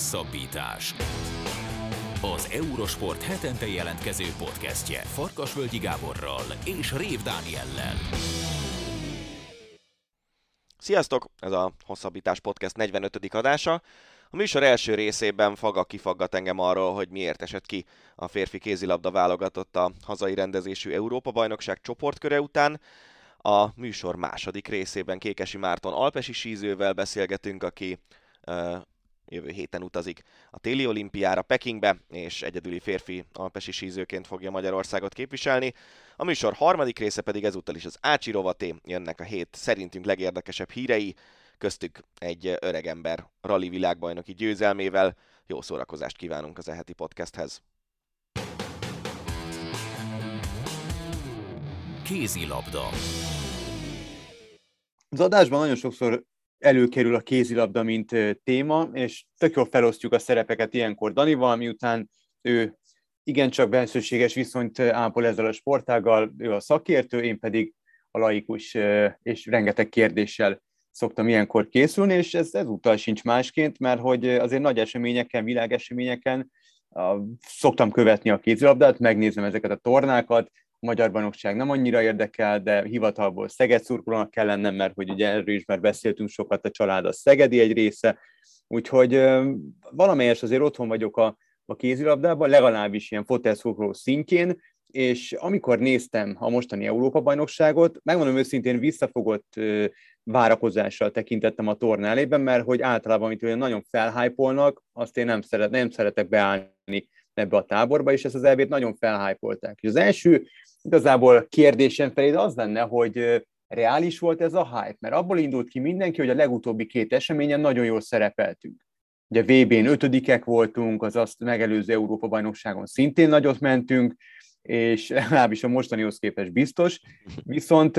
Hosszabbítás. Az Eurosport hetente jelentkező podcastje Farkasvölgyi Gáborral és Rév Dániellel. Sziasztok! Ez a Hosszabbítás Podcast 45. adása. A műsor első részében Faga kifaggat engem arról, hogy miért esett ki a férfi kézilabda válogatott a hazai rendezésű Európa-bajnokság csoportköre után. A műsor második részében Kékesi Márton alpesi sízővel beszélgetünk, aki jövő héten utazik a téli olimpiára Pekingbe, és egyedüli férfi alpesi sízőként fogja Magyarországot képviselni. A műsor harmadik része pedig ezúttal is az Ácsi rovaté, jönnek a hét szerintünk legérdekesebb hírei, köztük egy öregember rally világbajnoki győzelmével. Jó szórakozást kívánunk az eheti podcasthez! Kézilabda. Az adásban nagyon sokszor előkerül a kézilabda, mint téma, és tök jól felosztjuk a szerepeket ilyenkor Danival, miután ő igencsak bensőséges viszonyt ápol ezzel a sportággal, ő a szakértő, én pedig a laikus, és rengeteg kérdéssel szoktam ilyenkor készülni, és ez ezúttal sincs másként, mert hogy azért nagy eseményeken, világeseményeken szoktam követni a kézilabdát, megnézem ezeket a tornákat, magyar bajnokság nem annyira érdekel, de hivatalból Szeged szurkolónak kell lennem, mert hogy ugye erről is már beszéltünk sokat, a család a Szegedi egy része, úgyhogy valamelyes azért otthon vagyok a, a kézilabdában, legalábbis ilyen fotelszurkoló szintjén, és amikor néztem a mostani Európa-bajnokságot, megmondom őszintén visszafogott várakozással tekintettem a torna elében, mert hogy általában, amit olyan nagyon felhájpolnak, azt én nem, szeret, nem szeretek beállni ebbe a táborba, és ezt az elvét nagyon felhájpolták. És az első igazából kérdésem felé az lenne, hogy reális volt ez a hype, mert abból indult ki mindenki, hogy a legutóbbi két eseményen nagyon jól szerepeltünk. Ugye VB-n ötödikek voltunk, az azt megelőző Európa-bajnokságon szintén nagyot mentünk, és legalábbis a mostanihoz képest biztos. Viszont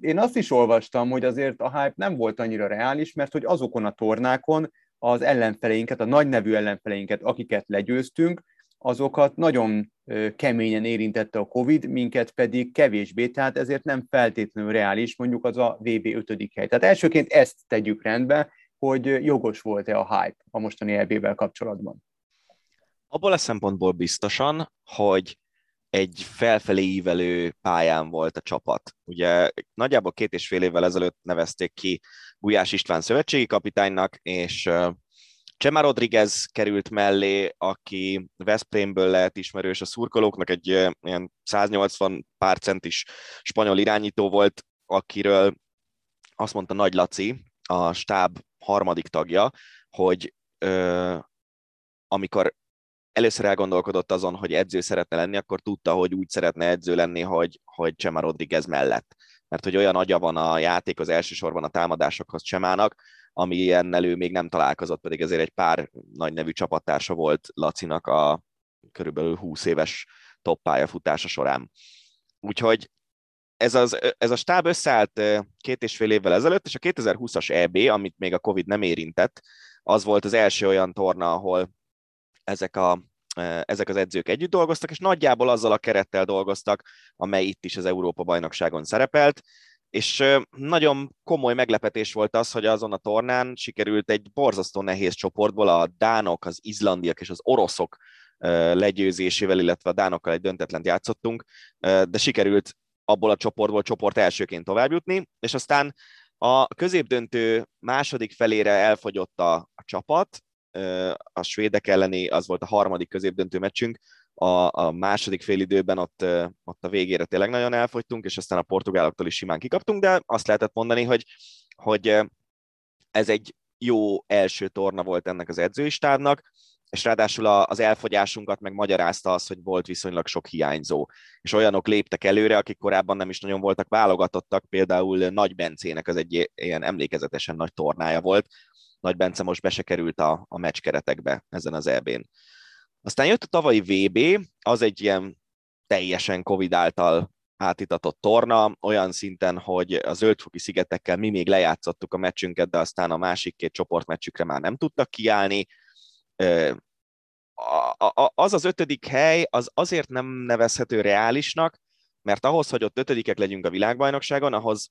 én azt is olvastam, hogy azért a hype nem volt annyira reális, mert hogy azokon a tornákon az ellenfeleinket, a nagy nevű ellenfeleinket, akiket legyőztünk, azokat nagyon keményen érintette a Covid, minket pedig kevésbé, tehát ezért nem feltétlenül reális mondjuk az a VB 5. hely. Tehát elsőként ezt tegyük rendbe, hogy jogos volt-e a hype a mostani EB-vel kapcsolatban. Abból a szempontból biztosan, hogy egy felfelé ívelő pályán volt a csapat. Ugye nagyjából két és fél évvel ezelőtt nevezték ki Gulyás István szövetségi kapitánynak, és Csema Rodriguez került mellé, aki Veszprémből lehet ismerős a szurkolóknak, egy ilyen 180 pár centis spanyol irányító volt, akiről azt mondta Nagy Laci, a stáb harmadik tagja, hogy ö, amikor először elgondolkodott azon, hogy edző szeretne lenni, akkor tudta, hogy úgy szeretne edző lenni, hogy, hogy Csema Rodriguez mellett. Mert hogy olyan agya van a játék az elsősorban a támadásokhoz Csemának, ami ilyennel ő még nem találkozott, pedig azért egy pár nagy nevű csapattársa volt Lacinak a körülbelül 20 éves top pályafutása során. Úgyhogy ez, az, ez a stáb összeállt két és fél évvel ezelőtt, és a 2020-as EB, amit még a Covid nem érintett, az volt az első olyan torna, ahol ezek, a, ezek az edzők együtt dolgoztak, és nagyjából azzal a kerettel dolgoztak, amely itt is az Európa-bajnokságon szerepelt, és nagyon komoly meglepetés volt az, hogy azon a tornán sikerült egy borzasztó nehéz csoportból a dánok, az izlandiak és az oroszok legyőzésével, illetve a dánokkal egy döntetlent játszottunk, de sikerült abból a csoportból csoport elsőként továbbjutni, és aztán a középdöntő második felére elfogyott a, a csapat, a svédek elleni, az volt a harmadik középdöntő meccsünk, a, a második fél időben ott, ott a végére tényleg nagyon elfogytunk, és aztán a portugáloktól is simán kikaptunk, de azt lehetett mondani, hogy, hogy ez egy jó első torna volt ennek az edzői stábnak, és ráadásul az elfogyásunkat meg magyarázta az, hogy volt viszonylag sok hiányzó. És olyanok léptek előre, akik korábban nem is nagyon voltak válogatottak, például Nagy Bencének az egy ilyen emlékezetesen nagy tornája volt. Nagy Bence most be se került a, a meccskeretekbe ezen az EB-n. Aztán jött a tavalyi VB, az egy ilyen teljesen Covid által átitatott torna, olyan szinten, hogy a zöldfoki szigetekkel mi még lejátszottuk a meccsünket, de aztán a másik két csoportmeccsükre már nem tudtak kiállni. Az az ötödik hely, az azért nem nevezhető reálisnak, mert ahhoz, hogy ott ötödikek legyünk a világbajnokságon, ahhoz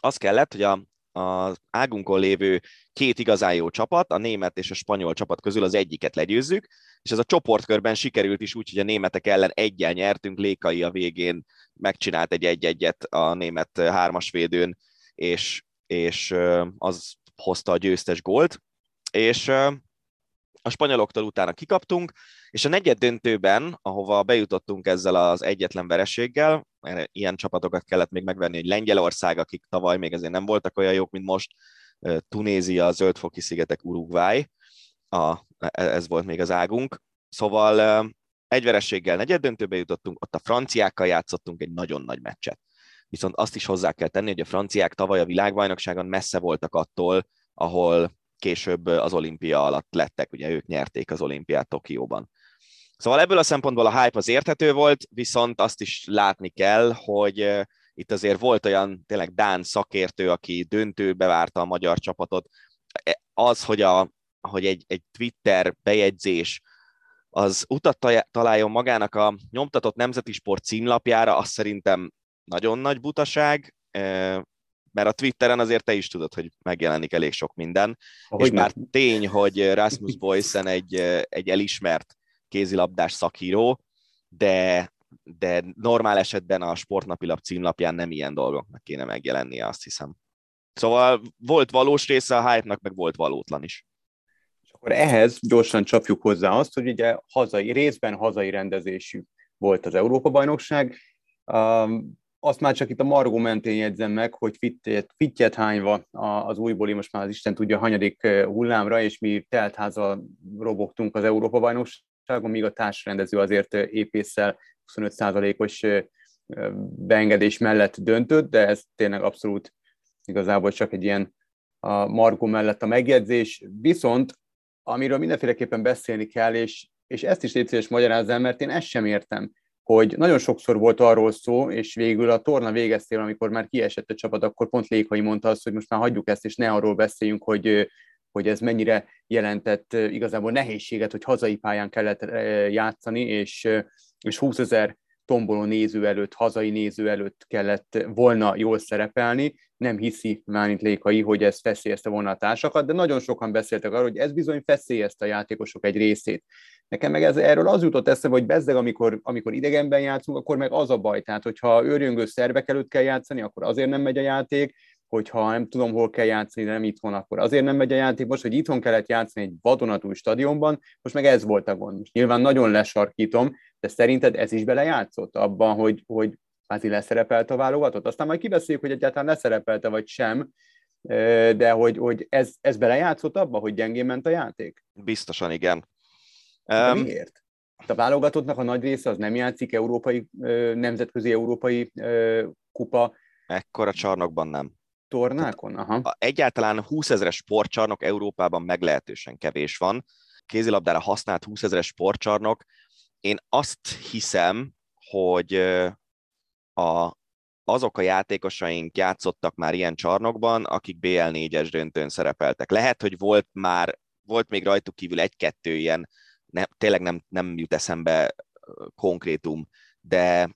az kellett, hogy a, az águnkon lévő két igazán jó csapat, a német és a spanyol csapat közül az egyiket legyőzzük, és ez a csoportkörben sikerült is úgy, hogy a németek ellen egyel nyertünk, Lékai a végén megcsinált egy egy-egyet a német hármas védőn, és, és az hozta a győztes gólt, és a spanyoloktól utána kikaptunk, és a negyed döntőben, ahova bejutottunk ezzel az egyetlen vereséggel, mert ilyen csapatokat kellett még megvenni, hogy Lengyelország, akik tavaly még azért nem voltak olyan jók, mint most, Tunézia, Zöldfoki szigetek, Uruguay, a, ez volt még az águnk. Szóval egy verességgel negyed döntőbe jutottunk, ott a franciákkal játszottunk egy nagyon nagy meccset. Viszont azt is hozzá kell tenni, hogy a franciák tavaly a világbajnokságon messze voltak attól, ahol később az olimpia alatt lettek, ugye ők nyerték az olimpiát Tokióban. Szóval ebből a szempontból a hype az érthető volt, viszont azt is látni kell, hogy itt azért volt olyan tényleg Dán szakértő, aki döntőbe várta a magyar csapatot. E, az, hogy, a, hogy egy, egy Twitter bejegyzés az utat találjon magának a nyomtatott nemzeti sport címlapjára, az szerintem nagyon nagy butaság, mert a Twitteren azért te is tudod, hogy megjelenik elég sok minden, Ahogy és nem. már tény, hogy Rasmus Boysen egy, egy elismert kézilabdás szakíró, de, de normál esetben a sportnapilap címlapján nem ilyen dolgoknak kéne megjelennie, azt hiszem. Szóval volt valós része a hype-nak, meg volt valótlan is. És akkor ehhez gyorsan csapjuk hozzá azt, hogy ugye hazai, részben hazai rendezésű volt az Európa-bajnokság. Um, azt már csak itt a Margó mentén jegyzem meg, hogy fittyet, fittyet hányva az újból, most már az Isten tudja, hanyadik hullámra, és mi teltházzal robogtunk az Európa-bajnokságon, míg a társrendező azért épésszel 25%-os beengedés mellett döntött, de ez tényleg abszolút igazából csak egy ilyen a Margó mellett a megjegyzés. Viszont, amiről mindenféleképpen beszélni kell, és, és ezt is légy magyarázzál, mert én ezt sem értem hogy nagyon sokszor volt arról szó, és végül a torna végeztél, amikor már kiesett a csapat, akkor pont Lékai mondta azt, hogy most már hagyjuk ezt, és ne arról beszéljünk, hogy, hogy ez mennyire jelentett igazából nehézséget, hogy hazai pályán kellett játszani, és, és 20 ezer tomboló néző előtt, hazai néző előtt kellett volna jól szerepelni. Nem hiszi Márint Lékai, hogy ez feszélyezte volna a társakat, de nagyon sokan beszéltek arról, hogy ez bizony feszélyezte a játékosok egy részét. Nekem meg ez, erről az jutott eszembe, hogy bezzeg, amikor, amikor idegenben játszunk, akkor meg az a baj. Tehát, hogyha őrjöngő szervek előtt kell játszani, akkor azért nem megy a játék, hogyha nem tudom, hol kell játszani, de nem itthon, akkor azért nem megy a játék. Most, hogy itthon kellett játszani egy vadonatúj stadionban, most meg ez volt a gond. Most nyilván nagyon lesarkítom, de szerinted ez is belejátszott abban, hogy, hogy kvázi leszerepelt a válogatott? Aztán majd kibeszéljük, hogy egyáltalán leszerepelte vagy sem, de hogy, hogy ez, ez belejátszott abba, hogy gyengén ment a játék? Biztosan igen. De miért? A válogatottnak a nagy része az nem játszik európai, nemzetközi európai kupa. Ekkora csarnokban nem. Tornákon? Aha. Egyáltalán 20 ezeres sportcsarnok Európában meglehetősen kevés van. Kézilabdára használt 20 ezeres sportcsarnok. Én azt hiszem, hogy a, azok a játékosaink játszottak már ilyen csarnokban, akik BL4-es döntőn szerepeltek. Lehet, hogy volt már, volt még rajtuk kívül egy-kettő ilyen ne, tényleg nem, nem jut eszembe konkrétum, de,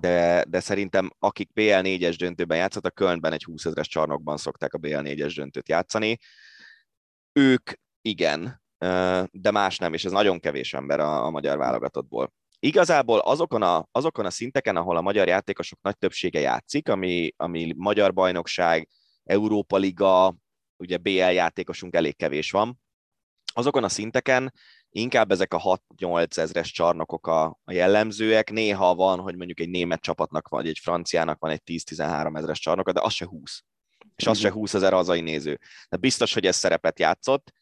de, de szerintem akik BL4-es döntőben játszottak, Kölnben egy 20 ezeres csarnokban szokták a BL4-es döntőt játszani. Ők igen, de más nem, és ez nagyon kevés ember a, a magyar válogatottból. Igazából azokon a, azokon a szinteken, ahol a magyar játékosok nagy többsége játszik, ami, ami magyar bajnokság, Európa Liga, ugye BL játékosunk elég kevés van, azokon a szinteken inkább ezek a 6-8 ezres csarnokok a, a jellemzőek. Néha van, hogy mondjuk egy német csapatnak vagy egy franciának van egy 10-13 ezres csarnoka, de az se 20. És az se 20 ezer hazai néző. De biztos, hogy ez szerepet játszott.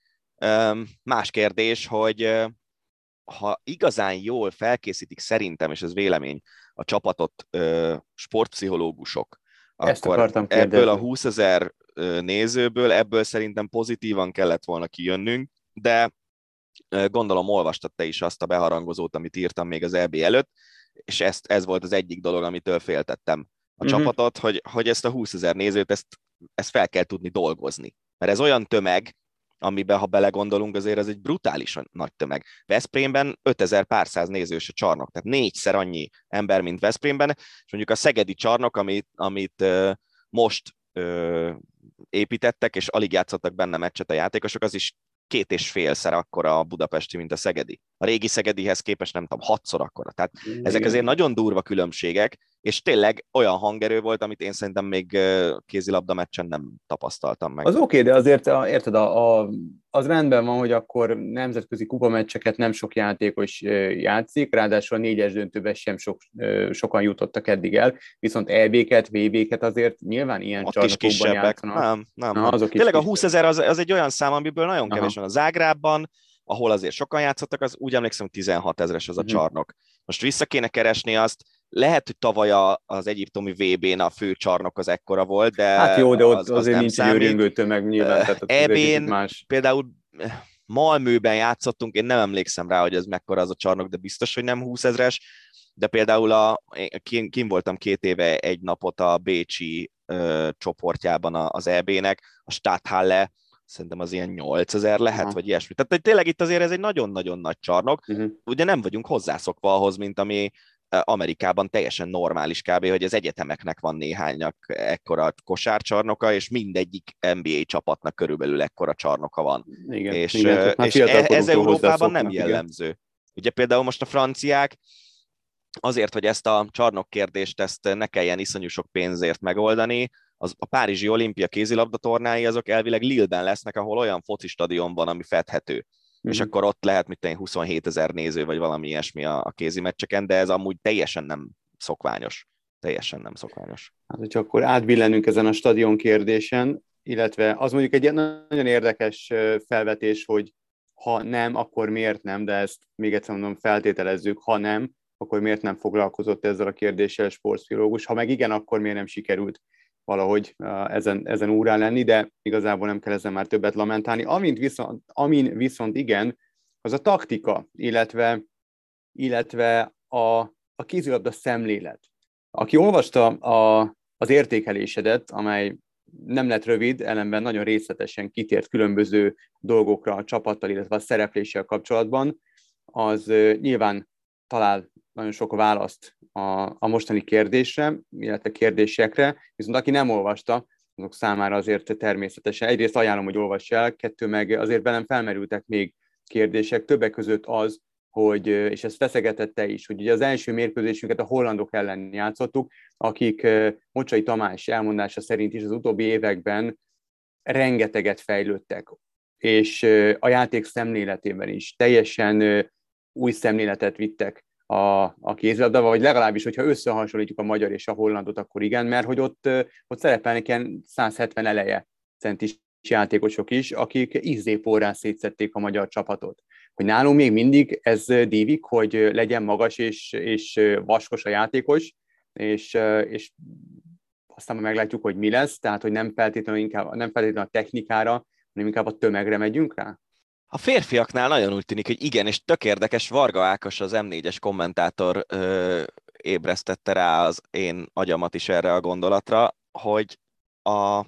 Más kérdés, hogy ha igazán jól felkészítik szerintem, és ez vélemény, a csapatot sportpszichológusok, Ezt akkor ebből a 20 ezer nézőből, ebből szerintem pozitívan kellett volna kijönnünk, de Gondolom olvastad te is azt a beharangozót, amit írtam még az EB előtt, és ezt, ez volt az egyik dolog, amitől féltettem a mm-hmm. csapatot, hogy, hogy ezt a 20 ezer nézőt, ezt, ezt fel kell tudni dolgozni. Mert ez olyan tömeg, amiben, ha belegondolunk, azért ez egy brutálisan nagy tömeg. Veszprémben 5000 pár száz nézős a csarnok, tehát négyszer annyi ember, mint Veszprémben, és mondjuk a szegedi csarnok, amit, amit uh, most uh, építettek, és alig játszottak benne meccset a játékosok, az is két és félszer akkora a budapesti, mint a szegedi. A régi szegedihez képest nem tudom, hatszor akkora. Tehát Igen. ezek azért nagyon durva különbségek, és tényleg olyan hangerő volt, amit én szerintem még kézilabda meccsen nem tapasztaltam meg. Az oké, okay, de azért érted, a, a, az rendben van, hogy akkor nemzetközi kupameccseket nem sok játékos játszik, ráadásul a négyes döntőben sem sok, sokan jutottak eddig el, viszont EB-ket, VB-ket azért nyilván ilyen Ott is kisebbek. Nem, nem. Nem. Azok Tényleg a 20 ezer az, az egy olyan szám, amiből nagyon kevés Aha. van a Zágrában, ahol azért sokan játszottak, az úgy emlékszem, 16 ezeres az a uh-huh. csarnok. Most vissza kéne keresni azt, lehet, hogy tavaly az egyiptomi VB-n a fő csarnok az ekkora volt, de Hát jó, de ott az, az azért nincs egy őringő tömeg nyilván. Tehát EB-n más. például Malmőben játszottunk, én nem emlékszem rá, hogy ez mekkora az a csarnok, de biztos, hogy nem 20 ezres, de például a, kim, kim voltam két éve egy napot a Bécsi ö, csoportjában az EB-nek, a Stadthalle, szerintem az ilyen 8000 lehet, Aha. vagy ilyesmi. Tehát tényleg itt azért ez egy nagyon-nagyon nagy csarnok. Uh-huh. Ugye nem vagyunk hozzászokva ahhoz, mint ami Amerikában teljesen normális kb., hogy az egyetemeknek van néhánynak ekkora kosárcsarnoka, és mindegyik NBA csapatnak körülbelül ekkora csarnoka van. Igen, és, igen, és e- ez Európában nem jellemző. Igen. Ugye például most a franciák azért, hogy ezt a csarnok kérdést ezt ne kelljen iszonyú sok pénzért megoldani, az, a Párizsi olimpia kézilabda tornái azok elvileg Lille-ben lesznek, ahol olyan foci stadion van, ami fedhető mm. és akkor ott lehet, mint én 27 ezer néző, vagy valami ilyesmi a, a kézi meccseken, de ez amúgy teljesen nem szokványos. Teljesen nem szokványos. Hát, hogyha akkor átbillenünk ezen a stadion kérdésen, illetve az mondjuk egy nagyon érdekes felvetés, hogy ha nem, akkor miért nem, de ezt még egyszer mondom, feltételezzük, ha nem, akkor miért nem foglalkozott ezzel a kérdéssel sportpszichológus, ha meg igen, akkor miért nem sikerült valahogy ezen, ezen úrán lenni, de igazából nem kell ezen már többet lamentálni. Amint viszont, amin viszont igen, az a taktika, illetve, illetve a, a kézilabda szemlélet. Aki olvasta a, az értékelésedet, amely nem lett rövid, ellenben nagyon részletesen kitért különböző dolgokra a csapattal, illetve a szerepléssel kapcsolatban, az nyilván talál nagyon sok választ a, a mostani kérdésre, illetve kérdésekre, viszont aki nem olvasta, azok számára azért természetesen. Egyrészt ajánlom, hogy olvass el, kettő meg azért velem felmerültek még kérdések, többek között az, hogy, és ezt feszegetette is, hogy ugye az első mérkőzésünket a hollandok ellen játszottuk, akik Mocsai Tamás elmondása szerint is az utóbbi években rengeteget fejlődtek, és a játék szemléletében is teljesen új szemléletet vittek a, a kézilabdával, vagy legalábbis, hogyha összehasonlítjuk a magyar és a hollandot, akkor igen, mert hogy ott, ott szerepelnek ilyen 170 eleje centis játékosok is, akik izzépórán szétszették a magyar csapatot. Hogy nálunk még mindig ez dívik, hogy legyen magas és, és vaskos a játékos, és, és aztán meglátjuk, hogy mi lesz, tehát hogy nem feltétlenül, inkább, nem feltétlenül a technikára, hanem inkább a tömegre megyünk rá? A férfiaknál nagyon úgy tűnik, hogy igen, és tök érdekes, Varga Ákos, az M4-es kommentátor ö, ébresztette rá az én agyamat is erre a gondolatra, hogy a,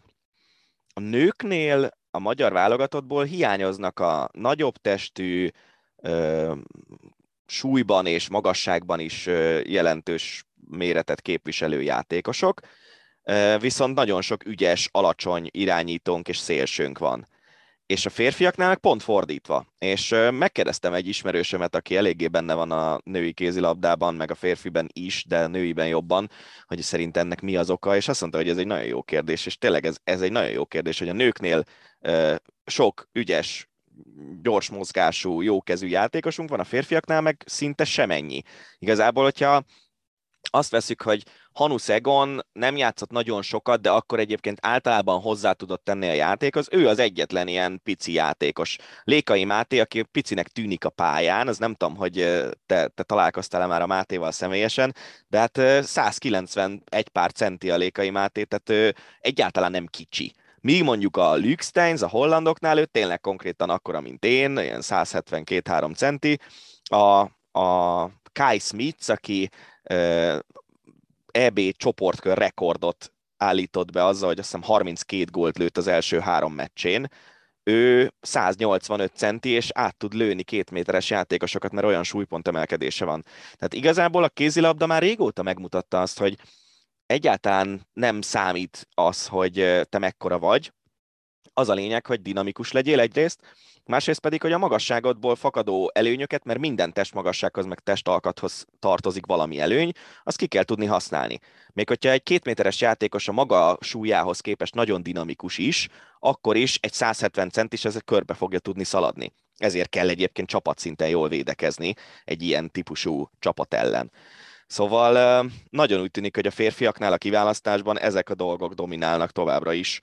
a nőknél a magyar válogatottból hiányoznak a nagyobb testű, ö, súlyban és magasságban is ö, jelentős méretet képviselő játékosok, ö, viszont nagyon sok ügyes, alacsony irányítónk és szélsőnk van és a férfiaknál meg pont fordítva. És megkérdeztem egy ismerősömet, aki eléggé benne van a női kézilabdában, meg a férfiben is, de a nőiben jobban, hogy szerint ennek mi az oka, és azt mondta, hogy ez egy nagyon jó kérdés, és tényleg ez, ez egy nagyon jó kérdés, hogy a nőknél sok ügyes, gyors mozgású, jókezű játékosunk van, a férfiaknál meg szinte semennyi. Igazából, hogyha azt veszük, hogy Hanus Egon nem játszott nagyon sokat, de akkor egyébként általában hozzá tudott tenni a játékhoz. Ő az egyetlen ilyen pici játékos. Lékai Máté, aki picinek tűnik a pályán, az nem tudom, hogy te, te találkoztál már a Mátéval személyesen, de hát 191 pár centi a Lékai Máté, tehát ő egyáltalán nem kicsi. Mi mondjuk a Lüxteins, a hollandoknál, ő tényleg konkrétan akkora, mint én, ilyen 172-3 centi. A, a Kai Smith, aki EB csoportkör rekordot állított be azzal, hogy azt hiszem 32 gólt lőtt az első három meccsén. Ő 185 centi, és át tud lőni két méteres játékosokat, mert olyan súlypont emelkedése van. Tehát igazából a kézilabda már régóta megmutatta azt, hogy egyáltalán nem számít az, hogy te mekkora vagy, az a lényeg, hogy dinamikus legyél egyrészt, másrészt pedig, hogy a magasságodból fakadó előnyöket, mert minden testmagassághoz meg testalkathoz tartozik valami előny, azt ki kell tudni használni. Még hogyha egy kétméteres játékos a maga súlyához képest nagyon dinamikus is, akkor is egy 170 centis ez körbe fogja tudni szaladni. Ezért kell egyébként csapatszinten jól védekezni egy ilyen típusú csapat ellen. Szóval nagyon úgy tűnik, hogy a férfiaknál a kiválasztásban ezek a dolgok dominálnak továbbra is.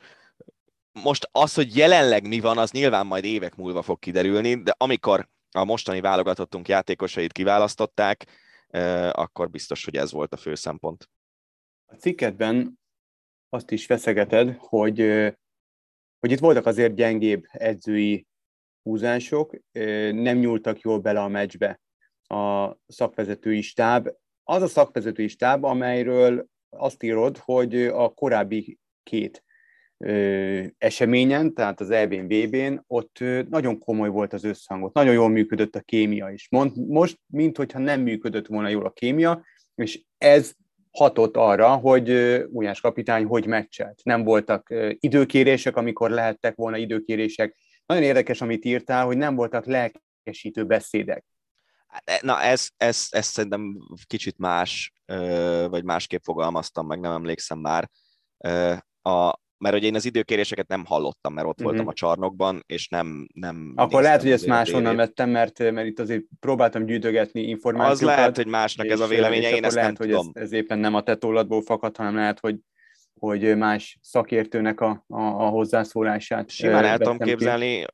Most az, hogy jelenleg mi van, az nyilván majd évek múlva fog kiderülni, de amikor a mostani válogatottunk játékosait kiválasztották, akkor biztos, hogy ez volt a fő szempont. A cikketben azt is feszegeted, hogy, hogy itt voltak azért gyengébb edzői húzások, nem nyúltak jól bele a meccsbe a szakvezetői stáb. Az a szakvezetői stáb, amelyről azt írod, hogy a korábbi két eseményen, tehát az EB-n, VB-n, ott nagyon komoly volt az összhangot, nagyon jól működött a kémia is. Most, minthogyha nem működött volna jól a kémia, és ez hatott arra, hogy Ujjás kapitány hogy meccselt. Nem voltak időkérések, amikor lehettek volna időkérések. Nagyon érdekes, amit írtál, hogy nem voltak lelkesítő beszédek. Hát, e, na, ez, ez, ez szerintem kicsit más, vagy másképp fogalmaztam, meg nem emlékszem már. A, mert hogy én az időkéréseket nem hallottam, mert ott uh-huh. voltam a csarnokban, és nem... nem Akkor lehet, hogy ezt máshonnan vettem, mert, mert itt azért próbáltam gyűjtögetni információkat. Az lehet, hogy másnak ez a véleménye, én ezt lehet, nem hogy ez, ez éppen nem a tetollatból fakad, hanem lehet, hogy hogy más szakértőnek a, a, a hozzászólását. Simán el tudom képzelni,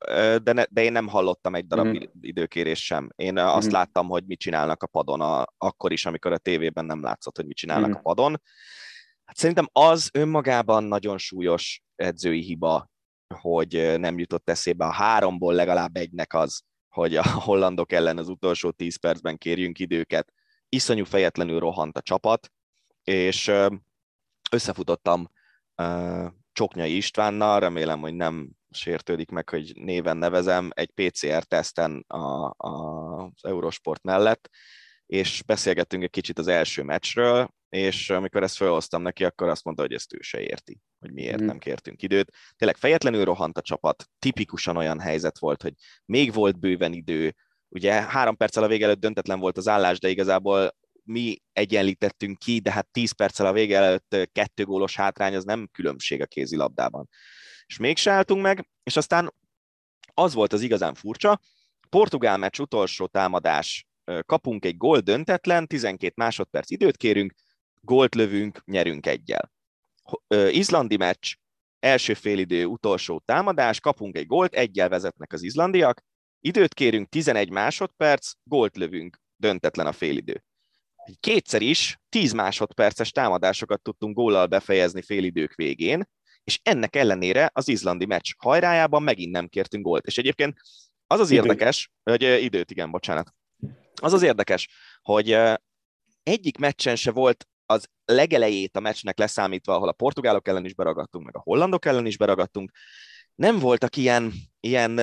de, ne, de én nem hallottam egy darab uh-huh. időkérés sem. Én azt uh-huh. láttam, hogy mit csinálnak a padon, a, akkor is, amikor a tévében nem látszott, hogy mit csinálnak uh-huh. a padon. Hát szerintem az önmagában nagyon súlyos edzői hiba, hogy nem jutott eszébe a háromból legalább egynek az, hogy a hollandok ellen az utolsó tíz percben kérjünk időket. Iszonyú fejetlenül rohant a csapat, és összefutottam Csoknyai Istvánnal, remélem, hogy nem sértődik meg, hogy néven nevezem, egy PCR-teszten a, a, az Eurosport mellett, és beszélgettünk egy kicsit az első meccsről, és amikor ezt felhoztam neki, akkor azt mondta, hogy ezt ő se érti, hogy miért mm. nem kértünk időt. Tényleg fejetlenül rohant a csapat, tipikusan olyan helyzet volt, hogy még volt bőven idő, ugye három perccel a vége előtt döntetlen volt az állás, de igazából mi egyenlítettünk ki, de hát 10 perccel a vége előtt kettő gólos hátrány, az nem különbség a kézilabdában. És mégse álltunk meg, és aztán az volt az igazán furcsa, Portugál meccs utolsó támadás, kapunk egy gól döntetlen, 12 másodperc időt kérünk, gólt lövünk, nyerünk egyel. Izlandi meccs, első félidő, utolsó támadás, kapunk egy gólt, egyel vezetnek az izlandiak, időt kérünk 11 másodperc, gólt lövünk, döntetlen a félidő kétszer is 10 másodperces támadásokat tudtunk góllal befejezni félidők végén, és ennek ellenére az izlandi meccs hajrájában megint nem kértünk gólt. És egyébként az az időt. érdekes, hogy időt, igen, bocsánat. Az az érdekes, hogy egyik meccsen se volt az legelejét a meccsnek leszámítva, ahol a portugálok ellen is beragadtunk, meg a hollandok ellen is beragadtunk, nem voltak ilyen, ilyen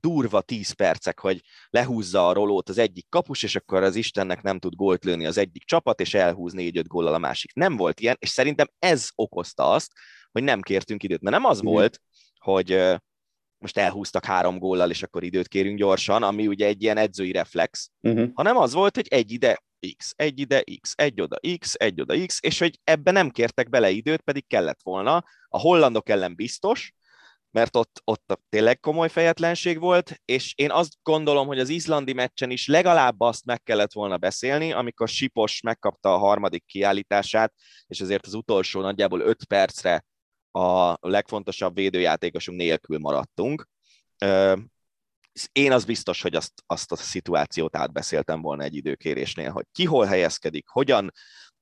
durva 10 percek, hogy lehúzza a rolót az egyik kapus, és akkor az Istennek nem tud gólt lőni az egyik csapat, és elhúz 4-5 góllal a másik. Nem volt ilyen, és szerintem ez okozta azt, hogy nem kértünk időt. Mert nem az Igen. volt, hogy most elhúztak három góllal, és akkor időt kérünk gyorsan, ami ugye egy ilyen edzői reflex, uh-huh. hanem az volt, hogy egy ide X, egy ide X, egy oda X, egy oda X, és hogy ebbe nem kértek bele időt, pedig kellett volna. A hollandok ellen biztos, mert ott, ott tényleg komoly fejetlenség volt, és én azt gondolom, hogy az izlandi meccsen is legalább azt meg kellett volna beszélni, amikor Sipos megkapta a harmadik kiállítását, és ezért az utolsó nagyjából öt percre a legfontosabb védőjátékosunk nélkül maradtunk. Én az biztos, hogy azt, azt a szituációt átbeszéltem volna egy időkérésnél, hogy ki hol helyezkedik, hogyan,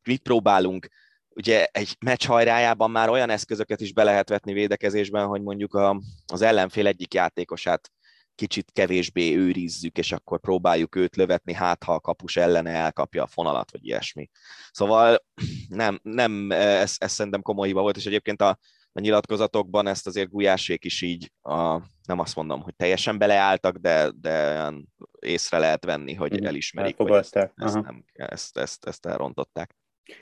mit próbálunk ugye egy meccs hajrájában már olyan eszközöket is be lehet vetni védekezésben, hogy mondjuk a, az ellenfél egyik játékosát kicsit kevésbé őrizzük, és akkor próbáljuk őt lövetni, hát ha a kapus ellene elkapja a fonalat, vagy ilyesmi. Szóval nem, nem ez, ez szerintem komoly hiba volt, és egyébként a, a nyilatkozatokban ezt azért Gulyásék is így, a, nem azt mondom, hogy teljesen beleálltak, de, de észre lehet venni, hogy mhm. elismerik, hogy ezt, ezt, nem, ezt, ezt, ezt elrontották.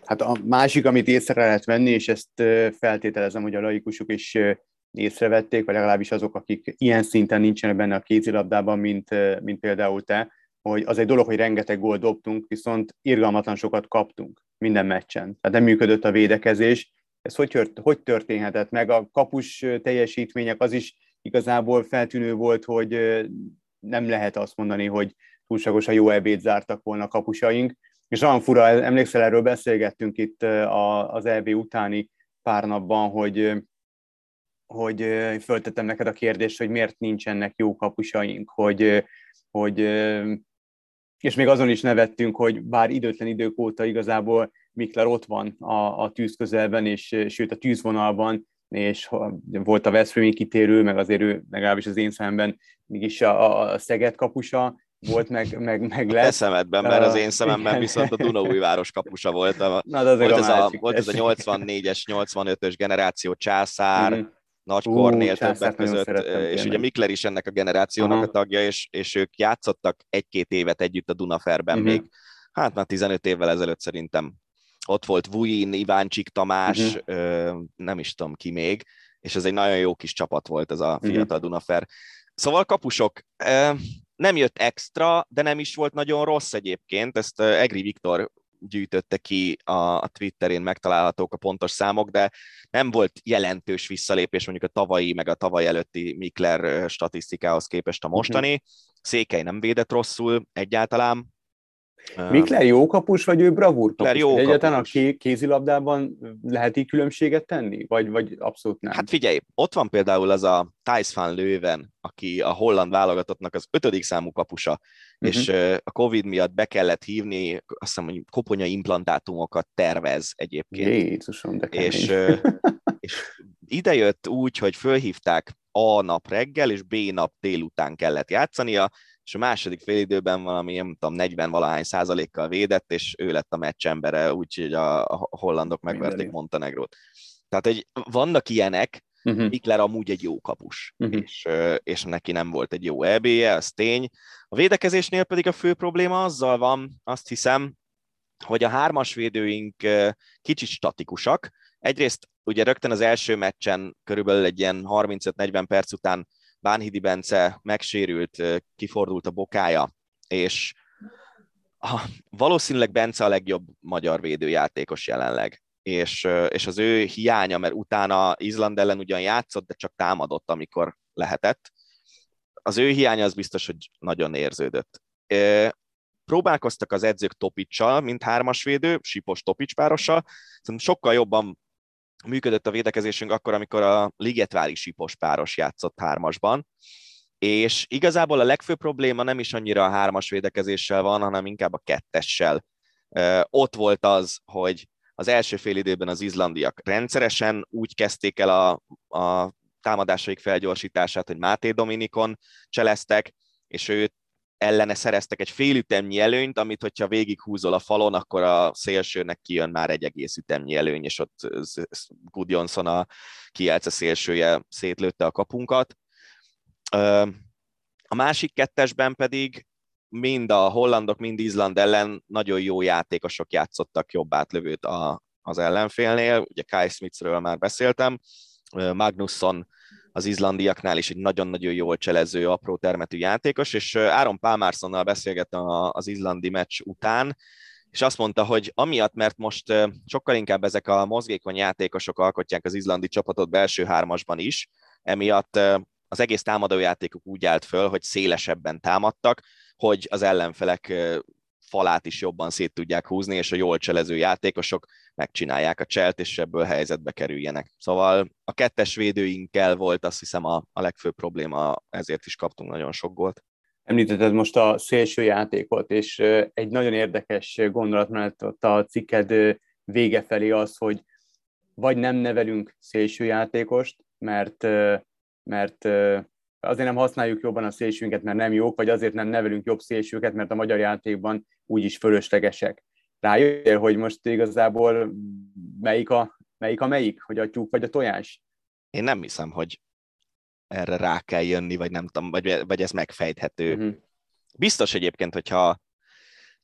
Hát a másik, amit észre lehet venni, és ezt feltételezem, hogy a laikusok is észrevették, vagy legalábbis azok, akik ilyen szinten nincsenek benne a kézilabdában, mint, mint például te, hogy az egy dolog, hogy rengeteg gólt dobtunk, viszont irgalmatlan sokat kaptunk minden meccsen. Tehát nem működött a védekezés. Ez hogy, hogy történhetett meg? A kapus teljesítmények az is igazából feltűnő volt, hogy nem lehet azt mondani, hogy túlságosan jó ebéd zártak volna kapusaink. És olyan fura, emlékszel, erről beszélgettünk itt az EB utáni pár napban, hogy, hogy föltettem neked a kérdést, hogy miért nincsenek jó kapusaink, hogy, hogy és még azon is nevettünk, hogy bár időtlen idők óta igazából Mikler ott van a, a tűz közelben, és sőt a tűzvonalban, és volt a Veszprémi kitérő, meg azért ő legalábbis az én szemben mégis a, a Szeged kapusa, volt, meg, meg, meg lesz. A szemedben, mert az én szememben igen. viszont a Dunaújváros kapusa volt. A, Na, az volt, ez a, volt ez a 84-es, 85-ös generáció császár, mm-hmm. Nagy Kornél többek között, és tényleg. ugye Mikler is ennek a generációnak Aha. a tagja, és, és ők játszottak egy-két évet együtt a Dunaferben uh-huh. még, hát már 15 évvel ezelőtt szerintem. Ott volt Vuin, Iváncsik Tamás, uh-huh. ö, nem is tudom ki még, és ez egy nagyon jó kis csapat volt ez a fiatal uh-huh. Dunafer. Szóval kapusok, ö, nem jött extra, de nem is volt nagyon rossz egyébként, ezt Egri Viktor gyűjtötte ki a, Twitterén, megtalálhatók a pontos számok, de nem volt jelentős visszalépés mondjuk a tavalyi, meg a tavaly előtti Mikler statisztikához képest a mostani. Székely nem védett rosszul egyáltalán, Mikler jó kapus, vagy ő bravúr kapus? Jó Egyáltalán kapus. a kézilabdában lehet így különbséget tenni? Vagy, vagy abszolút nem? Hát figyelj, ott van például az a Thijs van Leuven, aki a holland válogatottnak az ötödik számú kapusa, uh-huh. és a Covid miatt be kellett hívni, azt hiszem, hogy koponya implantátumokat tervez egyébként. Jézusom, de és, és idejött úgy, hogy fölhívták A nap reggel, és B nap délután kellett játszania, és a második félidőben valami, nem tudom, 40 valahány százalékkal védett, és ő lett a meccs embere, úgyhogy a, hollandok megverték Montenegrót. Tehát egy, vannak ilyenek, uh-huh. Mikler amúgy egy jó kapus, uh-huh. és, és neki nem volt egy jó EB-je, az tény. A védekezésnél pedig a fő probléma azzal van, azt hiszem, hogy a hármas védőink kicsit statikusak. Egyrészt ugye rögtön az első meccsen körülbelül egy ilyen 35-40 perc után Bánhidi Bence megsérült, kifordult a bokája, és valószínűleg Bence a legjobb magyar védőjátékos jelenleg, és, és az ő hiánya, mert utána Izland ellen ugyan játszott, de csak támadott, amikor lehetett, az ő hiánya az biztos, hogy nagyon érződött. Próbálkoztak az edzők Topicsal, mint hármas védő, Sipos Topics párossal, sokkal jobban működött a védekezésünk akkor, amikor a Ligetvári Sipos páros játszott hármasban, és igazából a legfőbb probléma nem is annyira a hármas védekezéssel van, hanem inkább a kettessel. Ott volt az, hogy az első fél időben az izlandiak rendszeresen úgy kezdték el a, a támadásaik felgyorsítását, hogy Máté Dominikon cseleztek, és őt ellene szereztek egy félütemnyi előnyt, amit hogyha végighúzol a falon, akkor a szélsőnek kijön már egy egész ütemnyi előny, és ott Gudjonsson a kielce szélsője szétlőtte a kapunkat. A másik kettesben pedig mind a hollandok, mind Izland ellen nagyon jó játékosok játszottak jobb átlövőt a, az ellenfélnél. Ugye Kai Smithről már beszéltem, Magnusson az izlandiaknál is egy nagyon-nagyon jól cselező, apró termetű játékos, és Áron Pálmárszonnal beszélgettem az izlandi meccs után, és azt mondta, hogy amiatt, mert most sokkal inkább ezek a mozgékony játékosok alkotják az izlandi csapatot belső hármasban is, emiatt az egész támadójátékuk úgy állt föl, hogy szélesebben támadtak, hogy az ellenfelek falát is jobban szét tudják húzni, és a jól cselező játékosok megcsinálják a cselt, és ebből helyzetbe kerüljenek. Szóval a kettes védőinkkel volt azt hiszem a, a legfőbb probléma, ezért is kaptunk nagyon sok gólt. Említetted most a szélső játékot, és egy nagyon érdekes gondolat mellett a cikked vége felé az, hogy vagy nem nevelünk szélső játékost, mert, mert azért nem használjuk jobban a szélsőnket, mert nem jók, vagy azért nem nevelünk jobb szélsőket, mert a magyar játékban úgyis fölöslegesek. Rájöttél, hogy most igazából melyik a melyik, a melyik hogy a tyúk vagy a tojás? Én nem hiszem, hogy erre rá kell jönni, vagy nem tudom, vagy, vagy ez megfejthető. Uh-huh. Biztos egyébként, hogyha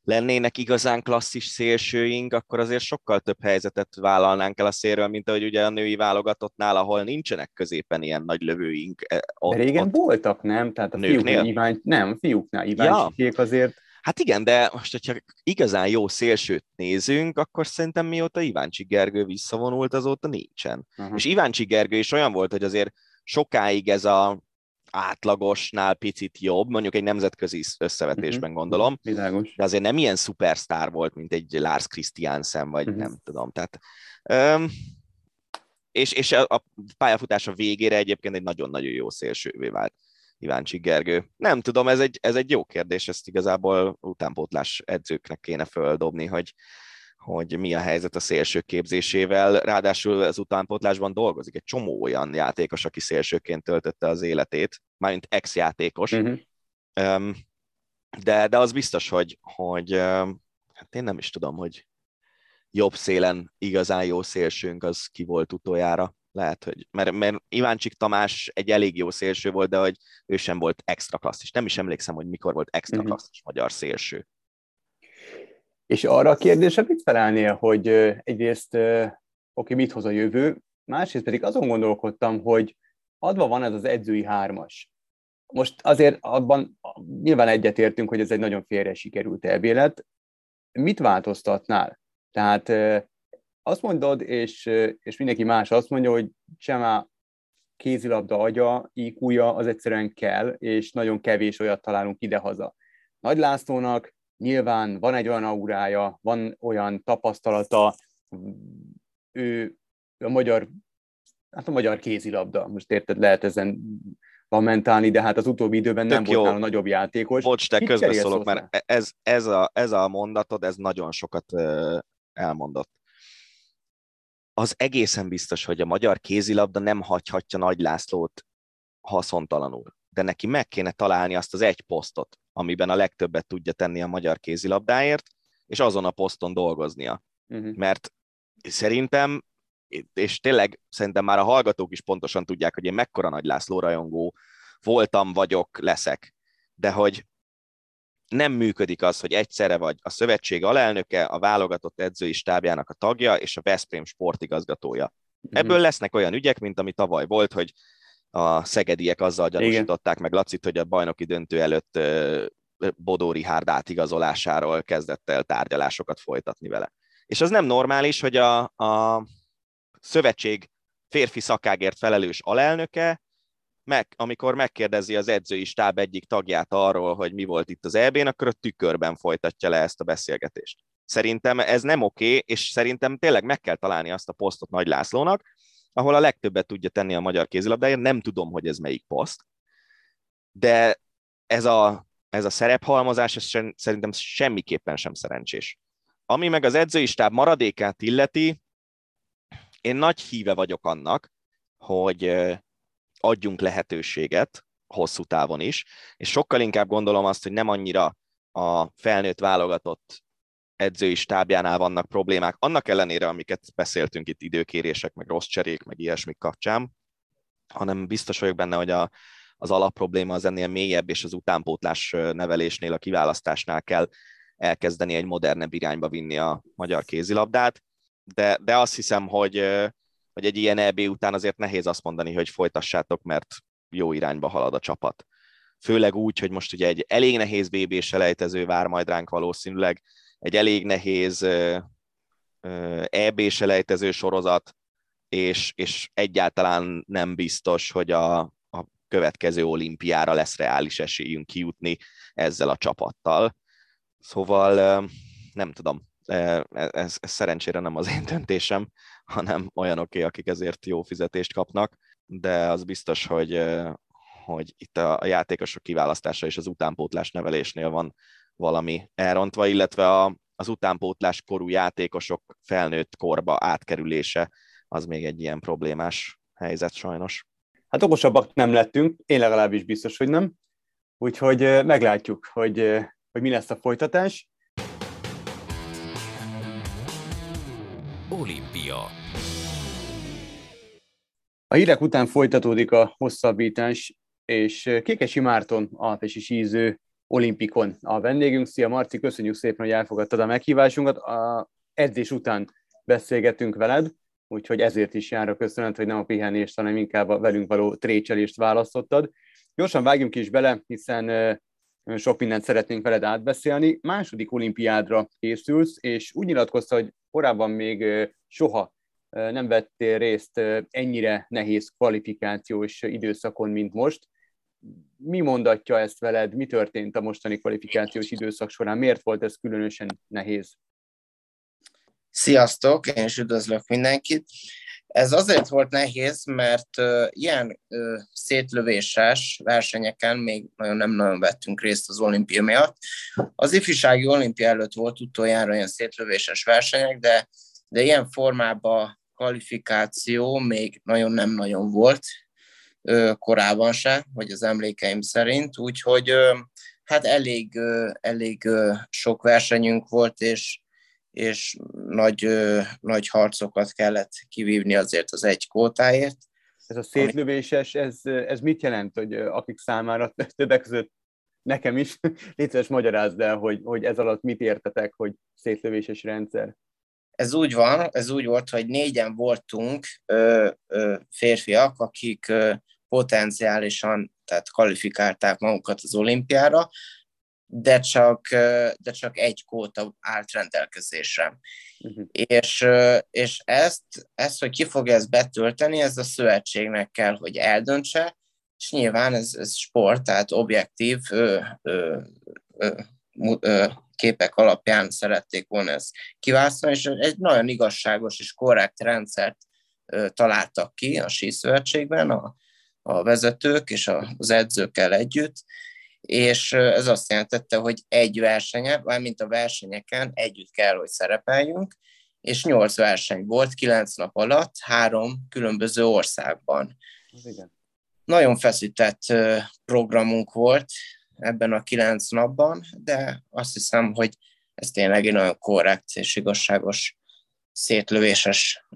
lennének igazán klasszis szélsőink, akkor azért sokkal több helyzetet vállalnánk el a szélről, mint ahogy ugye a női válogatottnál, ahol nincsenek középen ilyen nagy lövőink. Eh, ott, De régen ott voltak, nem? Tehát a fiúknál, Iván, nem, fiúknál Iván ja. azért Hát igen, de most, hogyha igazán jó szélsőt nézünk, akkor szerintem mióta Iváncsi Gergő visszavonult, azóta nincsen. Uh-huh. És Iváncsi Gergő is olyan volt, hogy azért sokáig ez a átlagosnál picit jobb, mondjuk egy nemzetközi összevetésben uh-huh. gondolom, Világos. de azért nem ilyen szupersztár volt, mint egy Lars Christiansen, vagy uh-huh. nem tudom. Tehát, um, és, és a, a pályafutása végére egyébként egy nagyon-nagyon jó szélsővé vált. Iváncsi Gergő. Nem tudom, ez egy, ez egy jó kérdés, ezt igazából utánpótlás edzőknek kéne földobni, hogy, hogy mi a helyzet a szélső képzésével. Ráadásul az utánpótlásban dolgozik egy csomó olyan játékos, aki szélsőként töltötte az életét, mármint ex-játékos. Uh-huh. De, de az biztos, hogy, hogy hát én nem is tudom, hogy jobb szélen igazán jó szélsőnk az ki volt utoljára. Lehet, hogy, mert, mert Iváncsik Tamás egy elég jó szélső volt, de hogy ő sem volt extra klasszis. Nem is emlékszem, hogy mikor volt extra uh-huh. klasszis magyar szélső. És arra a kérdésre mit felelnél, hogy egyrészt oké, mit hoz a jövő, másrészt pedig azon gondolkodtam, hogy adva van ez az edzői hármas. Most azért abban nyilván egyetértünk, hogy ez egy nagyon félre sikerült elvélet. Mit változtatnál? Tehát azt mondod, és, és mindenki más azt mondja, hogy Csema kézilabda agya, iq az egyszerűen kell, és nagyon kevés olyat találunk idehaza. Nagy Lászlónak nyilván van egy olyan aurája, van olyan tapasztalata, ő a magyar, hát a magyar kézilabda, most érted, lehet ezen lamentálni, de hát az utóbbi időben Tök nem jó. volt a nagyobb játékos. Bocs, te közbeszólok, mert ez, ez, a, ez a mondatod, ez nagyon sokat elmondott az egészen biztos, hogy a magyar kézilabda nem hagyhatja Nagy Lászlót haszontalanul. De neki meg kéne találni azt az egy posztot, amiben a legtöbbet tudja tenni a magyar kézilabdáért, és azon a poszton dolgoznia. Uh-huh. Mert szerintem, és tényleg szerintem már a hallgatók is pontosan tudják, hogy én mekkora Nagy László rajongó voltam, vagyok, leszek. De hogy nem működik az, hogy egyszerre vagy a szövetség alelnöke, a válogatott edzői stábjának a tagja és a Veszprém sportigazgatója. Mhm. Ebből lesznek olyan ügyek, mint ami tavaly volt, hogy a szegediek azzal gyanúsították meg Lacit, hogy a bajnoki döntő előtt Bodóri Hárd átigazolásáról kezdett el tárgyalásokat folytatni vele. És az nem normális, hogy a, a szövetség férfi szakágért felelős alelnöke meg, amikor megkérdezi az edzői stáb egyik tagját arról, hogy mi volt itt az EB-n, akkor a tükörben folytatja le ezt a beszélgetést. Szerintem ez nem oké, és szerintem tényleg meg kell találni azt a posztot Nagy Lászlónak, ahol a legtöbbet tudja tenni a magyar kézilabdáért. Nem tudom, hogy ez melyik poszt, de ez a, ez a szerephalmozás ez sem, szerintem semmiképpen sem szerencsés. Ami meg az edzői stáb maradékát illeti, én nagy híve vagyok annak, hogy adjunk lehetőséget hosszú távon is, és sokkal inkább gondolom azt, hogy nem annyira a felnőtt válogatott edzői stábjánál vannak problémák, annak ellenére, amiket beszéltünk itt, időkérések, meg rossz cserék, meg ilyesmik kapcsán, hanem biztos vagyok benne, hogy a, az alapprobléma az ennél mélyebb, és az utánpótlás nevelésnél, a kiválasztásnál kell elkezdeni egy modernebb irányba vinni a magyar kézilabdát, de, de azt hiszem, hogy hogy egy ilyen EB után azért nehéz azt mondani, hogy folytassátok, mert jó irányba halad a csapat. Főleg úgy, hogy most ugye egy elég nehéz BB selejtező vár majd ránk valószínűleg, egy elég nehéz EB selejtező sorozat, és, és egyáltalán nem biztos, hogy a, a következő olimpiára lesz reális esélyünk kijutni ezzel a csapattal. Szóval nem tudom, ez, ez szerencsére nem az én döntésem, hanem olyanoké, akik ezért jó fizetést kapnak, de az biztos, hogy, hogy itt a játékosok kiválasztása és az utánpótlás nevelésnél van valami elrontva, illetve a, az utánpótlás korú játékosok felnőtt korba átkerülése az még egy ilyen problémás helyzet sajnos. Hát okosabbak nem lettünk, én legalábbis biztos, hogy nem. Úgyhogy meglátjuk, hogy, hogy mi lesz a folytatás. Olimpia. A hírek után folytatódik a hosszabbítás, és Kékesi Márton alpesi síző olimpikon a vendégünk. Szia Marci, köszönjük szépen, hogy elfogadtad a meghívásunkat. A edzés után beszélgetünk veled, úgyhogy ezért is jár a köszönet, hogy nem a pihenést, hanem inkább a velünk való trécselést választottad. Gyorsan vágjunk is bele, hiszen sok mindent szeretnénk veled átbeszélni. Második olimpiádra készülsz, és úgy nyilatkozta, hogy korábban még soha nem vettél részt ennyire nehéz kvalifikációs időszakon, mint most. Mi mondatja ezt veled? Mi történt a mostani kvalifikációs időszak során? Miért volt ez különösen nehéz? Sziasztok, én is üdvözlök mindenkit. Ez azért volt nehéz, mert ilyen uh, szétlövéses versenyeken még nagyon nem nagyon vettünk részt az olimpia miatt. Az ifjúsági olimpia előtt volt utoljára ilyen szétlövéses versenyek, de, de ilyen formában kvalifikáció még nagyon nem nagyon volt korábban se, vagy az emlékeim szerint, úgyhogy hát elég, elég sok versenyünk volt, és és nagy, nagy harcokat kellett kivívni azért az egy kótáért. Ez a szétlövéses, ez, ez mit jelent, hogy akik számára többek között nekem is, létszeres magyarázd el, hogy, hogy ez alatt mit értetek, hogy szétlövéses rendszer? Ez úgy van, ez úgy volt, hogy négyen voltunk ö, ö, férfiak, akik ö, potenciálisan tehát kvalifikálták magukat az olimpiára, de csak, de csak egy kóta állt rendelkezésre. Uh-huh. És, és ezt, ezt, hogy ki fogja ezt betölteni, ez a szövetségnek kell, hogy eldöntse, és nyilván ez, ez sport, tehát objektív ö, ö, ö, képek alapján szerették volna ezt kiválasztani, és egy nagyon igazságos és korrekt rendszert találtak ki a síszövetségben, a, a vezetők és az edzőkkel együtt, és ez azt jelentette, hogy egy versenye, mint a versenyeken együtt kell, hogy szerepeljünk, és nyolc verseny volt, kilenc nap alatt, három különböző országban. Igen. Nagyon feszített programunk volt ebben a kilenc napban, de azt hiszem, hogy ez tényleg egy nagyon korrekt és igazságos szétlövéses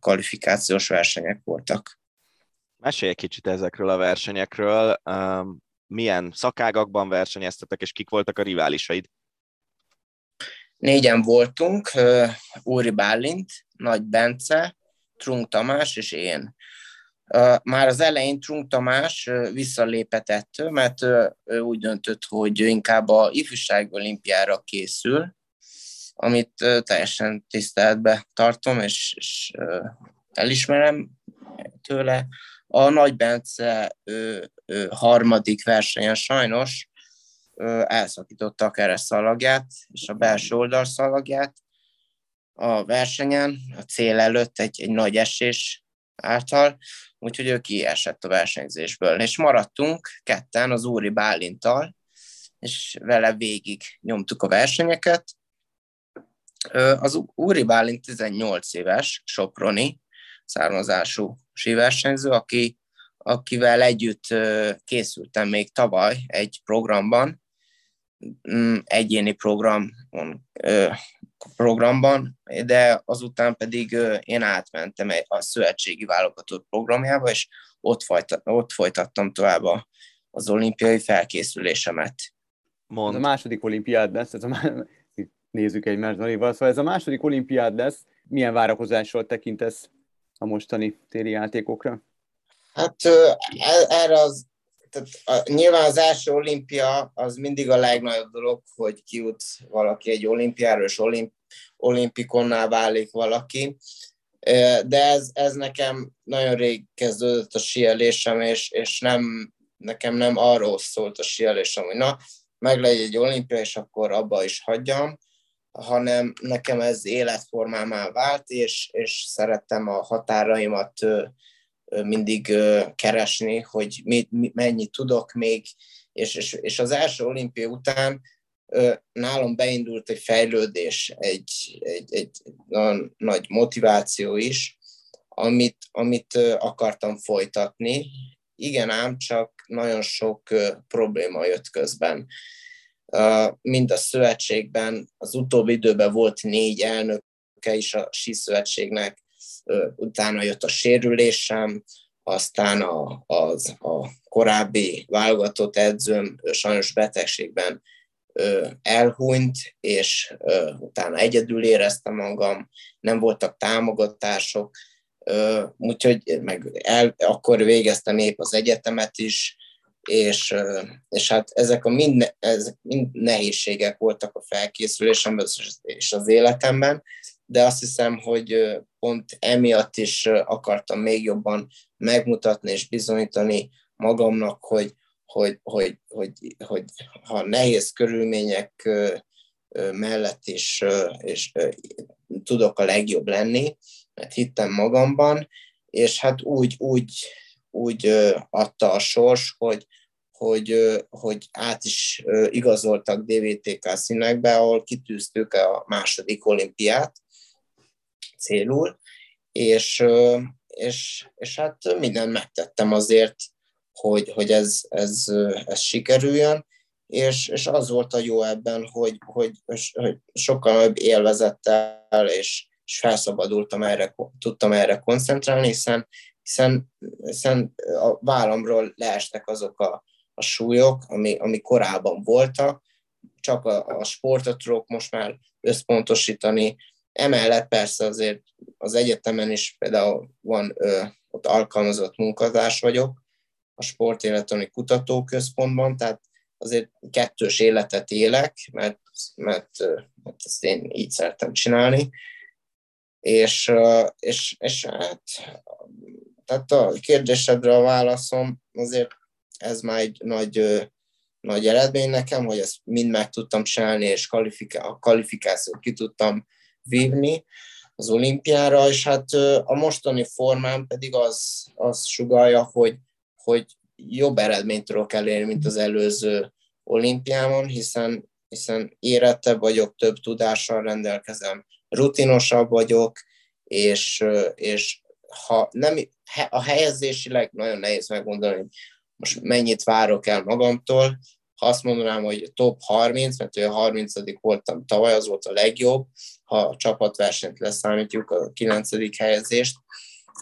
kvalifikációs versenyek voltak. Mesélj egy kicsit ezekről a versenyekről milyen szakágakban versenyeztetek, és kik voltak a riválisaid? Négyen voltunk, Úri Bálint, Nagy Bence, Trunk Tamás és én. Már az elején Trunk Tamás visszalépett ettől, mert ő úgy döntött, hogy inkább a ifjúság olimpiára készül, amit teljesen tiszteletbe tartom, és, és elismerem tőle. A Nagy Bence ő, ő, harmadik versenyen sajnos elszakította a keresztszalagját és a belső oldalszalagját a versenyen, a cél előtt egy, egy nagy esés által, úgyhogy ő kiesett a versenyzésből. És maradtunk ketten az Úri Bálintal, és vele végig nyomtuk a versenyeket. Az Úri Bálint 18 éves, Soproni származású síversenyző, aki, akivel együtt készültem még tavaly egy programban, mm, egyéni program, programban, de azután pedig én átmentem a szövetségi válogatott programjába, és ott, folytat, ott folytattam tovább az olimpiai felkészülésemet. Mond. Ez a második olimpiád lesz, ez a má... nézzük egymást, szóval ez a második olimpiád lesz, milyen várakozással tekintesz a mostani téli játékokra? Hát e, erre az, tehát a, nyilván az első olimpia az mindig a legnagyobb dolog, hogy kijut valaki egy olimpiáról, és olimp, olimpikonná válik valaki. De ez, ez nekem nagyon rég kezdődött a sielésem, és, és nem, nekem nem arról szólt a sielésem, hogy na, meglegyen egy olimpia, és akkor abba is hagyjam, hanem nekem ez életformámá vált, és, és szerettem a határaimat mindig keresni, hogy mit, mennyit tudok még, és, és, és az első olimpia után nálam beindult egy fejlődés, egy, egy, egy nagyon nagy motiváció is, amit, amit akartam folytatni. Igen ám, csak nagyon sok probléma jött közben mind a szövetségben, az utóbbi időben volt négy elnöke is a síszövetségnek, utána jött a sérülésem, aztán a, az, a korábbi válogatott edzőm sajnos betegségben elhunyt, és utána egyedül éreztem magam, nem voltak támogatások, úgyhogy meg el, akkor végeztem épp az egyetemet is, és, és hát ezek a mind, ezek mind nehézségek voltak a felkészülésemben és az életemben, de azt hiszem, hogy pont emiatt is akartam még jobban megmutatni és bizonyítani magamnak, hogy, hogy, hogy, hogy, hogy ha nehéz körülmények mellett is és tudok a legjobb lenni, mert hittem magamban, és hát úgy, úgy, úgy adta a sors, hogy, hogy, hogy át is igazoltak DVTK színekbe, ahol kitűztük a második olimpiát célul, és, és, és hát mindent megtettem azért, hogy, hogy ez, ez, ez sikerüljön, és, és az volt a jó ebben, hogy, hogy, hogy sokkal nagyobb élvezettel és, és felszabadultam erre, tudtam erre koncentrálni, hiszen, hiszen, hiszen a vállamról leestek azok a, a súlyok, ami, ami korábban voltak, csak a, a sportot tudok most már összpontosítani. Emellett persze azért az egyetemen is például van, ö, ott alkalmazott munkatárs vagyok, a Sportéletoni Kutatóközpontban, tehát azért kettős életet élek, mert, mert, mert ezt én így szeretem csinálni, és, és, és hát tehát a kérdésedre a válaszom azért ez már egy nagy, nagy eredmény nekem, hogy ezt mind meg tudtam csinálni, és kvalifiká- a kvalifikációt ki tudtam vívni az olimpiára, és hát a mostani formám pedig az, az sugalja, hogy, hogy jobb eredményt tudok elérni, mint az előző olimpiámon, hiszen, hiszen érettebb vagyok, több tudással rendelkezem, rutinosabb vagyok, és, és ha nem, a helyezésileg nagyon nehéz megmondani, hogy most mennyit várok el magamtól, ha azt mondanám, hogy top 30, mert a 30 voltam tavaly, az volt a legjobb, ha a csapatversenyt leszámítjuk, a 9. helyezést,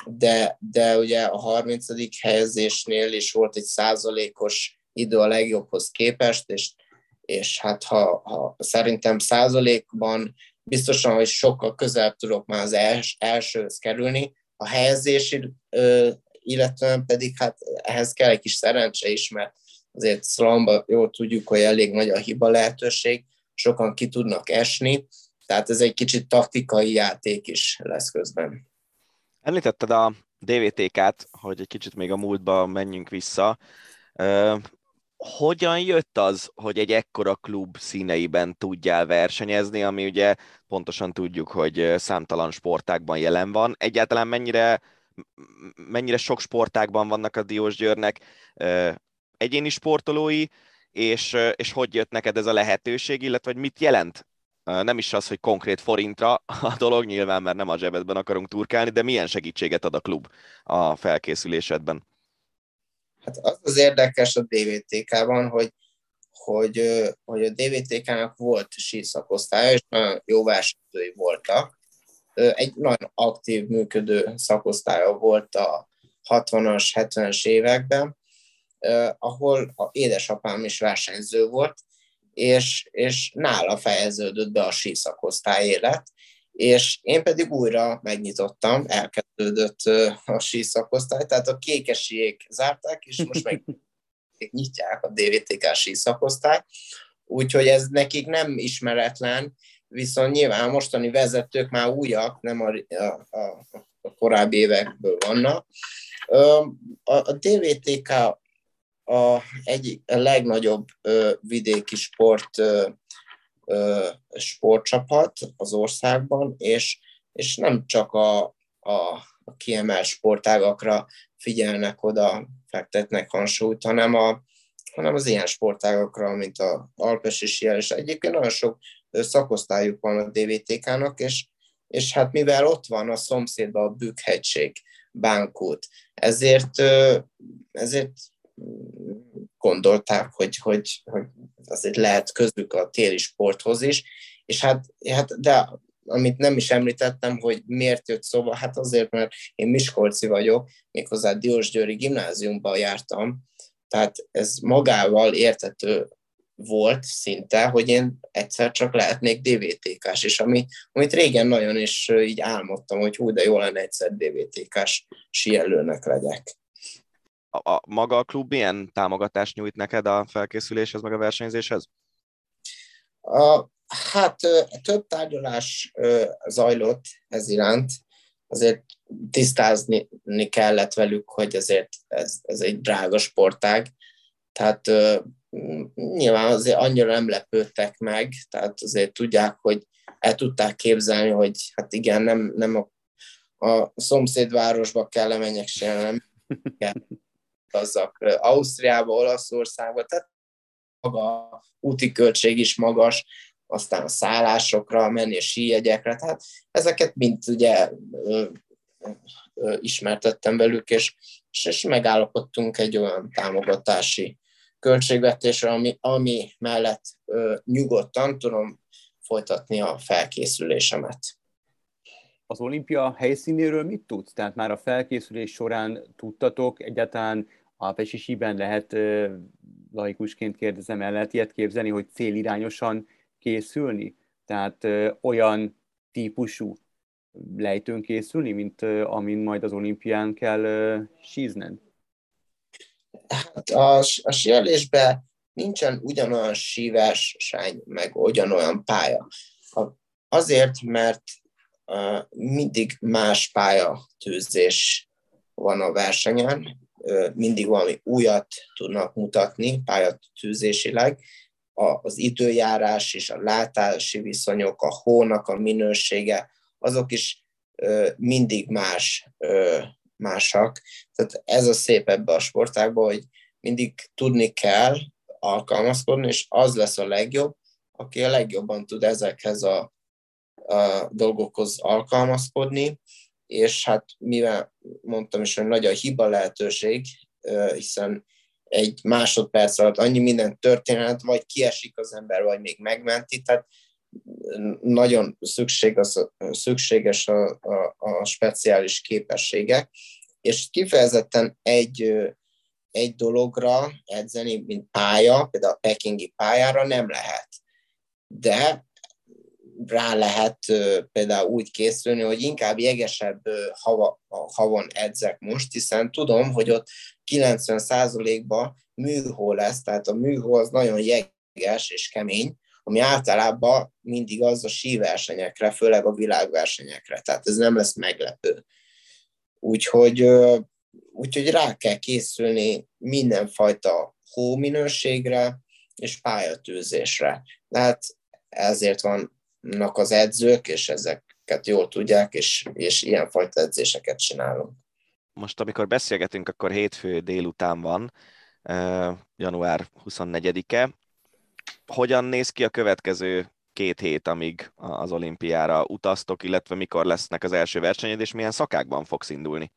de, de ugye a 30. helyezésnél is volt egy százalékos idő a legjobbhoz képest, és, és hát ha, ha szerintem százalékban biztosan, hogy sokkal közelebb tudok már az els, elsőhöz kerülni, a helyezési, illetve pedig hát ehhez kell egy kis szerencse is, mert azért szalomba jól tudjuk, hogy elég nagy a hiba lehetőség, sokan ki tudnak esni, tehát ez egy kicsit taktikai játék is lesz közben. Említetted a DVTK-t, hogy egy kicsit még a múltba menjünk vissza. Hogyan jött az, hogy egy ekkora klub színeiben tudjál versenyezni, ami ugye pontosan tudjuk, hogy számtalan sportákban jelen van. Egyáltalán mennyire, mennyire sok sportákban vannak a Diósgyőrnek egyéni sportolói, és, és hogy jött neked ez a lehetőség, illetve hogy mit jelent nem is az, hogy konkrét forintra a dolog, nyilván mert nem a zsebedben akarunk turkálni, de milyen segítséget ad a klub a felkészülésedben? Hát az az érdekes a DVTK-ban, hogy, hogy, hogy a DVTK-nak volt síszakosztálya, és nagyon jó versenyzői voltak. Egy nagyon aktív, működő szakosztálya volt a 60-as, 70-es években, ahol a édesapám is versenyző volt, és, és nála fejeződött be a síszakosztály élet, és én pedig újra megnyitottam, elkezdődött a síszakosztály, tehát a kékesiek zárták, és most meg nyitják a DVTK síszakosztály, úgyhogy ez nekik nem ismeretlen, viszont nyilván a mostani vezetők már újak, nem a, a, a, a korábbi évekből vannak. A, a DVTK a, egy a legnagyobb ö, vidéki sport ö, ö, sportcsapat az országban, és, és nem csak a, a, a kiemelt sportágakra figyelnek oda, fektetnek hangsúlyt, hanem, a, hanem az ilyen sportágakra, mint a alpesi síel, és egyébként nagyon sok szakosztályuk van a DVTK-nak, és, és hát mivel ott van a szomszédban a Bükkhegység, Bánkút, ezért, ezért gondolták, hogy, hogy, hogy azért lehet közük a téli sporthoz is, és hát, hát de amit nem is említettem, hogy miért jött szóba, hát azért, mert én Miskolci vagyok, méghozzá Diós Győri gimnáziumban jártam, tehát ez magával értető volt szinte, hogy én egyszer csak lehetnék DVTK-s, és ami, amit régen nagyon is így álmodtam, hogy hú, de jó lenne egyszer DVTK-s sielőnek legyek. A, a maga a klub milyen támogatást nyújt neked a felkészüléshez, meg a versenyzéshez? A, hát több tárgyalás zajlott ez iránt, azért tisztázni kellett velük, hogy azért ez, ez egy drága sportág, tehát nyilván azért annyira nem lepődtek meg, tehát azért tudják, hogy el tudták képzelni, hogy hát igen, nem, nem a, a szomszédvárosba kell menjek sem, nem kell azzak Ausztriába, Olaszországba, tehát maga úti költség is magas, aztán a szállásokra menni, a síjegyekre, tehát ezeket mind ugye ö, ö, ismertettem velük, és, és megállapodtunk egy olyan támogatási költségvetésre, ami, ami mellett ö, nyugodtan tudom folytatni a felkészülésemet. Az olimpia helyszínéről mit tudsz? Tehát már a felkészülés során tudtatok egyáltalán a pesisiben lehet, laikusként kérdezem, el lehet ilyet képzelni, hogy célirányosan készülni? Tehát olyan típusú lejtőn készülni, mint amin majd az olimpián kell sízned? Hát a, a síelésben nincsen ugyanolyan sány, meg ugyanolyan pálya. Azért, mert mindig más pályatűzés van a versenyen, mindig valami újat tudnak mutatni pályatűzésileg, az időjárás és a látási viszonyok, a hónak a minősége, azok is mindig más, másak. Tehát ez a szép ebbe a sportágban, hogy mindig tudni kell alkalmazkodni, és az lesz a legjobb, aki a legjobban tud ezekhez a, a dolgokhoz alkalmazkodni, és hát mivel mondtam is, hogy nagy a hiba lehetőség, hiszen egy másodperc alatt annyi minden történet, vagy kiesik az ember, vagy még megmenti, tehát nagyon szükség az, szükséges a, a, a speciális képességek, és kifejezetten egy, egy dologra edzeni, mint pálya, például a pekingi pályára nem lehet. De rá lehet például úgy készülni, hogy inkább jegesebb hava, havon edzek most, hiszen tudom, hogy ott 90%-ban műhó lesz, tehát a műhó az nagyon jeges és kemény, ami általában mindig az a síversenyekre, főleg a világversenyekre, tehát ez nem lesz meglepő. Úgyhogy, úgyhogy rá kell készülni mindenfajta hóminőségre és pályatűzésre. Tehát ezért vannak az edzők, és ezeket jól tudják, és, és ilyenfajta edzéseket csinálunk most amikor beszélgetünk, akkor hétfő délután van, január 24-e. Hogyan néz ki a következő két hét, amíg az olimpiára utaztok, illetve mikor lesznek az első versenyed, és milyen szakákban fogsz indulni?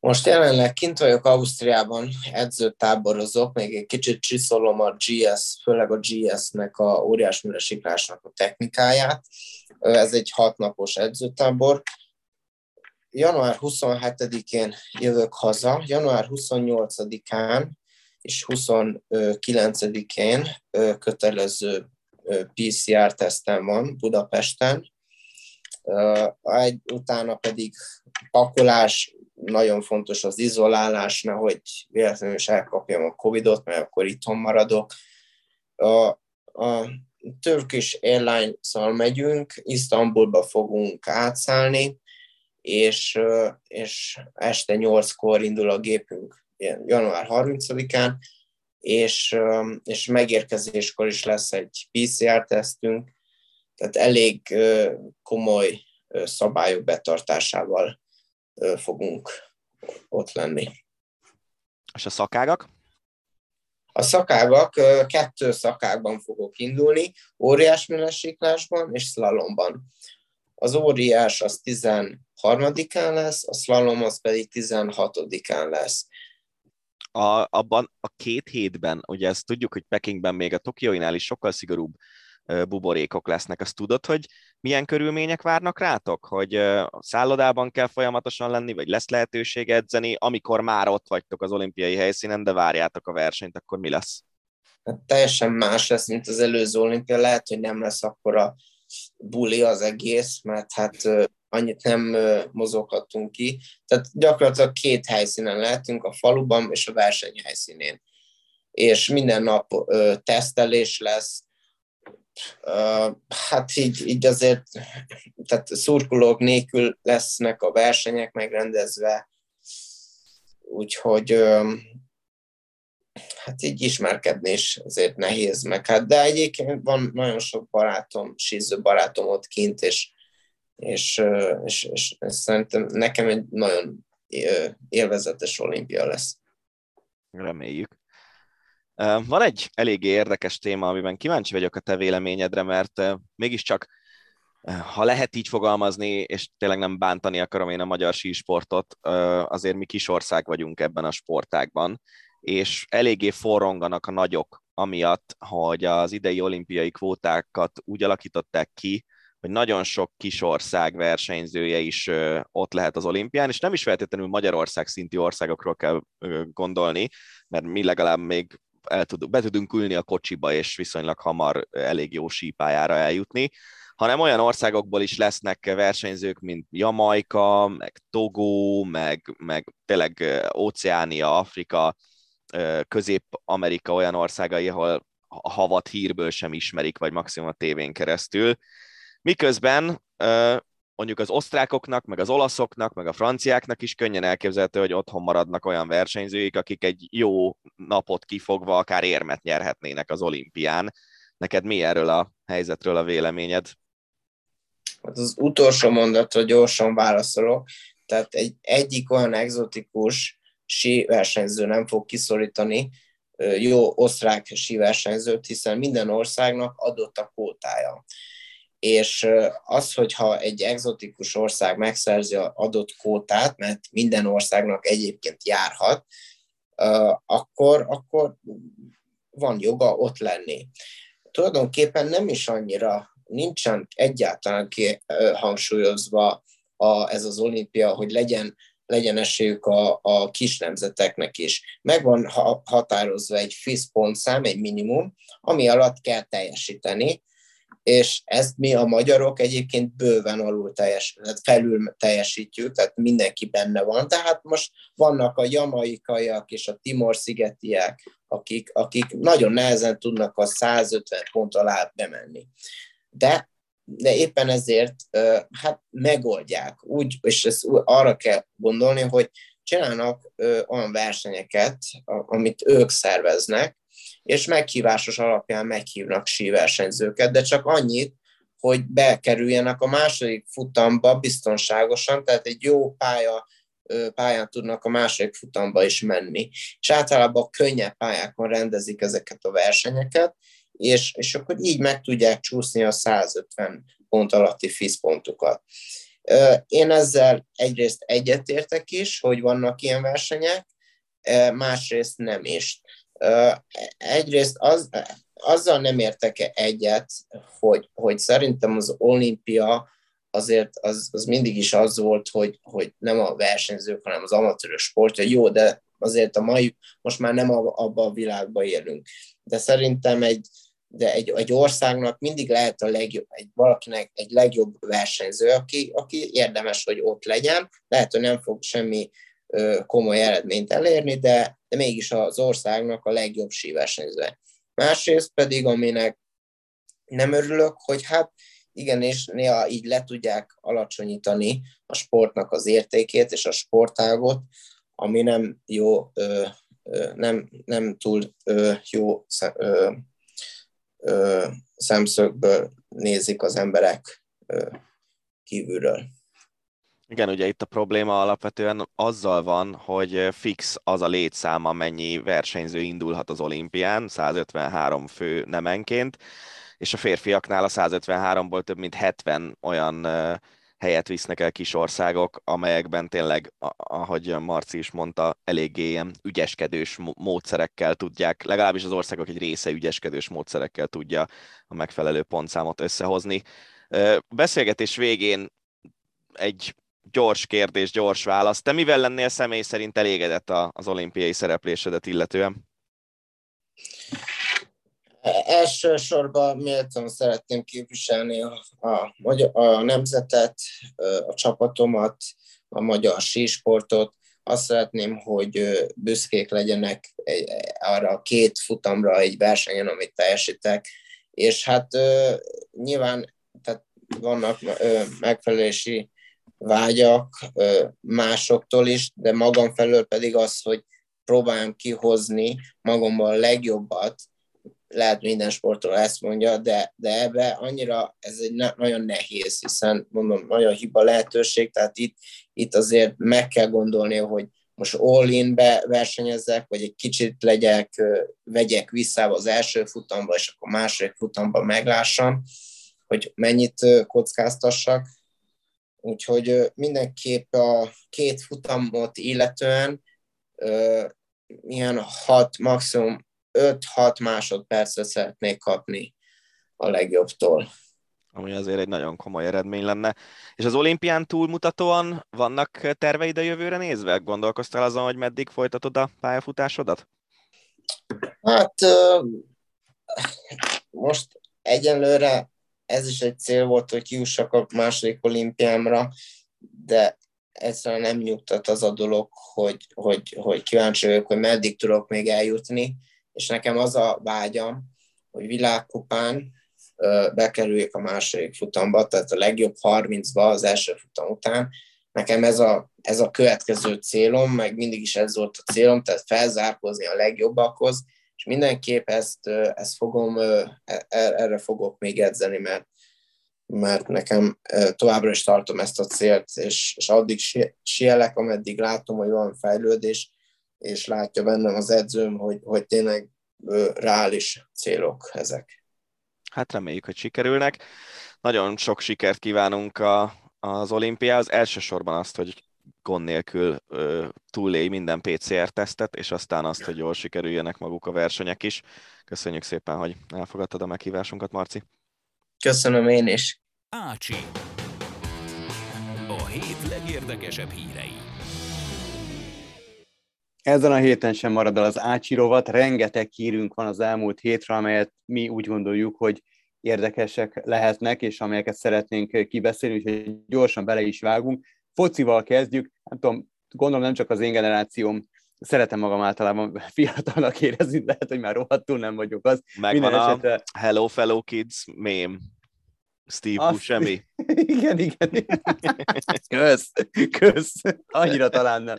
Most jelenleg kint vagyok Ausztriában, edzőtáborozok, még egy kicsit csiszolom a GS, főleg a GS-nek a óriás siklásnak a technikáját. Ez egy hatnapos edzőtábor, január 27-én jövök haza, január 28-án és 29-én kötelező PCR-tesztem van Budapesten, egy, utána pedig pakolás, nagyon fontos az izolálás, nehogy véletlenül is elkapjam a Covid-ot, mert akkor itthon maradok. A, a Turkish Airlines-szal megyünk, Isztambulba fogunk átszállni, és, és este 8-kor indul a gépünk, január 30-án, és, és megérkezéskor is lesz egy PCR-tesztünk, tehát elég komoly szabályok betartásával fogunk ott lenni. És a szakágak? A szakágak, kettő szakágban fogok indulni, óriás és szlalomban. Az óriás az 13-án lesz, a slalom az pedig 16-án lesz. A, abban a két hétben, ugye ezt tudjuk, hogy Pekingben még a Tokióinál is sokkal szigorúbb buborékok lesznek. Azt tudod, hogy milyen körülmények várnak rátok? Hogy szállodában kell folyamatosan lenni, vagy lesz lehetőség edzeni, amikor már ott vagytok az olimpiai helyszínen, de várjátok a versenyt, akkor mi lesz? Hát teljesen más lesz, mint az előző olimpia. Lehet, hogy nem lesz akkor a buli az egész, mert hát annyit nem mozoghatunk ki. Tehát gyakorlatilag két helyszínen lehetünk, a faluban és a versenyhelyszínén. És minden nap tesztelés lesz, hát így, így azért, tehát szurkolók nélkül lesznek a versenyek megrendezve, úgyhogy hát így ismerkedni is azért nehéz meg. Hát, de egyébként van nagyon sok barátom, síző barátom ott kint, és, és, és, és, és szerintem nekem egy nagyon élvezetes olimpia lesz. Reméljük. Van egy eléggé érdekes téma, amiben kíváncsi vagyok a te véleményedre, mert mégiscsak, ha lehet így fogalmazni, és tényleg nem bántani akarom én a magyar sísportot, azért mi kis ország vagyunk ebben a sportágban, és eléggé forronganak a nagyok, amiatt, hogy az idei olimpiai kvótákat úgy alakították ki, hogy nagyon sok kis ország versenyzője is ott lehet az olimpián, és nem is feltétlenül Magyarország szintű országokról kell gondolni, mert mi legalább még el tud, be tudunk ülni a kocsiba, és viszonylag hamar elég jó sípájára eljutni, hanem olyan országokból is lesznek versenyzők, mint Jamaika, meg Togo, meg, meg tényleg Óceánia, Afrika, Közép-Amerika olyan országai, ahol a havat hírből sem ismerik, vagy maximum a tévén keresztül. Miközben mondjuk az osztrákoknak, meg az olaszoknak, meg a franciáknak is könnyen elképzelhető, hogy otthon maradnak olyan versenyzőik, akik egy jó napot kifogva akár érmet nyerhetnének az olimpián. Neked mi erről a helyzetről a véleményed? Hát az utolsó mondatra gyorsan válaszolok. Tehát egy, egyik olyan egzotikus sí versenyző nem fog kiszorítani jó osztrák sí versenyzőt, hiszen minden országnak adott a kótája és az, hogyha egy egzotikus ország megszerzi az adott kótát, mert minden országnak egyébként járhat, akkor, akkor van joga ott lenni. Tulajdonképpen nem is annyira, nincsen egyáltalán hangsúlyozva a, ez az olimpia, hogy legyen, legyen esélyük a, a kis nemzeteknek is. Meg van határozva egy FIS pontszám, egy minimum, ami alatt kell teljesíteni, és ezt mi a magyarok egyébként bőven alul teljes, felül teljesítjük, tehát mindenki benne van. Tehát most vannak a jamaikaiak és a Timor-szigetiek, akik, akik nagyon nehezen tudnak a 150 pont alá bemenni. De de éppen ezért hát megoldják. Úgy, és ezt arra kell gondolni, hogy csinálnak olyan versenyeket, amit ők szerveznek, és meghívásos alapján meghívnak síversenyzőket, de csak annyit, hogy bekerüljenek a második futamba biztonságosan, tehát egy jó pálya, pályán tudnak a második futamba is menni. És általában könnyebb pályákon rendezik ezeket a versenyeket, és, és akkor így meg tudják csúszni a 150 pont alatti FIS pontokat. Én ezzel egyrészt egyetértek is, hogy vannak ilyen versenyek, másrészt nem is egyrészt az, azzal nem értek egyet, hogy, hogy szerintem az olimpia azért az, az mindig is az volt, hogy, hogy nem a versenyzők, hanem az amatőrös sportja. Jó, de azért a mai, most már nem abban a világban élünk. De szerintem egy, de egy, egy országnak mindig lehet a legjobb, egy, valakinek egy legjobb versenyző, aki, aki érdemes, hogy ott legyen. Lehet, hogy nem fog semmi komoly eredményt elérni, de, de mégis az országnak a legjobb síversenyző. Másrészt pedig, aminek nem örülök, hogy hát igen, és néha így le tudják alacsonyítani a sportnak az értékét és a sportágot, ami nem jó, ö, ö, nem, nem túl ö, jó ö, ö, szemszögből nézik az emberek ö, kívülről. Igen, ugye itt a probléma alapvetően azzal van, hogy fix az a létszám, amennyi versenyző indulhat az olimpián, 153 fő nemenként, és a férfiaknál a 153-ból több mint 70 olyan helyet visznek el kis országok, amelyekben tényleg, ahogy Marci is mondta, eléggé ilyen ügyeskedős módszerekkel tudják, legalábbis az országok egy része ügyeskedős módszerekkel tudja a megfelelő pontszámot összehozni. Beszélgetés végén egy gyors kérdés, gyors válasz. Te mivel lennél személy szerint elégedett az olimpiai szereplésedet illetően? Elsősorban méltán szeretném képviselni a, a, a nemzetet, a csapatomat, a magyar sísportot. Azt szeretném, hogy büszkék legyenek arra a két futamra egy versenyen, amit teljesítek. És hát nyilván tehát vannak megfelelési vágyak másoktól is, de magam felől pedig az, hogy próbáljam kihozni magamban a legjobbat, lehet minden sportról ezt mondja, de, de ebbe annyira ez egy nagyon nehéz, hiszen mondom, nagyon hiba lehetőség, tehát itt, itt azért meg kell gondolni, hogy most all-in-be versenyezzek, vagy egy kicsit legyek, vegyek vissza az első futamba, és akkor második futamba meglássam, hogy mennyit kockáztassak. Úgyhogy mindenképp a két futamot illetően ilyen hat, maximum 5-6 másodpercet szeretnék kapni a legjobbtól. Ami azért egy nagyon komoly eredmény lenne. És az olimpián túlmutatóan vannak terveid a jövőre nézve? Gondolkoztál azon, hogy meddig folytatod a pályafutásodat? Hát most egyenlőre ez is egy cél volt, hogy kiussak a második olimpiámra, de egyszerűen nem nyugtat az a dolog, hogy, hogy, hogy kíváncsi vagyok, hogy meddig tudok még eljutni, és nekem az a vágyam, hogy világkupán bekerüljek a második futamba, tehát a legjobb 30-ba az első futam után. Nekem ez a, ez a következő célom, meg mindig is ez volt a célom, tehát felzárkózni a legjobbakhoz, és mindenképp ezt, ezt fogom, e, e, erre fogok még edzeni, mert, mert nekem továbbra is tartom ezt a célt, és, és addig sielek, ameddig látom, hogy van fejlődés, és látja bennem az edzőm, hogy, hogy tényleg reális célok ezek. Hát reméljük, hogy sikerülnek. Nagyon sok sikert kívánunk a, az olimpiához. Elsősorban azt, hogy gond nélkül ö, túlélj minden PCR-tesztet, és aztán azt, hogy jól sikerüljenek maguk a versenyek is. Köszönjük szépen, hogy elfogadtad a meghívásunkat, Marci. Köszönöm én is. Ácsi. A hét legérdekesebb hírei. Ezen a héten sem marad el az Ácsi rovat, rengeteg hírünk van az elmúlt hétre, amelyet mi úgy gondoljuk, hogy érdekesek lehetnek, és amelyeket szeretnénk kibeszélni, úgyhogy gyorsan bele is vágunk. Focival kezdjük, nem tudom, gondolom nem csak az én generációm, szeretem magam általában fiatalnak érezni, lehet, hogy már rohadtul nem vagyok az. Megvan a esetre... Hello Fellow Kids mém. Steve Azt... Buscemi. Igen, igen. Kösz, kösz. Annyira talán nem.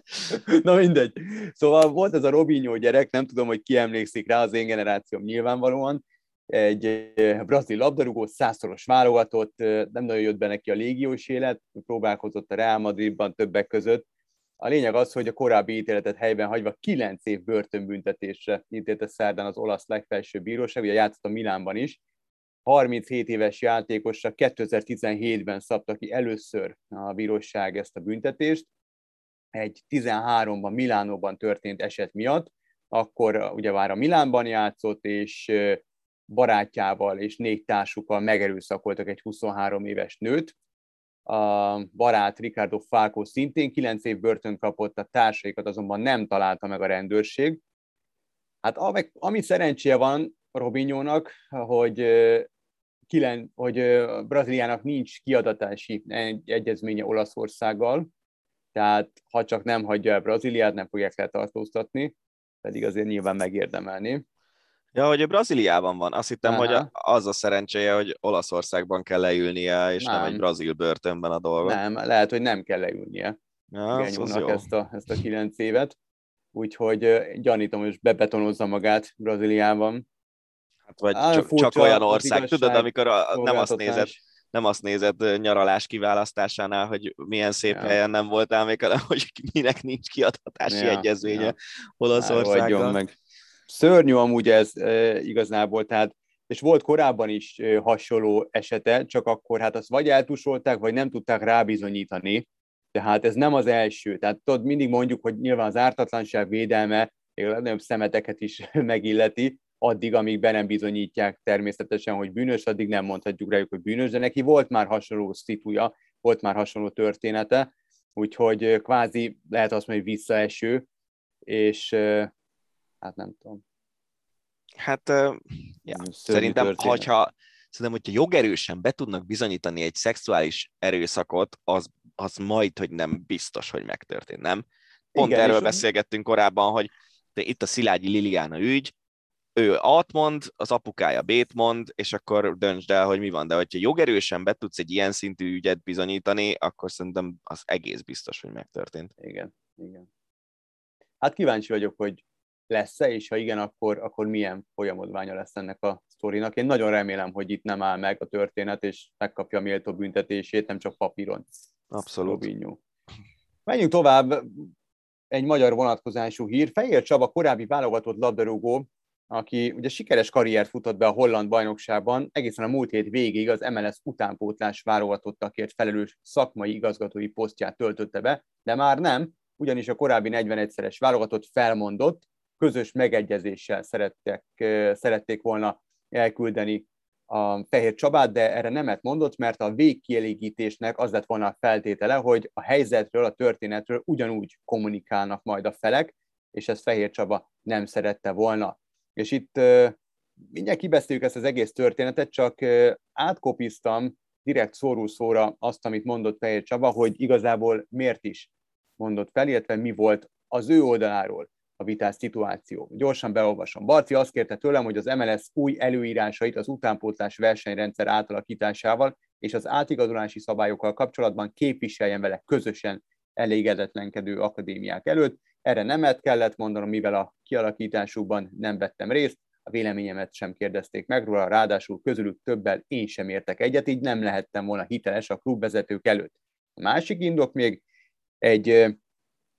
Na mindegy. Szóval volt ez a Robinho gyerek, nem tudom, hogy ki emlékszik rá, az én generációm nyilvánvalóan. Egy brazil labdarúgó, százszoros válogatott, nem nagyon jött be neki a légiós élet, próbálkozott a Real Madridban többek között. A lényeg az, hogy a korábbi ítéletet helyben hagyva 9 év börtönbüntetésre ítélte szerdán az olasz legfelsőbb bíróság, ugye játszott a Milánban is, 37 éves játékosra 2017-ben szabta ki először a bíróság ezt a büntetést, egy 13-ban Milánóban történt eset miatt, akkor ugye már a Milánban játszott, és barátjával és négy társukkal megerőszakoltak egy 23 éves nőt. A barát Ricardo Falco szintén 9 év börtön kapott, a társaikat azonban nem találta meg a rendőrség. Hát ami szerencséje van, Robinhonak, hogy, kilen, hogy Brazíliának nincs kiadatási egyezménye Olaszországgal, tehát ha csak nem hagyja el Brazíliát, nem fogják letartóztatni, pedig azért nyilván megérdemelni. Ja, hogy Brazíliában van. Azt hittem, Aha. hogy az a szerencséje, hogy Olaszországban kell leülnie, és nem, nem egy brazil börtönben a dolga. Nem, lehet, hogy nem kell leülnie. Ja, az ezt a, ezt a kilenc évet. Úgyhogy gyanítom, hogy bebetonozza magát Brazíliában. Hát vagy Á, csak, csak olyan ország, tudod, amikor a, nem azt nézed, nem azt nézed nyaralás kiválasztásánál, hogy milyen szép ja. helyen nem voltál még, hanem hogy minek nincs kiadhatási ja, egyezménye ja. Olaszországban. meg. Szörnyű amúgy ez e, igazából, tehát és volt korábban is hasonló esete, csak akkor hát azt vagy eltusolták, vagy nem tudták rábizonyítani, tehát ez nem az első. Tehát tudod, mindig mondjuk, hogy nyilván az ártatlanság védelme még a legnagyobb szemeteket is megilleti, addig, amíg be nem bizonyítják természetesen, hogy bűnös, addig nem mondhatjuk rájuk, hogy bűnös, de neki volt már hasonló szituja, volt már hasonló története, úgyhogy kvázi lehet azt mondani, hogy visszaeső, és hát nem tudom. Hát ja, szerintem, történet. hogyha, szerintem, hogyha jogerősen be tudnak bizonyítani egy szexuális erőszakot, az, az majd, hogy nem biztos, hogy megtörtént, nem? Pont Igen, erről beszélgettünk korábban, hogy itt a Szilágyi Liliana ügy, ő A-t mond, az apukája B-t mond, és akkor döntsd el, hogy mi van. De hogyha jogerősen be tudsz egy ilyen szintű ügyet bizonyítani, akkor szerintem az egész biztos, hogy megtörtént. Igen, igen. Hát kíváncsi vagyok, hogy lesz-e, és ha igen, akkor, akkor milyen folyamodványa lesz ennek a sztorinak. Én nagyon remélem, hogy itt nem áll meg a történet, és megkapja a méltó büntetését, nem csak papíron. Abszolút. Robinho. Menjünk tovább. Egy magyar vonatkozású hír. Fehér Csaba korábbi válogatott labdarúgó, aki ugye sikeres karriert futott be a holland bajnokságban, egészen a múlt hét végig az MLS utánpótlás válogatottakért felelős szakmai igazgatói posztját töltötte be, de már nem, ugyanis a korábbi 41-szeres válogatott felmondott, közös megegyezéssel szerettek, szerették volna elküldeni a Fehér Csabát, de erre nemet mondott, mert a végkielégítésnek az lett volna a feltétele, hogy a helyzetről, a történetről ugyanúgy kommunikálnak majd a felek, és ezt Fehér Csaba nem szerette volna. És itt mindjárt kibeszéljük ezt az egész történetet, csak átkopiztam direkt szóró szóra azt, amit mondott Fehér Csaba, hogy igazából miért is mondott fel, illetve mi volt az ő oldaláról a vitás szituáció. Gyorsan beolvasom. Barci azt kérte tőlem, hogy az MLS új előírásait az utánpótlás versenyrendszer átalakításával és az átigazolási szabályokkal kapcsolatban képviseljen vele közösen elégedetlenkedő akadémiák előtt. Erre nemet kellett mondanom, mivel a kialakításukban nem vettem részt, a véleményemet sem kérdezték meg róla, ráadásul közülük többel én sem értek egyet, így nem lehettem volna hiteles a klubvezetők előtt. A másik indok még egy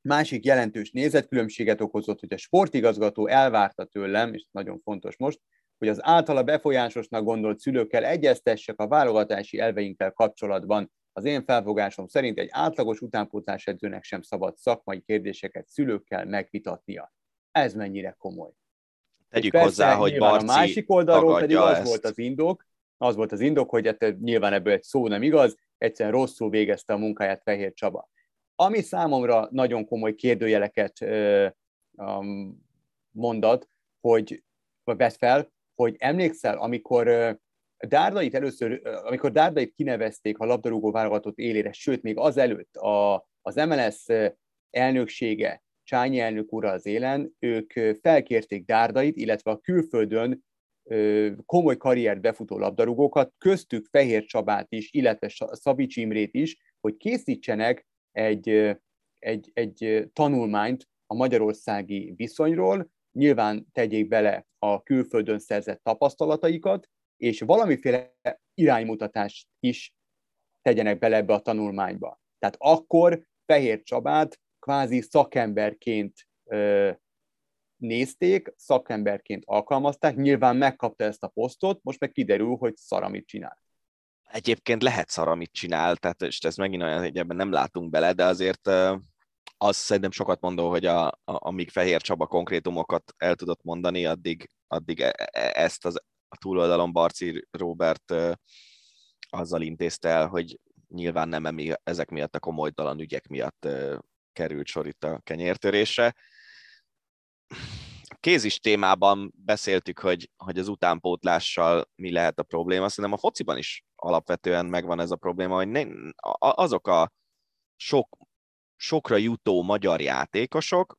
másik jelentős nézetkülönbséget okozott, hogy a sportigazgató elvárta tőlem, és nagyon fontos most, hogy az általa befolyásosnak gondolt szülőkkel egyeztessek a válogatási elveinkkel kapcsolatban. Az én felfogásom szerint egy átlagos utánpótlás edzőnek sem szabad szakmai kérdéseket szülőkkel megvitatnia. Ez mennyire komoly. Tegyük persze, hozzá, hogy Barci a másik oldalról pedig az ezt. volt az indok, az volt az indok, hogy hát nyilván ebből egy szó nem igaz, egyszerűen rosszul végezte a munkáját Fehér Csaba. Ami számomra nagyon komoly kérdőjeleket mondat, hogy vett fel, hogy emlékszel, amikor Dárdait először, amikor Dárdait kinevezték a labdarúgó válogatott élére, sőt, még azelőtt a, az MLS elnöksége, Csányi elnök ura az élen, ők felkérték Dárdait, illetve a külföldön komoly karriert befutó labdarúgókat, köztük Fehér Csabát is, illetve Szabics Imrét is, hogy készítsenek egy, egy, egy tanulmányt a magyarországi viszonyról, nyilván tegyék bele a külföldön szerzett tapasztalataikat, és valamiféle iránymutatást is tegyenek bele ebbe a tanulmányba. Tehát akkor Fehér Csabát kvázi szakemberként ö, nézték, szakemberként alkalmazták, nyilván megkapta ezt a posztot, most meg kiderül, hogy szar, amit csinál. Egyébként lehet szar, amit csinál, tehát és ez megint olyan, hogy ebben nem látunk bele, de azért az szerintem sokat mondó, hogy a, a, amíg Fehér Csaba konkrétumokat el tudott mondani, addig, addig e, e, ezt az, a túloldalon Barci Robert azzal intézte el, hogy nyilván nem emi, ezek miatt a komolytalan ügyek miatt került sor itt a kenyértörésre. Kézis témában beszéltük, hogy, hogy az utánpótlással mi lehet a probléma. Szerintem a fociban is alapvetően megvan ez a probléma, hogy ne, azok a sok, sokra jutó magyar játékosok,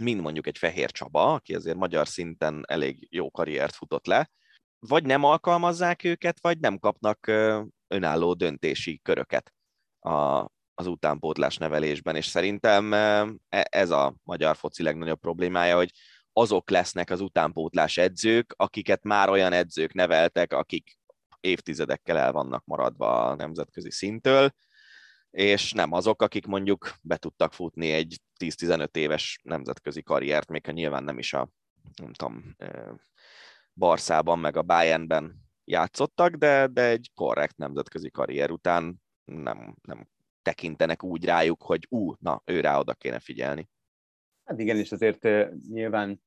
mint mondjuk egy Fehér Csaba, aki azért magyar szinten elég jó karriert futott le, vagy nem alkalmazzák őket, vagy nem kapnak önálló döntési köröket a, az utánpótlás nevelésben, és szerintem e, ez a magyar foci legnagyobb problémája, hogy azok lesznek az utánpótlás edzők, akiket már olyan edzők neveltek, akik évtizedekkel el vannak maradva a nemzetközi szintől, és nem azok, akik mondjuk be tudtak futni egy 10-15 éves nemzetközi karriert, még ha nyilván nem is a, nem tudom, Barszában meg a Bayernben játszottak, de, de egy korrekt nemzetközi karrier után nem, nem tekintenek úgy rájuk, hogy ú, na, ő rá oda kéne figyelni. Hát igen, és azért nyilván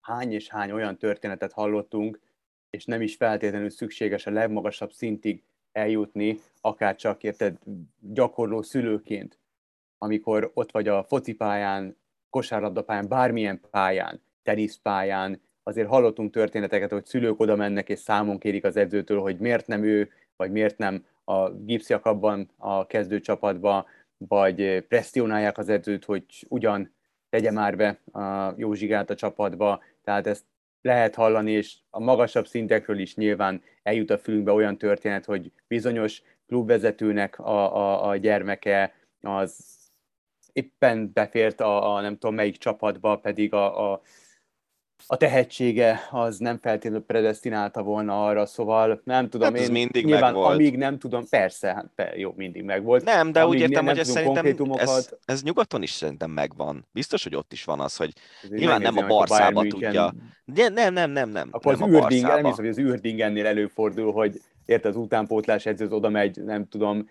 hány és hány olyan történetet hallottunk, és nem is feltétlenül szükséges a legmagasabb szintig eljutni, akár csak érted gyakorló szülőként, amikor ott vagy a focipályán, kosárlabdapályán, bármilyen pályán, teniszpályán, azért hallottunk történeteket, hogy szülők oda mennek és számon kérik az edzőtől, hogy miért nem ő, vagy miért nem a gipsziakabban a kezdőcsapatba, vagy presszionálják az edzőt, hogy ugyan tegye már be a Józsigát a csapatba, tehát ezt lehet hallani, és a magasabb szintekről is nyilván eljut a fülünkbe olyan történet, hogy bizonyos klubvezetőnek a, a, a gyermeke az éppen befért a, a nem tudom melyik csapatba, pedig a, a a tehetsége az nem feltétlenül predestinálta volna arra, szóval nem tudom hát én. mindig nyilván, megvolt. amíg nem tudom, persze, hát per, jó, mindig megvolt. Nem, de amíg úgy értem, nem hogy ez szerintem ez, ez nyugaton is szerintem megvan. Biztos, hogy ott is van az, hogy Azért nyilván nem a Barszába tudja. de nem, nem, nem, nem. Akkor nem az űrding, nem hiszem, hogy az űrdingennél előfordul, hogy érted, az utánpótlás edző oda megy, nem tudom,